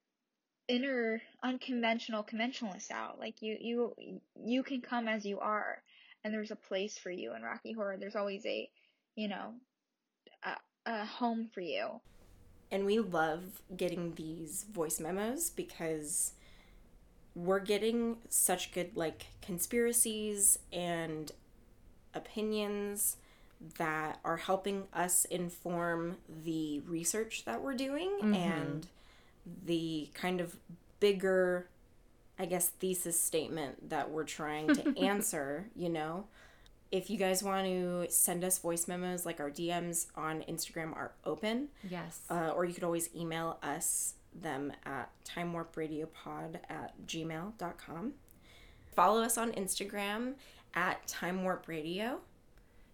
Speaker 4: inner unconventional conventionalist out. Like you you you can come as you are and there's a place for you in Rocky Horror. There's always a, you know, a, a home for you.
Speaker 1: And we love getting these voice memos because we're getting such good like conspiracies and opinions that are helping us inform the research that we're doing mm-hmm. and the kind of bigger, I guess, thesis statement that we're trying to answer, you know? If you guys want to send us voice memos, like our DMs on Instagram are open.
Speaker 2: Yes.
Speaker 1: Uh, or you could always email us them at timewarpradiopod at gmail.com. Follow us on Instagram at timewarpradio.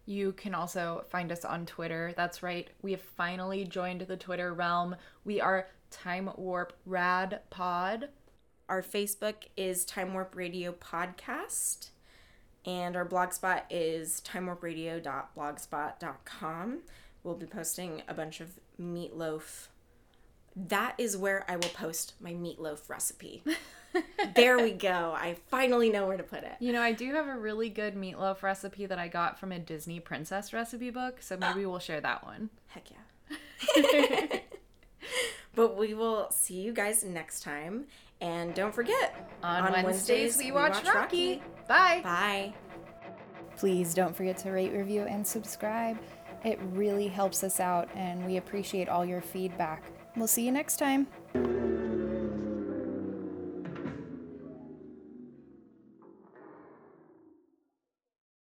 Speaker 2: You can also find us on Twitter. That's right. We have finally joined the Twitter realm. We are Time Warp Rad Pod.
Speaker 1: Our Facebook is Time Warp Radio Podcast. And our blogspot is timewarpradio.blogspot.com. We'll be posting a bunch of meatloaf. That is where I will post my meatloaf recipe. there we go. I finally know where to put it.
Speaker 2: You know, I do have a really good meatloaf recipe that I got from a Disney princess recipe book, so maybe ah. we'll share that one.
Speaker 1: Heck yeah. But we will see you guys next time. And don't forget,
Speaker 2: on, on Wednesdays, Wednesdays, we, watch, watch Rocky. Rocky. Bye.
Speaker 1: Bye.
Speaker 5: Please don't forget to rate, review, and subscribe. It really helps us out, and we appreciate all your feedback. We'll see you next time.